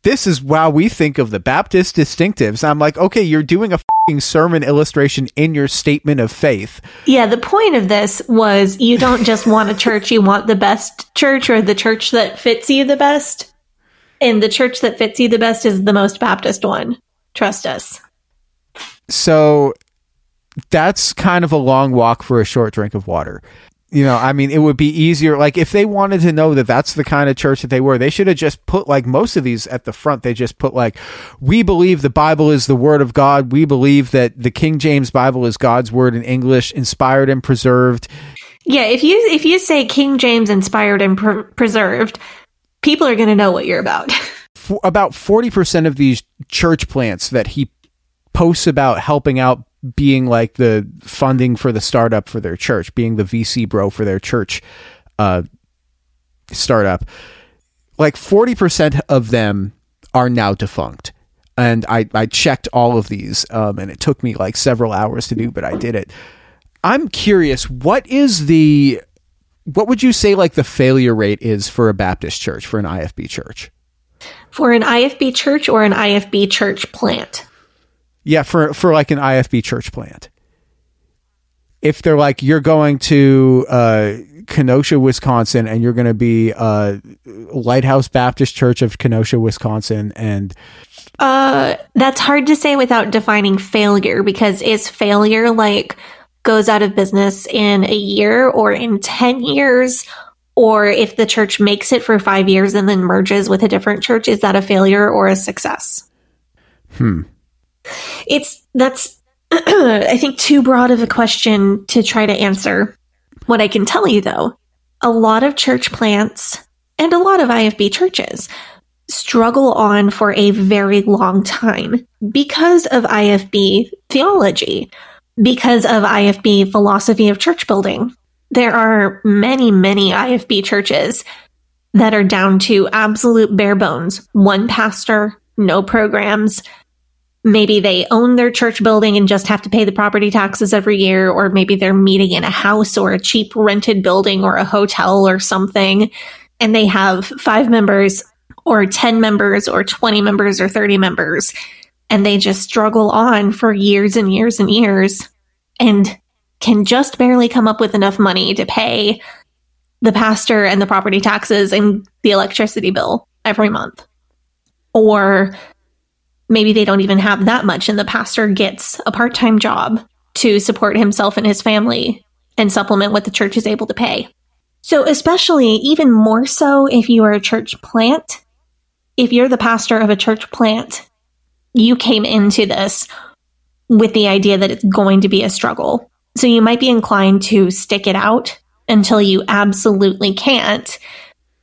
this is how we think of the Baptist distinctives. I'm like, okay, you're doing a sermon illustration in your statement of faith. Yeah, the point of this was you don't just want a church, you want the best church or the church that fits you the best. And the church that fits you the best is the most Baptist one. Trust us. So that's kind of a long walk for a short drink of water you know, I mean, it would be easier. Like, if they wanted to know that that's the kind of church that they were, they should have just put, like, most of these at the front. They just put, like, we believe the Bible is the word of God. We believe that the King James Bible is God's word in English, inspired and preserved. Yeah. If you, if you say King James inspired and pre- preserved, people are going to know what you're about. For about 40% of these church plants that he posts about helping out being like the funding for the startup for their church, being the VC bro for their church uh, startup. Like 40% of them are now defunct. And I, I checked all of these, um, and it took me like several hours to do, but I did it. I'm curious, what is the, what would you say like the failure rate is for a Baptist church, for an IFB church? For an IFB church or an IFB church plant? Yeah, for for like an IFB church plant. If they're like you're going to uh, Kenosha, Wisconsin, and you're going to be uh, Lighthouse Baptist Church of Kenosha, Wisconsin, and uh, that's hard to say without defining failure because is failure like goes out of business in a year or in 10 years? Or if the church makes it for 5 years and then merges with a different church is that a failure or a success? Hmm it's that's I think too broad of a question to try to answer. What I can tell you though, a lot of church plants and a lot of IFB churches struggle on for a very long time because of IFB theology, because of IFB philosophy of church building. There are many, many IFB churches that are down to absolute bare bones one pastor, no programs, maybe they own their church building and just have to pay the property taxes every year, or maybe they're meeting in a house or a cheap rented building or a hotel or something, and they have five members or 10 members or 20 members or 30 members, and they just struggle on for years and years and years and can just barely come up with enough money to pay the pastor and the property taxes and the electricity bill every month. Or maybe they don't even have that much and the pastor gets a part-time job to support himself and his family and supplement what the church is able to pay. So especially even more so if you are a church plant, if you're the pastor of a church plant, you came into this with the idea that it's going to be a struggle. So you might be inclined to stick it out until you absolutely can't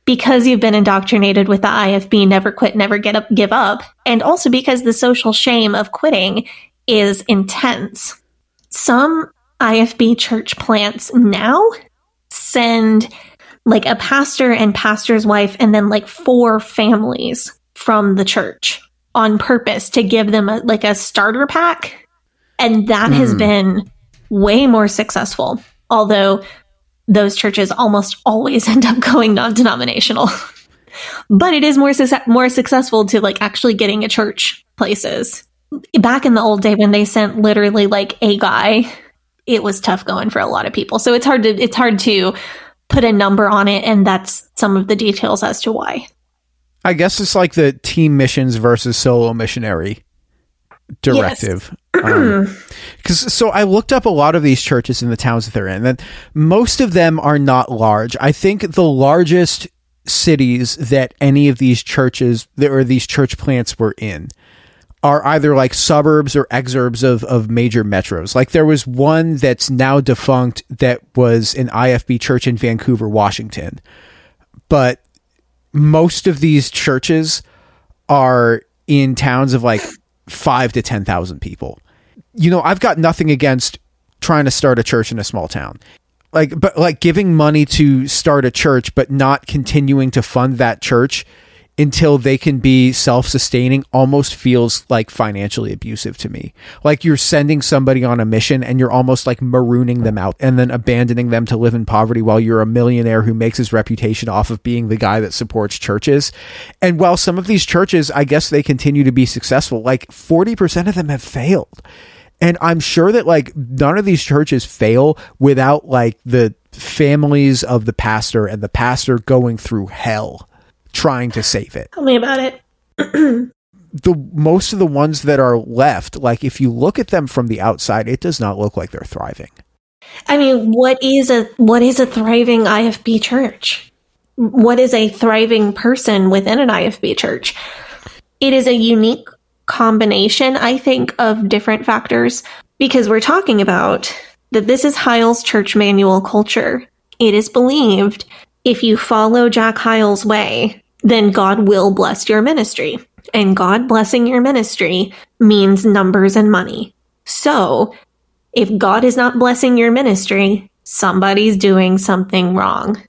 because you've been indoctrinated with the IFB never quit, never get up, give up, and also because the social shame of quitting is intense. Some IFB church plants now send like a pastor and pastor's wife and then like four families from the church on purpose to give them a, like a starter pack. And that mm. has hmm. been way more successful. Although those churches almost always end up going non-denominational. but it is more su- more successful to like actually getting a church places. Back in the old day when they sent literally like a guy, it was tough going for a lot of people. So it's hard to it's hard to put a number on it and that's some of the details as to why. I guess it's like the team missions versus solo missionary directive. Um, because so I looked up a lot of these churches in the towns that they're in, and most of them are not large. I think the largest cities that any of these churches or these church plants were in are either like suburbs or exurbs of, of major metros. Like there was one that's now defunct that was an IFB church in Vancouver, Washington. But most of these churches are in towns of like five to 10,000 people. You know, I've got nothing against trying to start a church in a small town. Like, but like giving money to start a church, but not continuing to fund that church until they can be self-sustaining almost feels like financially abusive to me. Like you're sending somebody on a mission and you're almost like marooning them out and then abandoning them to live in poverty while you're a millionaire who makes his reputation off of being the guy that supports churches. And while some of these churches, I guess they continue to be successful, like 40% of them have failed. And I'm sure that like none of these churches fail without like the families of the pastor and the pastor going through hell trying to save it. Tell me about it. The most of the ones that are left, like if you look at them from the outside, it does not look like they're thriving. I mean, what is a what is a thriving IFB church? What is a thriving person within an IFB church? It is a unique combination, I think, of different factors because we're talking about that this is Hyles' church manual culture. It is believed if you follow Jack Hyles' way, then God will bless your ministry. And God blessing your ministry means numbers and money. So, if God is not blessing your ministry, somebody's doing something wrong.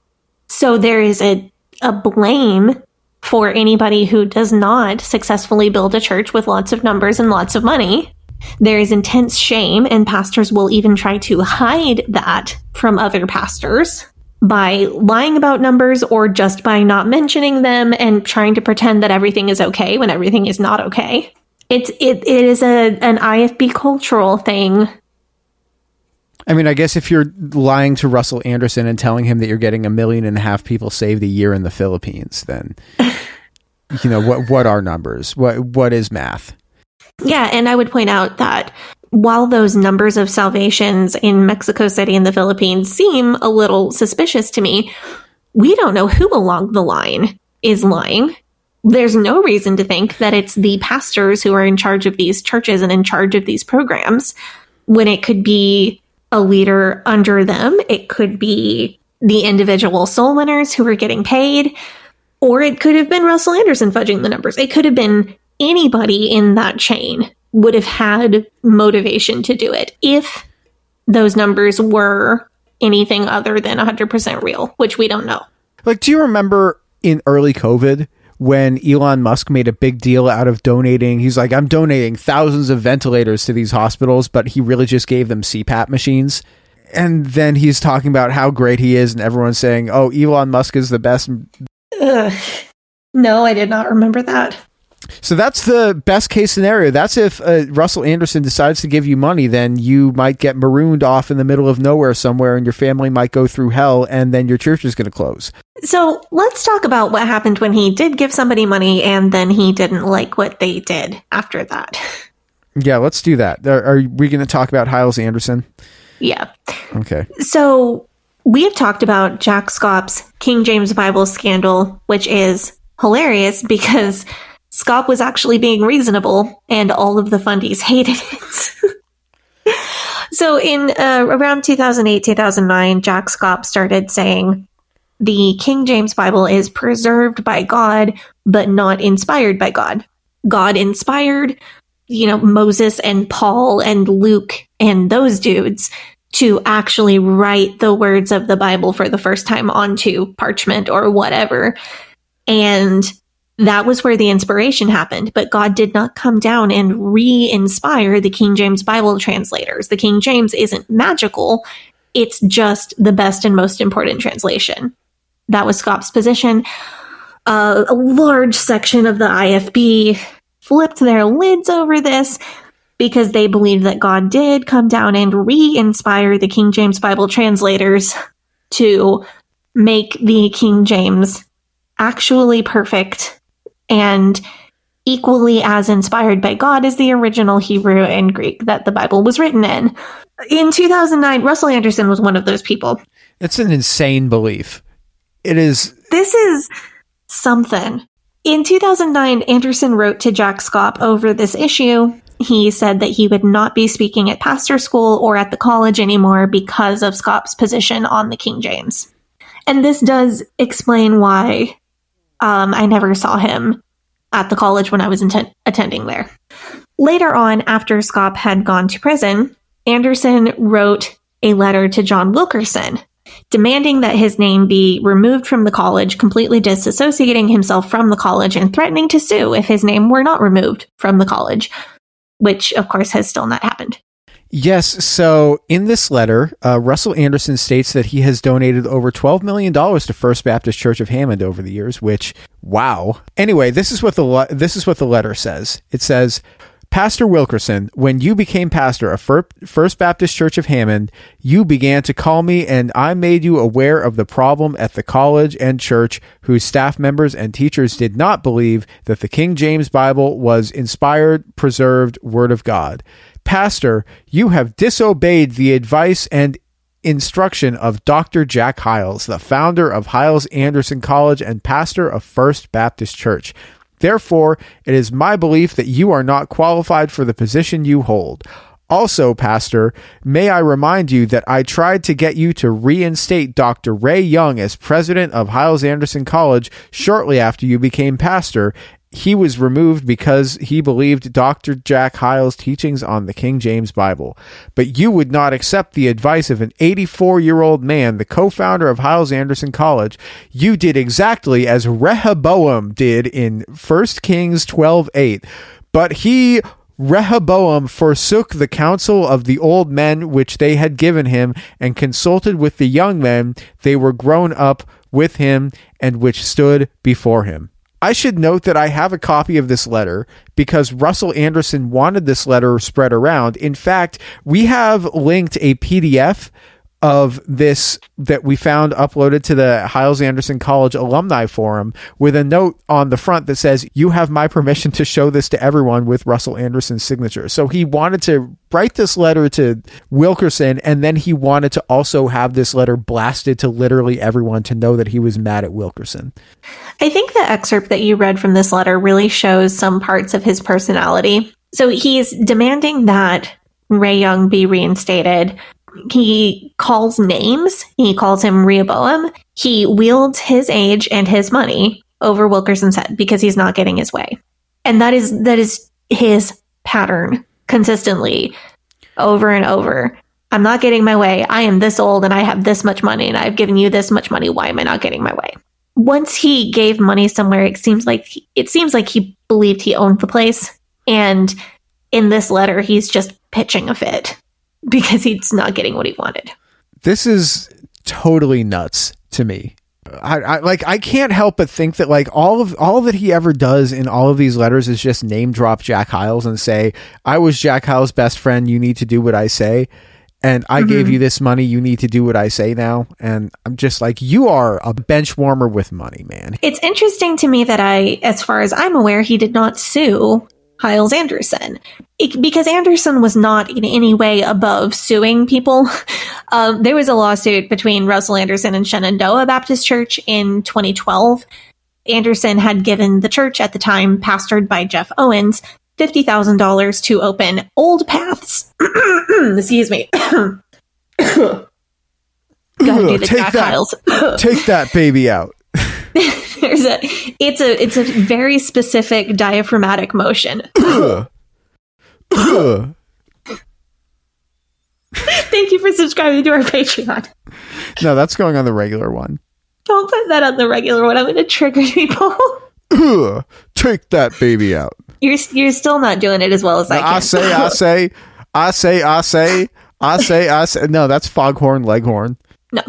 So there is a, a blame for anybody who does not successfully build a church with lots of numbers and lots of money. There is intense shame, and pastors will even try to hide that from other pastors by lying about numbers or just by not mentioning them and trying to pretend that everything is okay when everything is not okay. It's it, it is a an IFB cultural thing. I mean, I guess if you're lying to Russell Anderson and telling him that you're getting a million and a half people saved a year in the Philippines, then you know what what are numbers? What what is math? Yeah, and I would point out that while those numbers of salvations in Mexico City and the Philippines seem a little suspicious to me, we don't know who along the line is lying. There's no reason to think that it's the pastors who are in charge of these churches and in charge of these programs when it could be a leader under them. It could be the individual soul winners who are getting paid, or it could have been Russell Anderson fudging the numbers. It could have been anybody in that chain would have had motivation to do it if those numbers were anything other than 100% real, which we don't know. Like, do you remember in early COVID when Elon Musk made a big deal out of donating? He's like, I'm donating thousands of ventilators to these hospitals, but he really just gave them CPAP machines. And then he's talking about how great he is, and everyone's saying, Oh, Elon Musk is the best. Ugh. No, I did not remember that. So that's the best case scenario. That's if uh, Russell Anderson decides to give you money, then you might get marooned off in the middle of nowhere somewhere, and your family might go through hell, and then your church is going to close. So let's talk about what happened when he did give somebody money and then he didn't like what they did after that. Yeah, let's do that. Are, are we going to talk about Hyles Anderson? Yeah. Okay. So we have talked about Jack Schaap's King James Bible scandal, which is hilarious because Schaap was actually being reasonable, and all of the fundies hated it. so, in uh, around 2008, 2009, Jack Schaap started saying the King James Bible is preserved by God, but not inspired by God. God inspired, you know, Moses and Paul and Luke and those dudes to actually write the words of the Bible for the first time onto parchment or whatever. And that was where the inspiration happened. But God did not come down and re inspire the King James Bible translators. The King James isn't magical, it's just the best and most important translation. That was Schaap's position. Uh, a large section of the IFB flipped their lids over this because they believed that God did come down and re inspire the King James Bible translators to make the King James actually perfect and equally as inspired by God as the original Hebrew and Greek that the Bible was written in. In 2009, Russell Anderson was one of those people. It's an insane belief. It is. This is something. In 2009, Anderson wrote to Jack Schaap over this issue. He said that he would not be speaking at pastor school or at the college anymore because of Schaap's position on the King James. And this does explain why um, I never saw him at the college when I was inten- attending there. Later on, after Schaap had gone to prison, Anderson wrote a letter to John Wilkerson demanding that his name be removed from the college, completely disassociating himself from the college and threatening to sue if his name were not removed from the college, which of course has still not happened. Yes. So in this letter, uh, Russell Anderson states that he has donated over $12 million to First Baptist Church of Hammond over the years, which, wow. Anyway, this is what the, le- this is what the letter says. It says, Pastor Wilkerson, when you became pastor of First Baptist Church of Hammond, you began to call me and I made you aware of the problem at the college and church whose staff members and teachers did not believe that the King James Bible was inspired, preserved Word of God. Pastor, you have disobeyed the advice and instruction of Dr. Jack Hyles, the founder of Hyles Anderson College and pastor of First Baptist Church. Therefore, it is my belief that you are not qualified for the position you hold. Also, Pastor, may I remind you that I tried to get you to reinstate Dr. Ray Young as president of Hyles Anderson College shortly after you became pastor, he was removed because he believed Dr. Jack Hyles' teachings on the King James Bible. But you would not accept the advice of an 84 year old man, the co founder of Hyles Anderson College. You did exactly as Rehoboam did in 1 Kings 12 8. But he Rehoboam forsook the counsel of the old men which they had given him, and consulted with the young men, they were grown up with him, and which stood before him. I should note that I have a copy of this letter because Russell Anderson wanted this letter spread around. In fact, we have linked a PDF of this that we found uploaded to the Hyles Anderson College alumni forum with a note on the front that says, You have my permission to show this to everyone with Russell Anderson's signature. So he wanted to write this letter to Wilkerson and then he wanted to also have this letter blasted to literally everyone to know that he was mad at Wilkerson. I think the excerpt that you read from this letter really shows some parts of his personality. So he's demanding that Ray Young be reinstated he calls names. He calls him Rehoboam. He wields his age and his money over Wilkerson's head because he's not getting his way. And that is that is his pattern consistently over and over. I'm not getting my way. I am this old and I have this much money and I've given you this much money. Why am I not getting my way? Once he gave money somewhere, it seems like it seems like he believed he owned the place. And in this letter, he's just pitching a fit because he's not getting what he wanted. This is totally nuts to me. I, I, like I can't help but think that like all of all that he ever does in all of these letters is just name drop Jack Hyles and say I was Jack Hyles' best friend. You need to do what I say, and I mm-hmm. gave you this money. You need to do what I say now. And I'm just like you are a bench warmer with money, man. It's interesting to me that I, as far as I'm aware, he did not sue Hyles Anderson. It, because Anderson was not in any way above suing people. Um, there was a lawsuit between Russell Anderson and Shenandoah Baptist Church in 2012. Anderson had given the church at the time, pastored by Jeff Owens, $50,000 to open Old Paths. Excuse me. Ugh, take that, take that baby out. There's a it's a it's a very specific diaphragmatic motion. Thank you for subscribing to our Patreon. No, that's going on the regular one. Don't put that on the regular one. I'm going to trigger people. Take that baby out. You're you're still not doing it as well as I can. I say, I say, I say, I say, I say, I say. No, that's Foghorn Leghorn. No.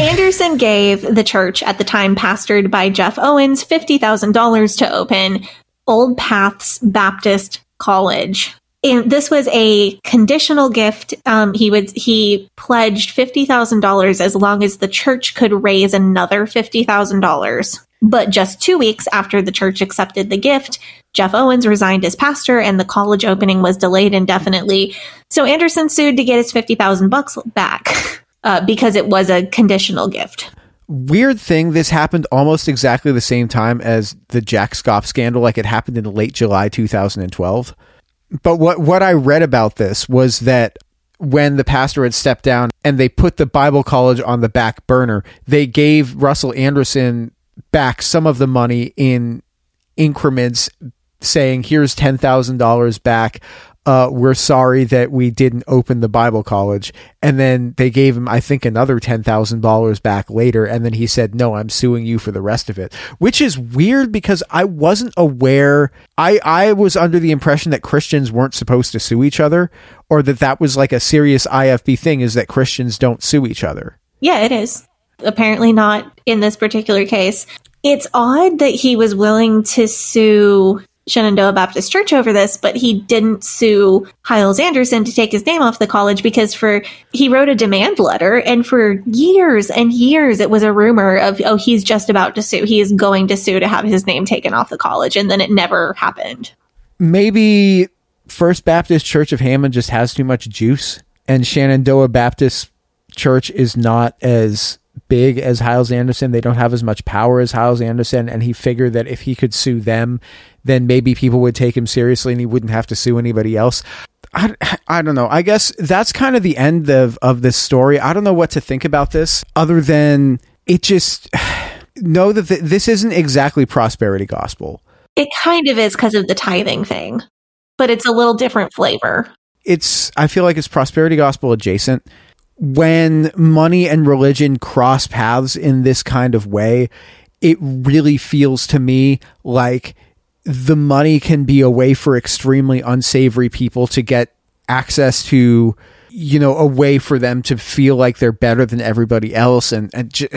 Anderson gave the church at the time pastored by Jeff Owens $50,000 to open Old Paths Baptist College. And this was a conditional gift. Um, he would he pledged fifty thousand dollars as long as the church could raise another fifty thousand dollars. But just two weeks after the church accepted the gift, Jeff Owens resigned as pastor and the college opening was delayed indefinitely. So Anderson sued to get his 50,000 bucks back uh, because it was a conditional gift. Weird thing, this happened almost exactly the same time as the Jack Schaap scandal, like it happened in late July 2012. But what, what I read about this was that when the pastor had stepped down and they put the Bible college on the back burner, they gave Russell Anderson back some of the money in increments saying here's $10,000 back uh, we're sorry that we didn't open the Bible college. And then they gave him, I think, another $10,000 back later. And then he said, no, I'm suing you for the rest of it, which is weird because I wasn't aware. I, I was under the impression that Christians weren't supposed to sue each other or that that was like a serious IFB thing is that Christians don't sue each other. Yeah, it is. Apparently not in this particular case. It's odd that he was willing to sue Shenandoah Baptist Church over this, but he didn't sue Hyles Anderson to take his name off the college because for he wrote a demand letter and for years and years it was a rumor of oh he's just about to sue. He is going to sue to have his name taken off the college and then it never happened. Maybe First Baptist Church of Hammond just has too much juice and Shenandoah Baptist Church is not as big as Hyles Anderson. They don't have as much power as Hyles Anderson. And he figured that if he could sue them, then maybe people would take him seriously and he wouldn't have to sue anybody else. I, I don't know. I guess that's kind of the end of, of this story. I don't know what to think about this other than it just know that th- this isn't exactly prosperity gospel. It kind of is because of the tithing thing, but it's a little different flavor. It's, I feel like it's prosperity gospel adjacent when money and religion cross paths in this kind of way, it really feels to me like the money can be a way for extremely unsavory people to get access to you know a way for them to feel like they're better than everybody else and and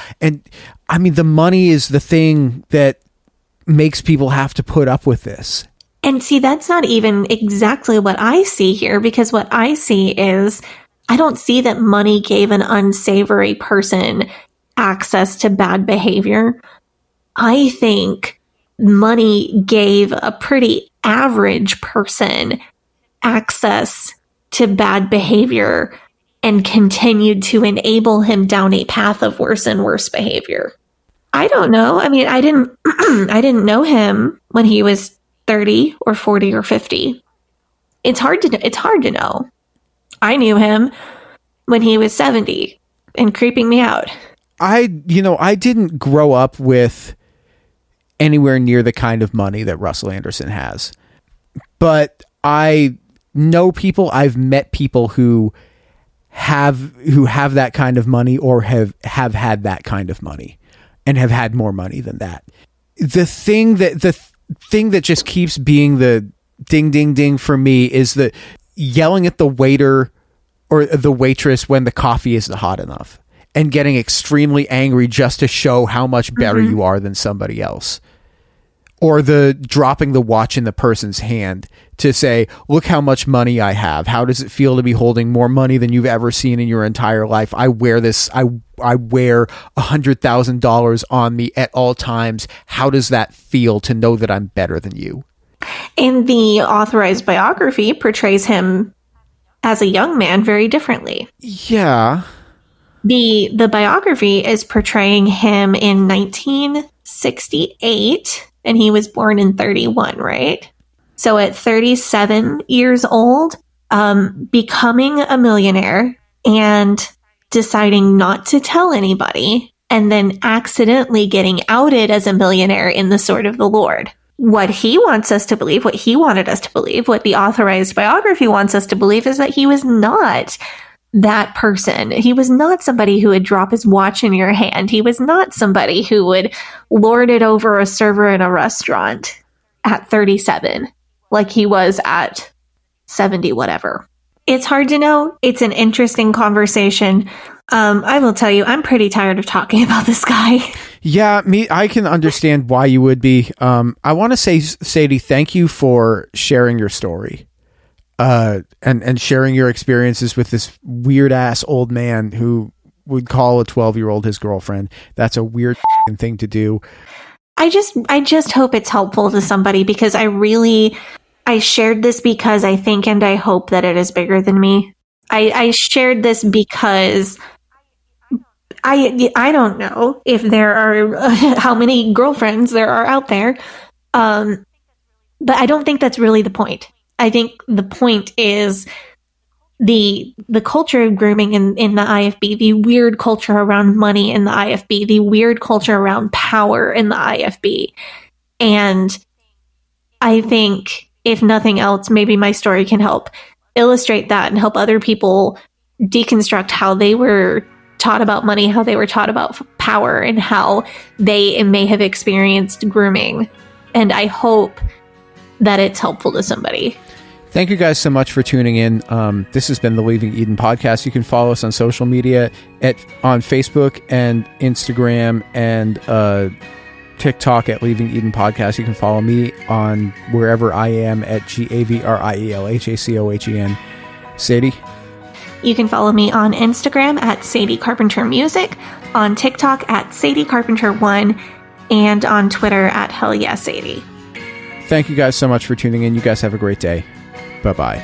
and I mean the money is the thing that makes people have to put up with this. And see that's not even exactly what I see here because what I see is I don't see that money gave an unsavory person access to bad behavior. I think money gave a pretty average person access to bad behavior and continued to enable him down a path of worse and worse behavior. I don't know. I mean, I didn't I didn't know him when he was 30 or 40 or 50. It's hard to it's hard to know. I knew him when he was 70 and creeping me out. I, you know, I didn't grow up with anywhere near the kind of money that Russell Anderson has. But I know people, I've met people who have who have that kind of money or have have had that kind of money and have had more money than that. The thing that the th- thing that just keeps being the ding ding ding for me is the yelling at the waiter or the waitress when the coffee isn't hot enough and getting extremely angry just to show how much better mm-hmm. you are than somebody else or the dropping the watch in the person's hand to say, "Look how much money I have. How does it feel to be holding more money than you've ever seen in your entire life? I wear this. I I wear a hundred thousand dollars on me at all times. How does that feel to know that I'm better than you?" And the authorized biography portrays him as a young man very differently. Yeah. The the biography is portraying him in 1968 and he was born in 31, right? So at 37 years old, um, becoming a millionaire and deciding not to tell anybody and then accidentally getting outed as a millionaire in the sword of the Lord what he wants us to believe, what he wanted us to believe, what the authorized biography wants us to believe is that he was not that person. He was not somebody who would drop his watch in your hand. He was not somebody who would lord it over a server in a restaurant at 37 like he was at 70 whatever. It's hard to know. It's an interesting conversation. Um, I will tell you, I'm pretty tired of talking about this guy. Yeah, me. I can understand why you would be. Um, I want to say, Sadie, thank you for sharing your story, uh, and and sharing your experiences with this weird ass old man who would call a 12 year old his girlfriend. That's a weird thing to do. I just I just hope it's helpful to somebody because I really I shared this because I think and I hope that it is bigger than me. I, I shared this because I I don't know if there are how many girlfriends there are out there. Um but I don't think that's really the point. I think the point is the the culture of grooming in, in the IFB, the weird culture around money in the IFB, the weird culture around power in the IFB. And I think if nothing else, maybe my story can help illustrate that and help other people deconstruct how they were taught about money, how they were taught about power, and how they may have experienced grooming. And I hope that it's helpful to somebody. Thank you guys so much for tuning in. Um, this has been the Leaving Eden podcast. You can follow us on social media at on Facebook and Instagram and uh, TikTok at Leaving Eden podcast. You can follow me on wherever I am at G A V R I E L H A C O H E N. Sadie. You can follow me on Instagram at Sadie Carpenter Music, on TikTok at Sadie Carpenter One, and on Twitter at Hell Yeah Sadie. Thank you guys so much for tuning in. You guys have a great day. Bye bye.